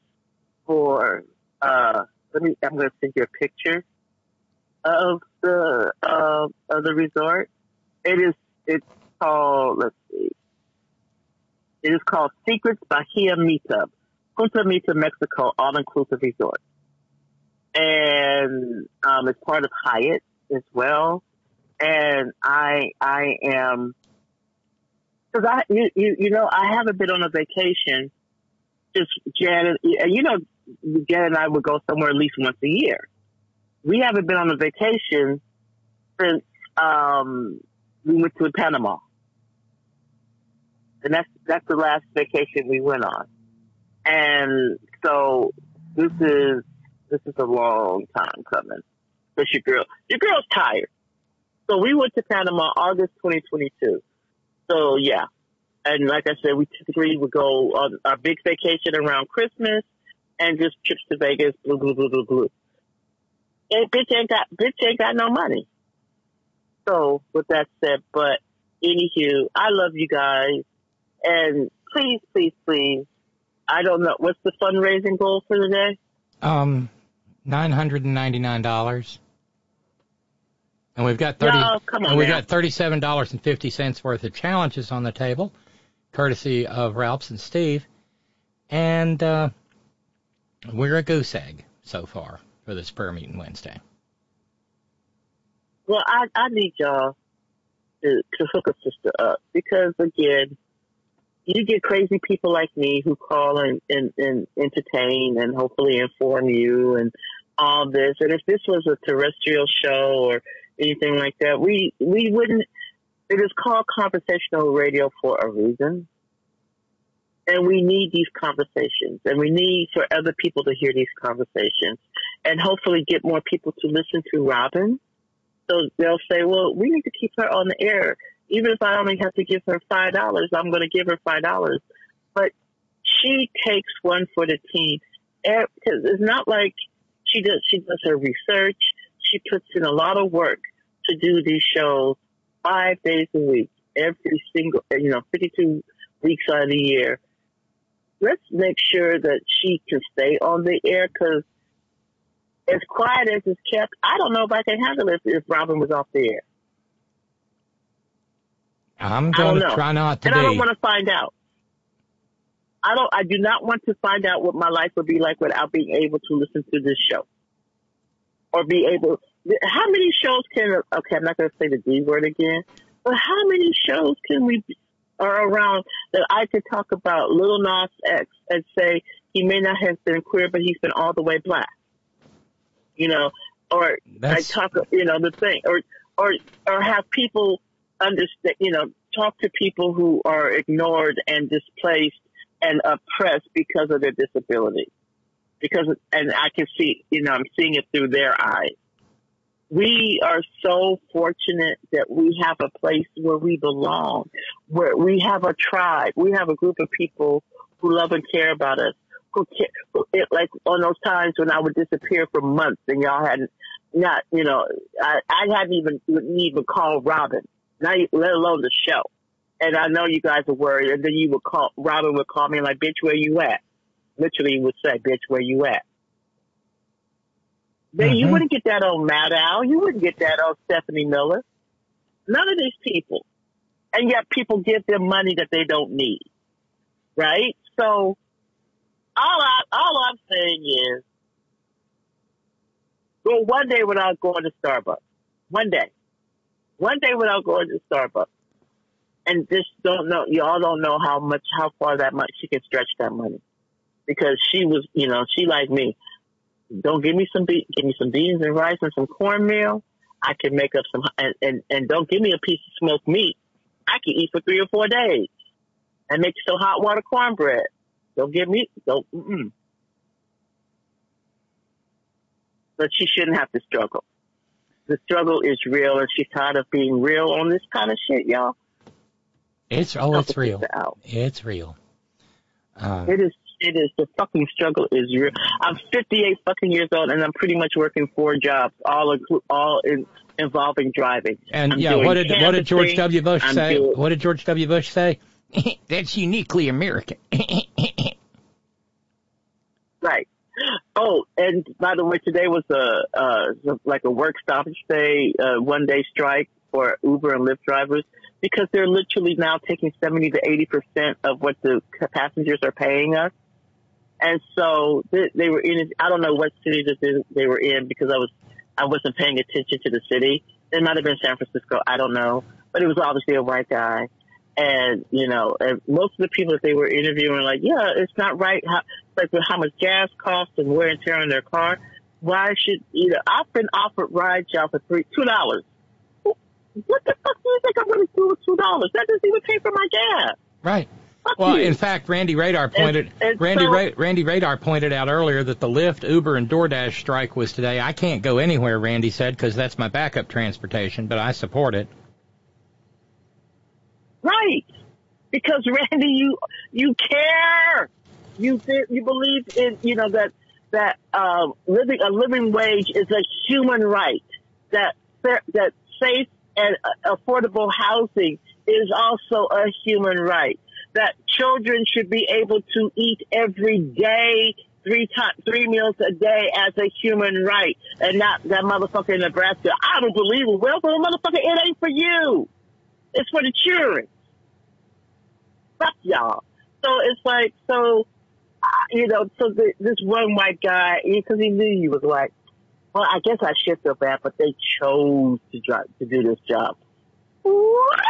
for, uh, let me, I'm going to send you a picture of the, uh, of the resort. It is, it's called, let's see. It is called Secrets Bahia Mita. Punta Mita, Mexico, all-inclusive resort. And, um, it's part of Hyatt as well. And I, I am, cause I, you, you, you know, I haven't been on a vacation. Just Jan, and you know, Jan and I would go somewhere at least once a year. We haven't been on a vacation since, um, we went to Panama. And that's, that's the last vacation we went on. And so this is, this is a long time coming. Cause your girl, your girl's tired. So we went to Panama August 2022. So yeah. And like I said, we typically would go on our big vacation around Christmas and just trips to Vegas, blue, blue, blue, blue, blue. And bitch ain't got, bitch ain't got no money. So with that said, but anywho, I love you guys. And please, please, please. I don't know. What's the fundraising goal for the day? Um, nine hundred and ninety nine dollars. And we've got thirty. No, come on and we've now. got thirty-seven dollars and fifty cents worth of challenges on the table, courtesy of Ralphs and Steve, and uh, we're a goose egg so far for this prayer meeting Wednesday. Well, I, I need y'all to, to hook a sister up because again, you get crazy people like me who call and, and, and entertain and hopefully inform you and all this. And if this was a terrestrial show or anything like that, we, we wouldn't, it is called conversational radio for a reason. And we need these conversations and we need for other people to hear these conversations and hopefully get more people to listen to Robyn. So they'll say, well, we need to keep her on the air. Even if I only have to give her five dollars, I'm going to give her five dollars. But she takes one for the team. Because it's not like she does. She does her research. She puts in a lot of work to do these shows five days a week, every single, you know, 52 weeks out of the year. Let's make sure that she can stay on the air because as quiet as it's kept, I don't know if I can handle it if Robyn was off the air. I'm going to try not to and. I don't want to find out. I don't. I do not want to find out what my life would be like without being able to listen to this show, or be able. How many shows can? Okay, I'm not going to say the D word again, but how many shows can we are around that I could talk about Lil Nas X and say he may not have been queer, but he's been all the way black. You know, or That's- I talk, you know, the thing, or or or have people understand, you know, talk to people who are ignored and displaced and oppressed because of their disability. Because, and I can see, you know, I'm seeing it through their eyes. We are so fortunate that we have a place where we belong, where we have a tribe. We have a group of people who love and care about us. Who care, it, like on those times when I would disappear for months and y'all hadn't, not, you know, I, I hadn't even, wouldn't even call Robyn, not let alone the show. And I know you guys are worried. And then you would call, Robyn would call me like, bitch, where you at? Literally would say, bitch, where you at? Then you Mhm. wouldn't get that on Matt Al. You wouldn't get that on Stephanie Miller. None of these people. And yet people give them money that they don't need. Right? So all I, all I'm saying is go one day without going to Starbucks. One day. One day without going to Starbucks. And just don't know, y'all don't know how much, how far that much she can stretch that money. Because she was, you know, she like me. Don't give me some be- give me some beans and rice and some cornmeal. I can make up some, and, and, and don't give me a piece of smoked meat. I can eat for three or four days and make some hot water cornbread. Don't give me, don't, mm-mm. But she shouldn't have to struggle. The struggle is real and she's tired of being real on this kind of shit, y'all. It's oh, it's real. It's real. Um, It is, it is, the fucking struggle is real. I'm 58 fucking years old and I'm pretty much working four jobs, all inclu- all in, involving driving. and I'm yeah, what did what did George. W. Bush I'm say? doing- What did George W. Bush say? That's uniquely American. Right. Oh, and by the way, today was a uh, like a work stoppage day, uh, one day strike for Uber and Lyft drivers because they're literally now taking seventy to eighty percent of what the passengers are paying us. And so they, they were in. I don't know what city that they, they were in because I was I wasn't paying attention to the city. It might have been San Francisco. I don't know, but it was obviously a white guy. And, you know, and most of the people that they were interviewing like, yeah, it's not right. How, like with how much gas costs and wear and tear on their car. Why should, you know, I've been offered rides y'all for three, two dollars. What the fuck do you think I'm going to do with two dollars? That doesn't even pay for my gas. right. Fuck Well, you. in fact, Randy Radar pointed and Randy so- Ra- Randy Radar pointed out earlier that the Lyft, Uber, and DoorDash strike was today. I can't go anywhere, Randy said, because that's my backup transportation, but I support it. Right. Because Randy, you you care. You you believe in you know that that um, living a living wage is a human right. That that safe and uh, affordable housing is also a human right. That children should be able to eat every day, three times, three meals a day as a human right, and not that motherfucker in Nebraska. I don't believe it. Well, for the motherfucker, it ain't for you. It's for the children. Fuck y'all. So it's like, so, you know, so the, this one white guy, because he knew you was like, well, I guess I should feel bad, but they chose to drive, to do this job. What?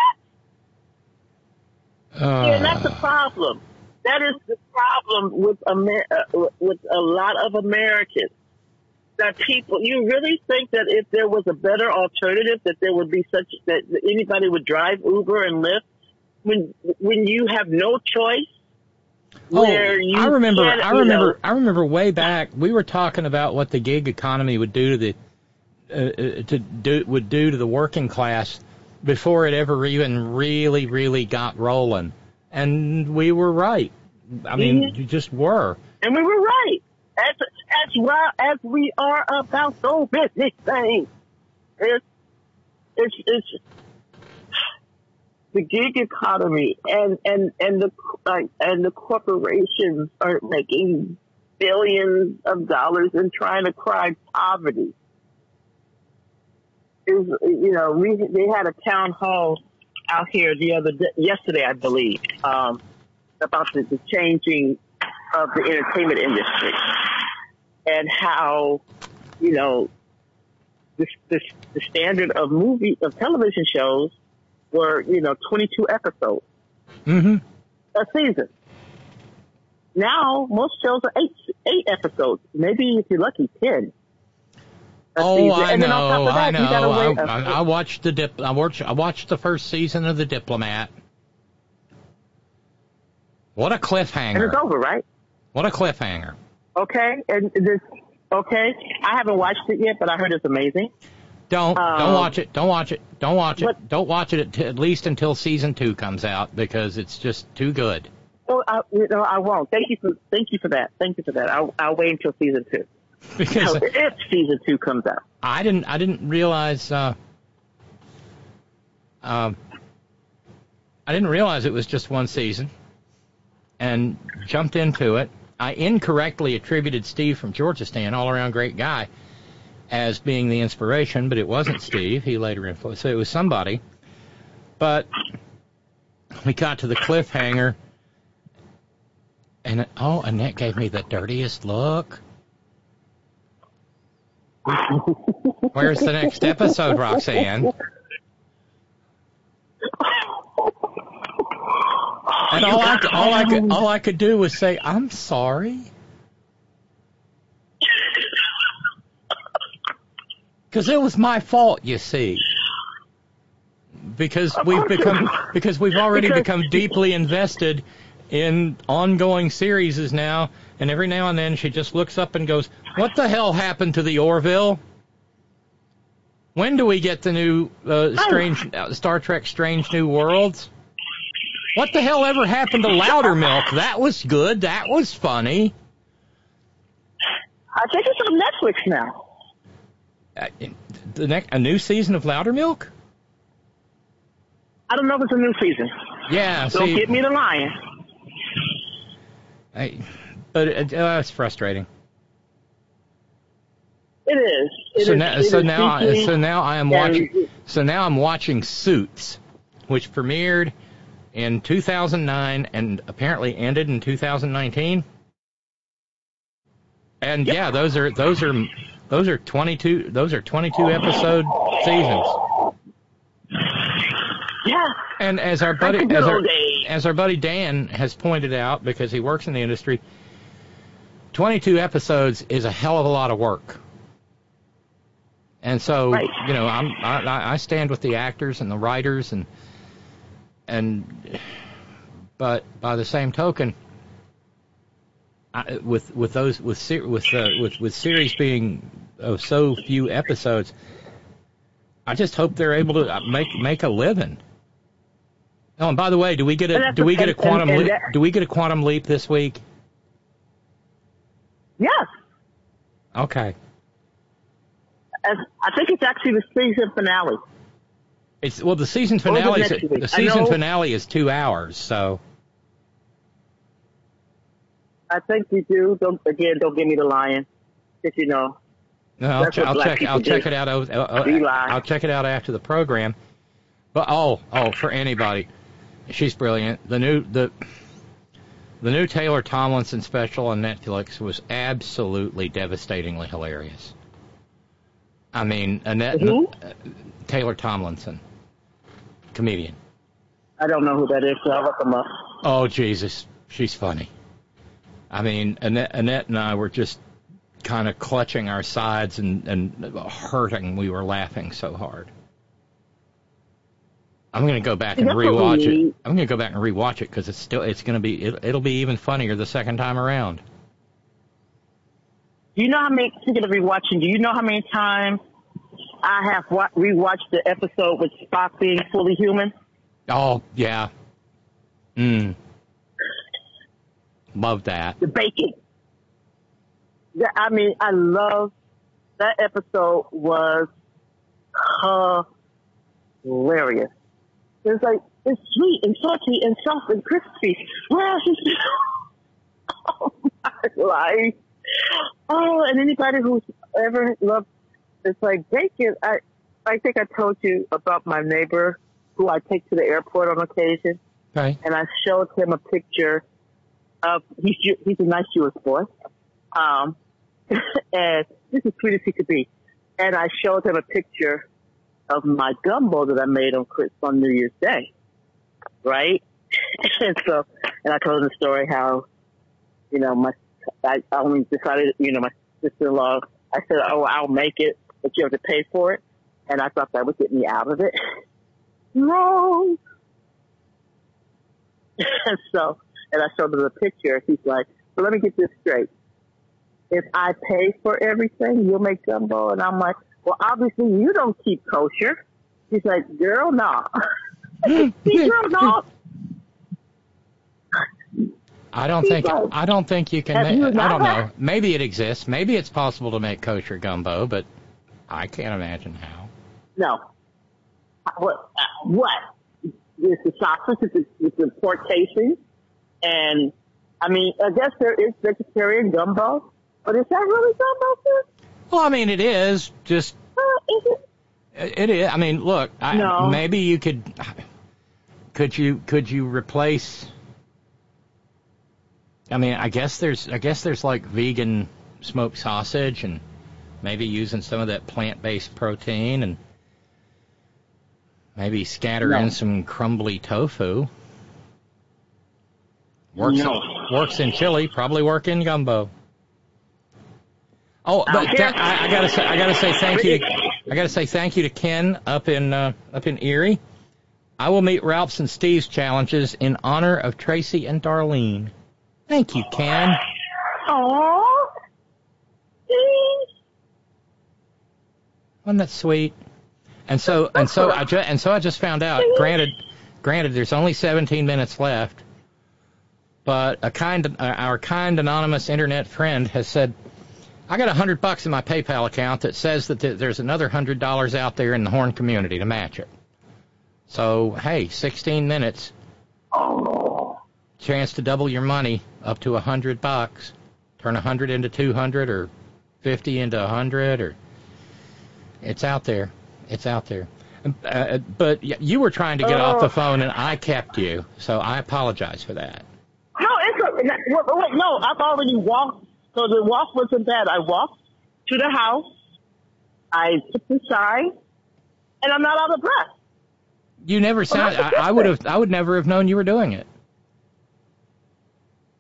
Uh, Yeah, that's the problem. That is the problem with Amer- uh, with a lot of Americans. That people, you really think that if there was a better alternative, that there would be such that anybody would drive Uber and Lyft when when you have no choice. Oh, I remember. I remember. know- I remember way back. We were talking about what the gig economy would do to the uh, uh, to do would do to the working class before it ever even really, really got rolling, and we were right. I mean, Mhm. you just were. and we were right. As as well as we are about those business things. It's it's it's the gig economy and and and the like and the corporations are making billions of dollars and trying to cry poverty is, you know, we, they had a town hall out here the other day, yesterday, I believe, um, about the, the changing of the entertainment industry and how, you know, the, the, the standard of movie, of television shows were, you know, 22 episodes mm-hmm. a season. Now most shows are eight, eight episodes, maybe if you're lucky, 10. That's oh, easy. I, know, that, I know, I. I, I, watched the dip. I watched. I watched the first season of The Diplomat. What a cliffhanger! And it's over, right? What a cliffhanger! Okay, and this. Okay, I haven't watched it yet, but I heard it's amazing. Don't um, don't watch it. Don't watch it. Don't watch it. Don't watch it at, at, least until season two comes out because it's just too good. Well, I, you know, I won't. Thank you for thank you for that. Thank you for that. I'll, I'll wait until season two. Because if season two comes out. I didn't I didn't realize uh, um I didn't realize it was just one season and jumped into it. I incorrectly attributed Steve from Georgia Stan, all around great guy, as being the inspiration, but it wasn't Steve. He later influenced. So it was somebody. But we got to the cliffhanger, and oh, Annette gave me the dirtiest look. Where's the next episode, Roxanne? And all I, all I could all I could do was say, "I'm sorry," because it was my fault. You see, because we've become because we've already become deeply invested in ongoing series now, and every now and then she just looks up and goes, "What the hell happened to the Orville?" When do we get the new uh, strange uh, Star Trek Strange New Worlds? What the hell ever happened to Loudermilk? That was good. That was funny. I think it's on Netflix now. Uh, the next a new season of Loudermilk? I don't know if it's a new season. Yeah, Don't see, get me the lion. I, but it, uh, it's frustrating. It is. It so is- now, so now, I, so now I am watching. So now I'm watching Suits, which premiered in 2009 and apparently ended in 2019. And yeah, those are those are those are 22 those are 22 episode seasons. Yeah. And as our buddy Like the good as our. As our buddy Dan has pointed out because he works in the industry, 22 episodes is a hell of a lot of work. And so, Right. you know, I'm I, I stand with the actors and the writers and and but by the same token, I, with with those with with uh, with with series being of so few episodes, I just hope they're able to uh, make make a living. Oh, and by the way, do we get a do we get a quantum leap? Do we get a quantum leap this week? Yes. Okay, As, I think it's actually the season finale. it's well the season finale. week. The season finale is two hours, so I think you do. Don't again. Don't give me the lion. If you know. No, I'll, ch- I'll check. I'll check it out. We o- uh, I'll check it out after the program. But oh, oh, for anybody, she's brilliant. The new the the new Taylor Tomlinson special on Netflix was absolutely devastatingly hilarious. I mean, Annette Who? uh, Taylor Tomlinson, comedian. I don't know who that is, so I'll look them up. Oh Jesus, she's funny. I mean, Annette, Annette and I were just kind of clutching our sides and, and hurting. We were laughing so hard. I'm going to go back and That's what we rewatch it. I'm going to go back and rewatch it because it's still it's going to be it, it'll be even funnier the second time around. Do you know how many? Speaking of rewatching, do you know how many times I have wa- rewatched the episode with Spock being fully human? Oh yeah, mm. Love that. The bacon. Yeah, I mean, I love that episode. Was hilarious. It's like it's sweet and salty and soft and crispy. Where is this? Oh my life. Oh, and anybody who's ever loved, it's like bacon. I, I think I told you about my neighbor who I take to the airport on occasion, Okay. and I showed him a picture of he's he's a nice Jewish boy, um, and this is sweet as he could be, and I showed him a picture of my gumbo that I made on on New Year's Day, right? and so, and I told him the story how, you know, my I I only decided, you know, my sister-in-law. I said, "Oh, I'll make it, but you have to pay for it," and I thought that would get me out of it. No. and so, and I showed him the picture. He's like, "So let me get this straight. If I pay for everything, you'll make gumbo." And I'm like, "Well, obviously you don't keep kosher." She's like, "Girl, no." See, girl, no. I don't think I don't think you can. Ma- you I don't know. Maybe it exists. Maybe it's possible to make kosher gumbo, but I can't imagine how. No. What? What? It's the sausage. It's it's the pork casing, and I mean, I guess there is vegetarian gumbo, but is that really gumbo? Sis? Well, I mean, it is just Uh, is it? it is. I mean, look, I, No. maybe you could. Could you could you replace? I mean, I guess there's I guess there's like vegan smoked sausage and maybe using some of that plant-based protein and maybe scatter No. in some crumbly tofu. Works No. works in chili, probably work in gumbo. Oh, but that, I, I gotta say, I gotta say thank you. I gotta say thank you to Ken up in uh, up in Erie. I will meet Ralph's and Steve's challenges in honor of Tracy and Darlene. Thank you, Ken. Aww. Wasn't that sweet? And so and so I ju- and so I just found out. Granted, granted, there's only 17 minutes left, but a kind uh, our kind anonymous internet friend has said, I got a hundred bucks in my PayPal account that says that th- there's another hundred dollars out there in the Horn community to match it. So hey, 16 minutes, Oh. chance to double your money up to a hundred bucks. Turn a hundred into 200 or 50 into a hundred or it's out there. It's out there. Uh, but y- you were trying to get off the Oh. phone, and I kept you, so I apologize for that. No, it's a, wait, no. I've already walked, so the walk wasn't bad. I walked to the house. I took the sign, and I'm not out of breath. You never sound. I, I would have. I would never have known you were doing it.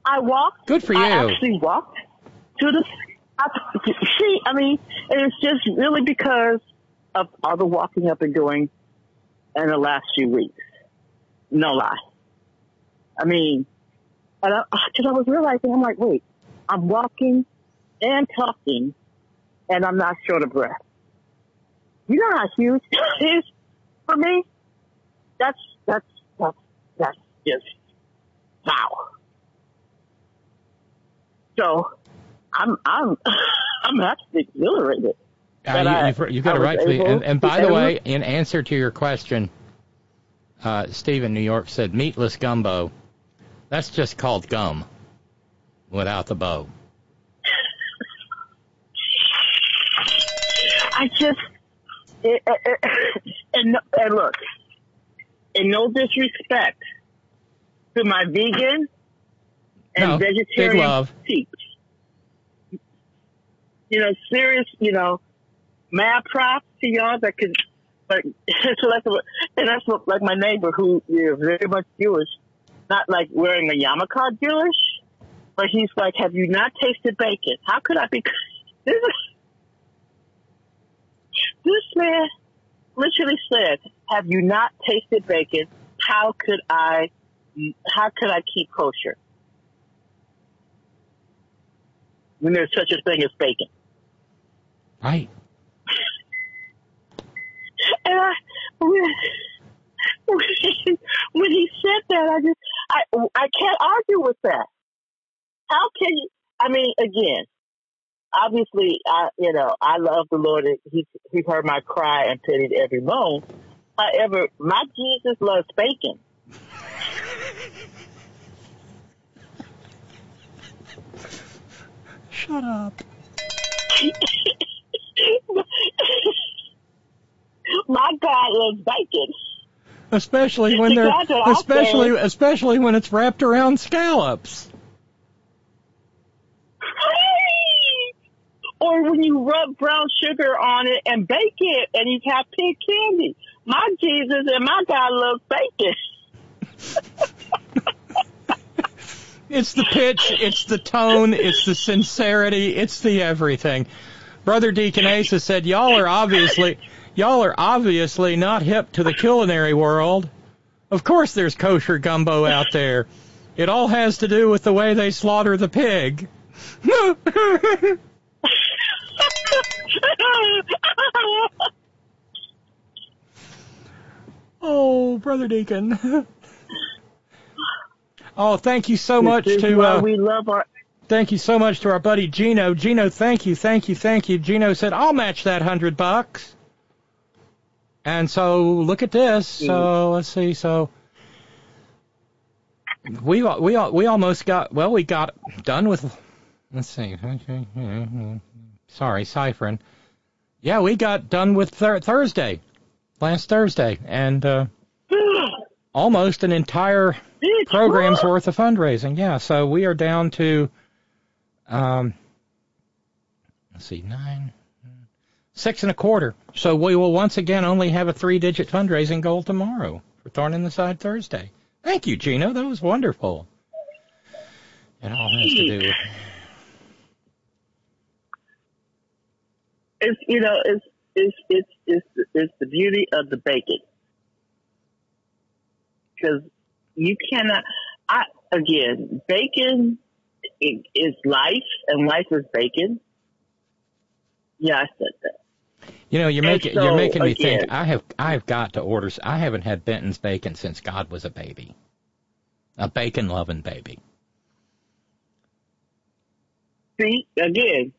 I walked. Good for you. I actually walked to the. I, see, I mean, it's just really because of all the walking I've been doing in the last few weeks. No lie. I mean, and I, cause I was realizing, I'm like, wait, I'm walking and talking, and I'm not short of breath. You know how huge that is for me? That's, that's, that's, that's just, wow. So, I'm, I'm, I'm actually exhilarated. Uh, you, you've, you've got I a was right to be. able And, and by the way, in answer to your question, uh, Steve in New York said meatless gumbo. That's just called gum. Without the bow. I just, it, it, it, and, and look, in no disrespect to my vegan and No, vegetarian peeps. You know, serious, you know, mad props to y'all that could, like, it's like, and that's what, like my neighbor who is very much Jewish, not like wearing a yarmulke Jewish, but he's like, have you not tasted bacon? How could I be, this, is- this man literally said, have you not tasted bacon? How could I, how could I keep kosher? When there's such a thing as bacon. Right. And I, when, when, when he said that, I just, I, I can't argue with that. How can you, I mean, again, obviously, I, you know, I love the Lord. and He, he heard my cry and pitied every moan. However, my Jesus loves bacon. Shut up. my God loves bacon. Especially when they're That's what I especially especially when it's wrapped around scallops. Or when you rub brown sugar on it and bake it and you have pig candy. My Jesus and my God love bacon. It's the pitch, it's the tone, it's the sincerity, it's the everything. Brother Deacon Asa said, "Y'all are obviously, y'all are obviously not hip to the culinary world. Of course, there's kosher gumbo out there. It all has to do with the way they slaughter the pig." Oh, Brother Deacon. oh, thank you so much This to uh, we love our thank you so much to our buddy Gino. Gino, thank you, thank you, thank you. Gino said, "I'll match that hundred bucks." And so look at this. So let's see. So we we we almost got well. We got done with. Let's see. Sorry, ciphering. Yeah, we got done with thir- Thursday, last Thursday, and uh, almost an entire program's worth of fundraising. Yeah, so we are down to, um, let's see, nine, six and a quarter. So we will once again only have a three-digit fundraising goal tomorrow for Thorn in the Side Thursday. Thank you, Gino. That was wonderful. It all has to do it's you know it's it's it's it's it's the beauty of the bacon because you cannot. I again, bacon is life, and life is bacon. Yeah, I said that. You know, you're making so, you're making me again- think. I have I have got to order. I haven't had Benton's bacon since God was a baby, a bacon loving baby. See, again,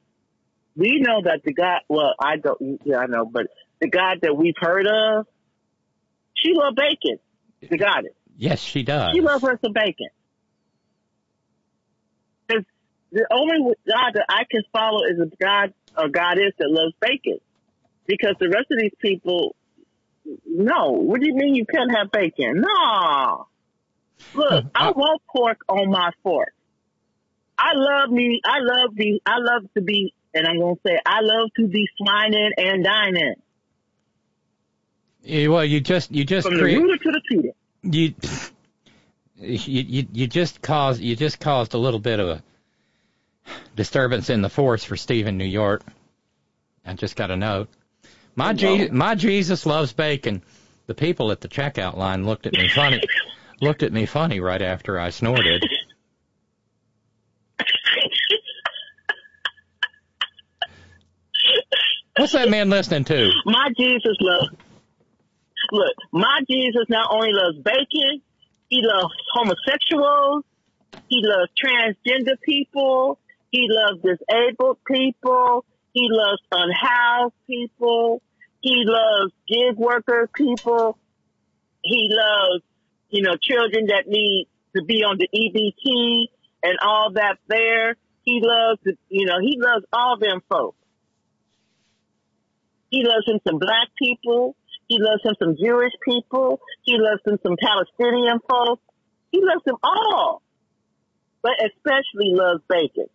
we know that the God. Well, I don't. Yeah, I know, but the God that we've heard of, she loves bacon. The God it. Yes, she does. She loves her some bacon. 'Cause the only God that I can follow is a God or goddess that loves bacon. Because the rest of these people, no. What do you mean you can't have bacon? No. Look, I want pork on my fork. I love me. I love the. I love to be, and I'm gonna say, I love to be swining and dining Yeah, Well, you just you just from the rooter to the tutor. you, you you you just caused you just caused a little bit of a disturbance in the force for Stephen New York. I just got a note. My Je- my Jesus loves bacon. The people at the checkout line looked at me funny. looked at me funny right after I snorted. What's that man listening to? My Jesus loves. Look, my Jesus not only loves bacon, he loves homosexuals, he loves transgender people, he loves disabled people, he loves unhoused people, he loves gig worker people, he loves, you know, children that need to be on the EBT and all that there. He loves, you know, he loves all them folks. He loves him some black people. He loves him some Jewish people. He loves him some Palestinian folks. He loves them all, but especially loves bacon.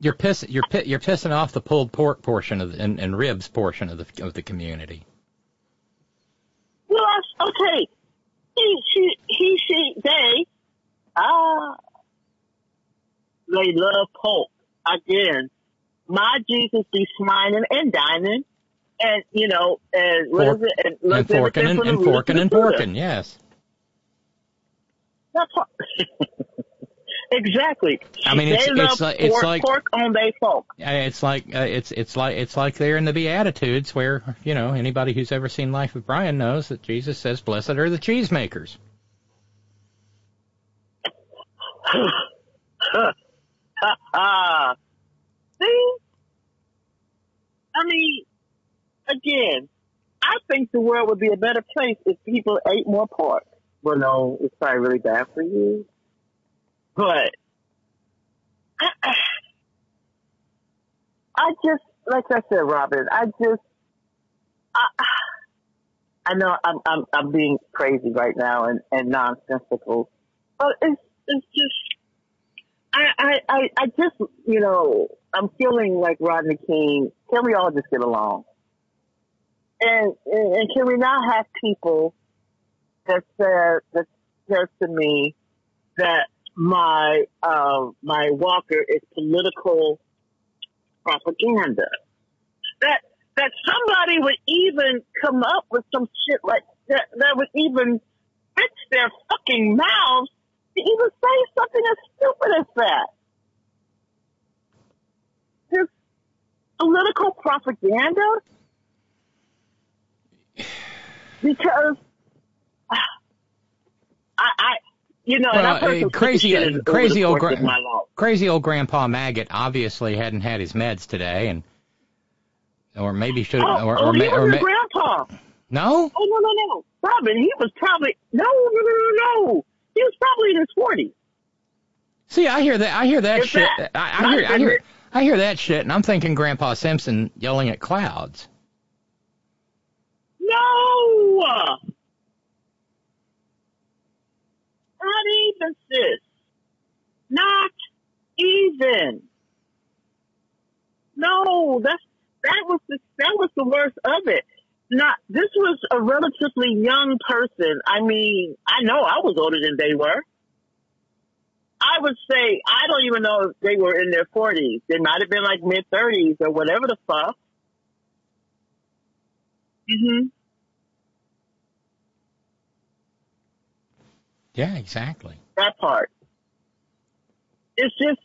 You're piss you're pi- you're pissing off the pulled pork portion of the, and, and ribs portion of the of the community. Well, I- okay. He, she, he, she, they, ah, they love pork. Again, my Jesus be smiling and dining, and you know, and what Fork- is it? And, And look forking and, and forking and porking, yes. That's what- exactly. I mean, it's- it's like- it's pork, like- pork on they folk. It's like uh, it's it's like it's like there in the Beatitudes, where you know anybody who's ever seen Life of Brian knows that Jesus says, "Blessed are the cheesemakers." See, I mean, again, I think the world would be a better place if people ate more pork. Well, no, it's probably really bad for you, but I, I- I just, like I said, Robyn, I just, I, I know I'm, I'm, I'm being crazy right now and, and nonsensical, but it's, it's just, I, I, I, I just, you know, I'm feeling like Rodney King. Can we all just get along? And, and, and can we not have people that said, that says to me that my, uh, my walker is political propaganda? That, that somebody would even come up with some shit like that, that would even fix their fucking mouths to even say something as stupid as that. This political propaganda? Because I, I, you know, and Well, uh, crazy, crazy old, gra- crazy old Grandpa Maggot obviously hadn't had his meds today, and or maybe should, Oh, or, oh, or, he ma- was or ma- grandpa. no, Oh no no no, Robyn, he was probably no no no no no. He was probably in his forties. See, I hear that. I hear that shit. that- I, I hear. I hear. that- I hear that shit, and I'm thinking Grandpa Simpson yelling at clouds. No, not even sis. Not even. No, that's that was the that was the worst of it. Not this was a relatively young person. I mean, I know I was older than they were. I would say I don't even know if they were in their forties. They might have been like mid thirties or whatever the fuck. Mhm. Yeah, exactly. that part. It's just,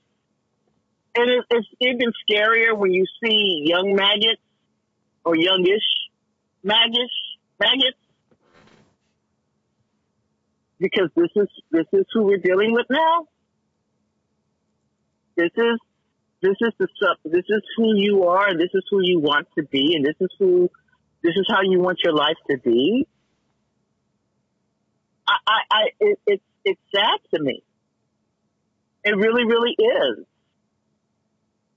and it, it's even scarier when you see young maggots or youngish maggots, maggots, because this is this is who we're dealing with now. This is this is the stuff. This is who you are. This is who you want to be, and this is who this is how you want your life to be. I, I, I it, it's it's sad to me. It really, really is.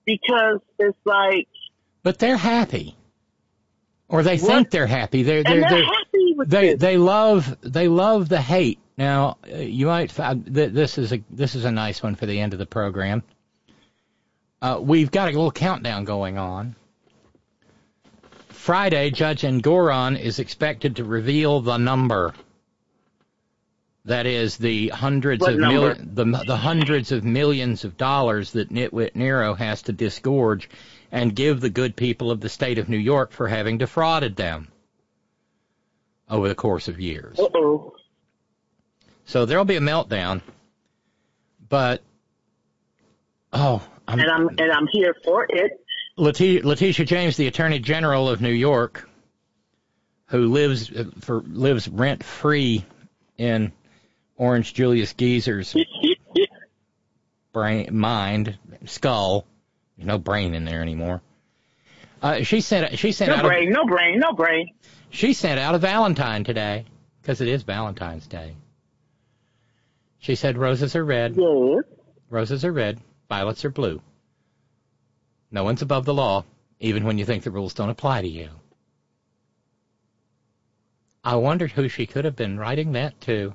Because it's like, But they're happy, or they think they're happy. They're they're, they're they're happy with they this. they love they love the hate. Now uh, you might find th- this is a this is a nice one for the end of the program. Uh, we've got a little countdown going on. Friday, Judge Engoron is expected to reveal the number. That is the hundreds What of mil- the the hundreds of millions of dollars that Nitwit Nero has to disgorge and give the good people of the state of New York for having defrauded them over the course of years. Uh-oh. So there'll be a meltdown. But oh, I'm, and I'm and I'm here for it. Letitia, Letitia James, the Attorney General of New York, who lives uh, for lives rent free in Orange Julius Geezer's brain, mind, skull. There's no brain in there anymore. Uh, she sent she sent No out brain, a, no brain, no brain. she sent out a Valentine today because it is Valentine's Day. She said roses are red. Yes. Roses are red. Violets are blue. No one's above the law, even when you think the rules don't apply to you. I wondered who she could have been writing that to.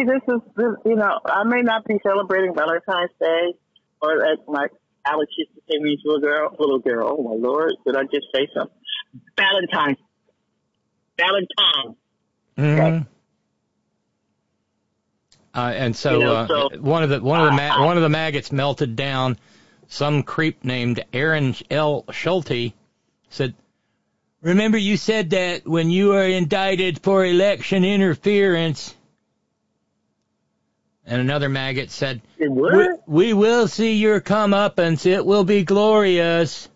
See, this is, this, you know, I may not be celebrating Valentine's Day, or as my Alex used to say when he was a little girl, little girl. Oh my lord, did I just say something? Valentine's. Valentine. Mm-hmm. Uh, and so, You know, uh, so- one of the one of the ma- one of the maggots melted down. Some creep named Aaron L. Schulte said, "Remember you said that when you are indicted for election interference." And another maggot said, we, we will see your comeuppance. It will be glorious."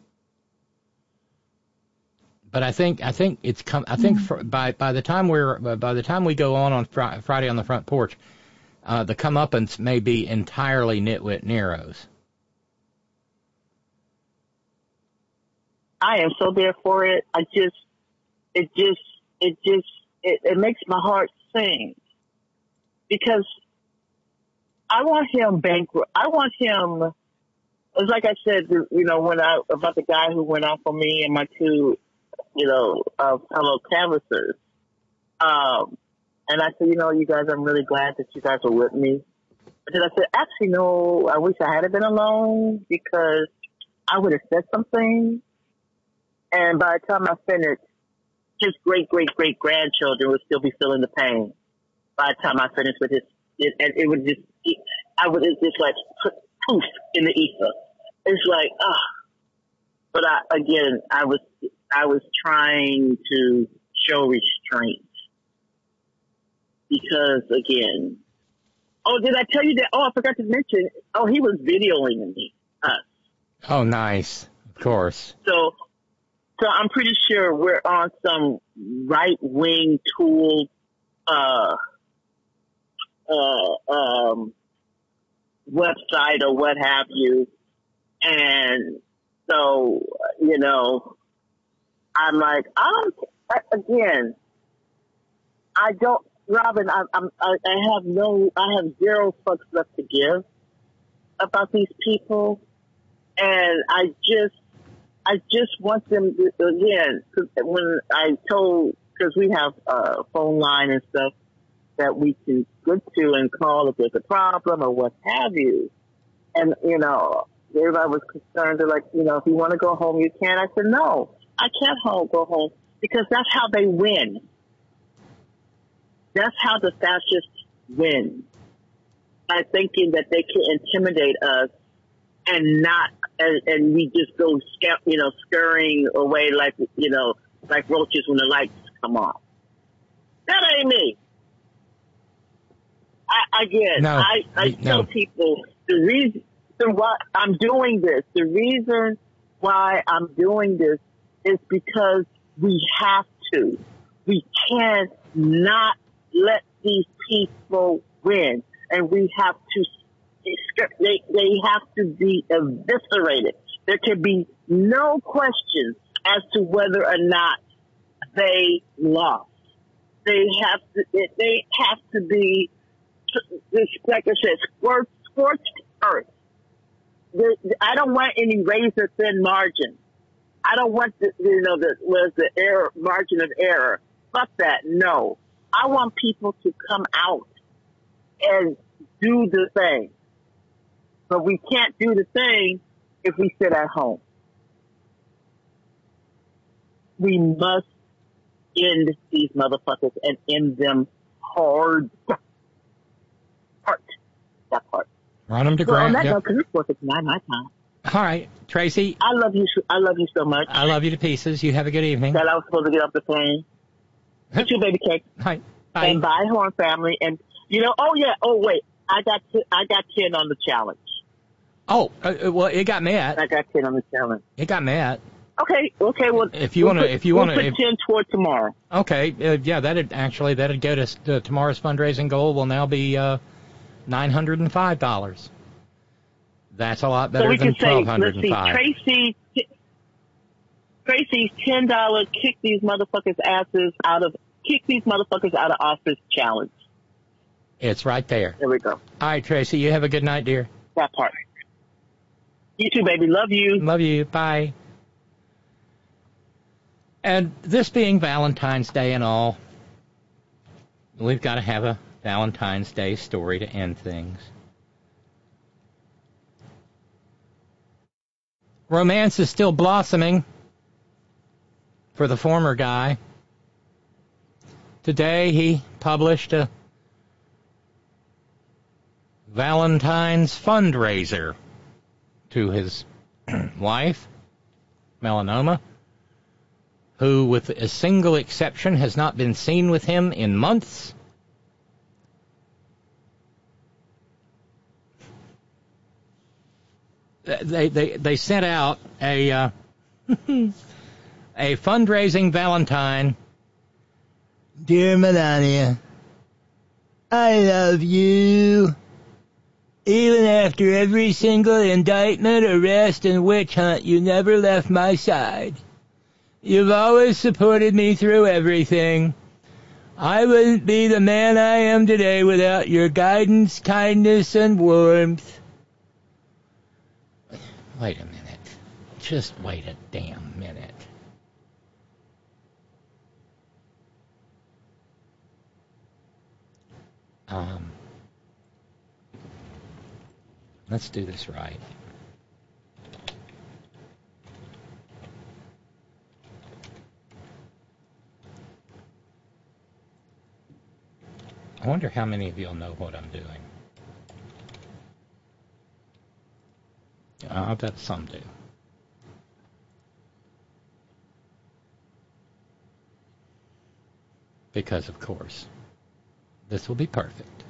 But I think I think it's come. I think fr- by by the time we're by the time we go on on fri- Friday on the front porch, uh, the comeuppance may be entirely nitwit Nero's. I am so there for it. I just, it just, it just, it, it makes my heart sing because I want him bankrupt. I want him. It's like I said, you know, when I about the guy who went off on me and my two, you know, uh, fellow canvassers. Um, and I said, you know, you guys, I'm really glad that you guys are with me. But then I said, actually, no, I wish I had been alone because I would have said something. And by the time I finished, his great, great, great grandchildren would still be feeling the pain. By the time I finished with his, it, it would just, I would it's just like poof in the ether. It's like, ah. But I, again, I was, I was trying to show restraint because again, oh, did I tell you that? Oh, I forgot to mention. Oh, he was videoing me. Us. Oh, nice. Of course. So, so I'm pretty sure we're on some right wing tool, uh, uh, um, website or what have you. And so, you know, I'm like, I don't, again, I don't, Robyn, I, I'm, I, I have no, I have zero fucks left to give about these people. And I just, I just want them to, again, when I told, cause we have a phone line and stuff that we can go to and call if there's a problem or what have you. And, you know, everybody was concerned, they're like, you know, if you want to go home, you can. I said, no, I can't home, go home because that's how they win. That's how the fascists win. By thinking that they can intimidate us and not, and, and we just go, you know, scurrying away like, you know, like roaches when the lights come on. That ain't me. I, again, No, I, I no. tell people the reason why I'm doing this, the reason why I'm doing this is because we have to. We can't not let these people win. And we have to, they, they have to be eviscerated. There can be no question as to whether or not they lost. They have to, they have to be, like I said, scorched, scorched earth. The, I don't want any razor thin margin. I don't want the, you know, the, was the error, margin of error. Fuck that. No. I want people to come out and do the thing. But we can't do the thing if we sit at home. We must end these motherfuckers and end them. Hard. That part. Run them to Well, on that Yep. note, because it's fourth my time. All right, Tracy. I love you. I love you so much. I love you to pieces. You have a good evening. That I was supposed to get off the plane. You too, baby cake. Hi. And bye, Horn family. And you know, oh yeah, oh wait, I got t- I got ten on the challenge. Oh, uh, uh, well, it got met. I got ten on the challenge. It got met. Okay, okay. Well, If you we'll wanna- if you we'll put if- ten toward tomorrow. Okay, uh, yeah, that'd actually that'd go to, to tomorrow's fundraising goal. Will now be uh, nine hundred and five dollars. That's a lot so better we than twelve hundred see, five. Tracy. Tracy's ten dollar kick these motherfuckers asses out of kick these motherfuckers out of office challenge. It's right there. There we go. All right, Tracy, you have a good night, dear. That part. You too, baby. Love you. Love you. Bye. And this being Valentine's Day and all, we've got to have a Valentine's Day story to end things. Romance is still blossoming for the former guy. Today he published a Valentine's fundraiser to his wife, melanoma, who, with a single exception, has not been seen with him in months. They they they sent out a uh, a fundraising Valentine. Dear Melania, I love you. Even after every single indictment, arrest, and witch hunt, you never left my side. You've always supported me through everything. I wouldn't be the man I am today without your guidance, kindness, and warmth. Wait a minute. Just wait a damn minute. Um, let's do this right. I wonder how many of you'll know what I'm doing. I bet some do. Because, of course, this will be perfect.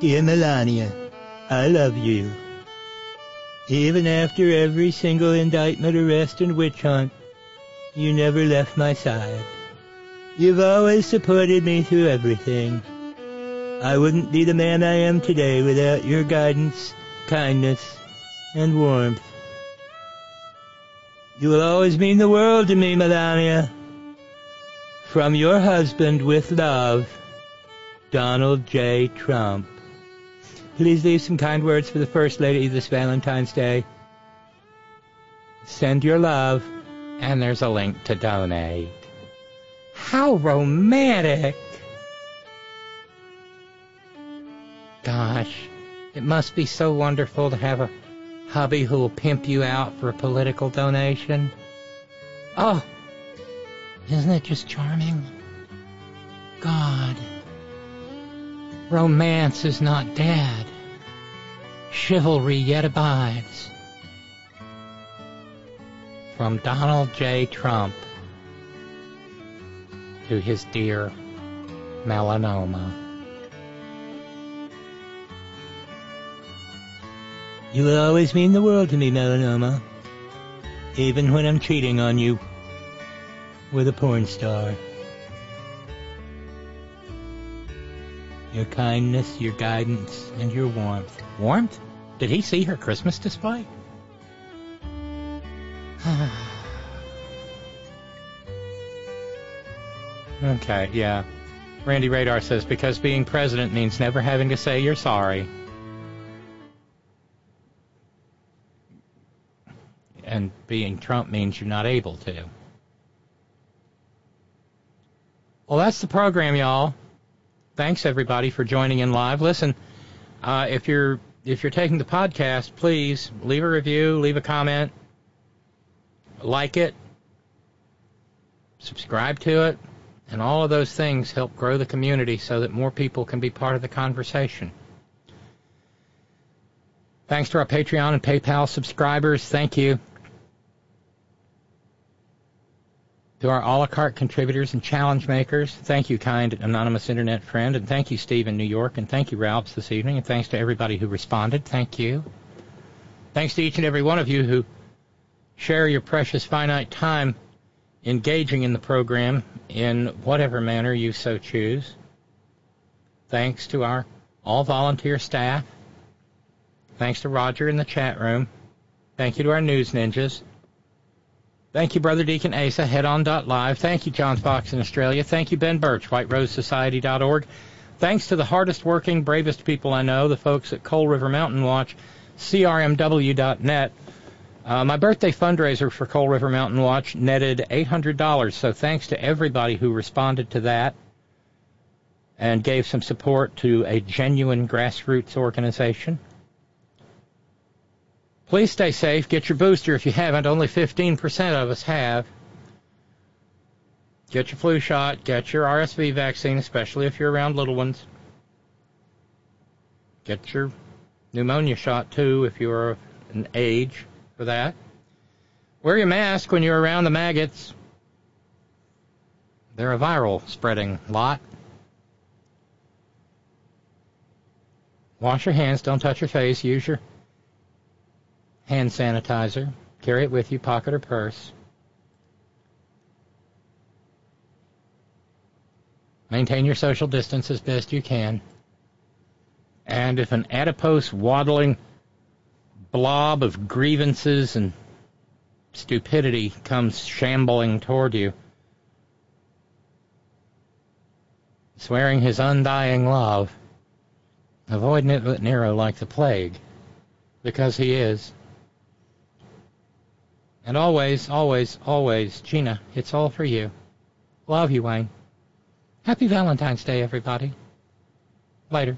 Dear Melania, I love you. Even after every single indictment, arrest, and witch hunt, you never left my side. You've always supported me through everything. I wouldn't be the man I am today without your guidance, kindness, and warmth. You will always mean the world to me, Melania. From your husband with love, Donald J. Trump. Please leave some kind words for the First Lady this Valentine's Day. Send your love, and there's a link to donate. How romantic! Gosh, it must be so wonderful to have a hubby who will pimp you out for a political donation. Oh, isn't it just charming? God. Romance is not dead. Chivalry yet abides. From Donald J. Trump to his dear melanoma. You will always mean the world to me, melanoma. Even when I'm cheating on you with a porn star. Your kindness, your guidance, and your warmth. Warmth? Did he see her Christmas display? okay, yeah. Randy Radar says because being president means never having to say you're sorry. And being Trump means you're not able to. Well, that's the program, y'all. Thanks everybody for joining in live. Listen, uh, if you're if you're taking the podcast, please leave a review, leave a comment, like it, subscribe to it, and all of those things help grow the community so that more people can be part of the conversation. Thanks to our Patreon and PayPal subscribers. Thank you. To our a la carte contributors and challenge makers, thank you, kind anonymous internet friend, and thank you, Steve in New York, and thank you, Ralphs, this evening, and thanks to everybody who responded. Thank you. Thanks to each and every one of you who share your precious finite time engaging in the program in whatever manner you so choose. Thanks to our all volunteer staff. Thanks to Roger in the chat room. Thank you to our news ninjas. Thank you, Brother Deacon Asa, headon.live. Thank you, John Fox in Australia. Thank you, Ben Birch, whiterosesociety.org. Thanks to the hardest working, bravest people I know, the folks at Coal River Mountain Watch, crmw.net. Uh, my birthday fundraiser for Coal River Mountain Watch netted $800, so thanks to everybody who responded to that and gave some support to a genuine grassroots organization. Please stay safe. Get your booster if you haven't. Only 15% of us have. Get your flu shot. Get your RSV vaccine, especially if you're around little ones. Get your pneumonia shot, too, if you're an age for that. Wear your mask when you're around the maggots. They're a viral spreading lot. Wash your hands, don't touch your face, use your hand sanitizer, carry it with you, pocket or purse. Maintain your social distance as best you can. And if an adipose, waddling blob of grievances and stupidity comes shambling toward you, swearing his undying love, avoid Nero like the plague, because he is. And always, always, always, Gina, it's all for you. Love you, Wayne. Happy Valentine's Day, everybody. Later.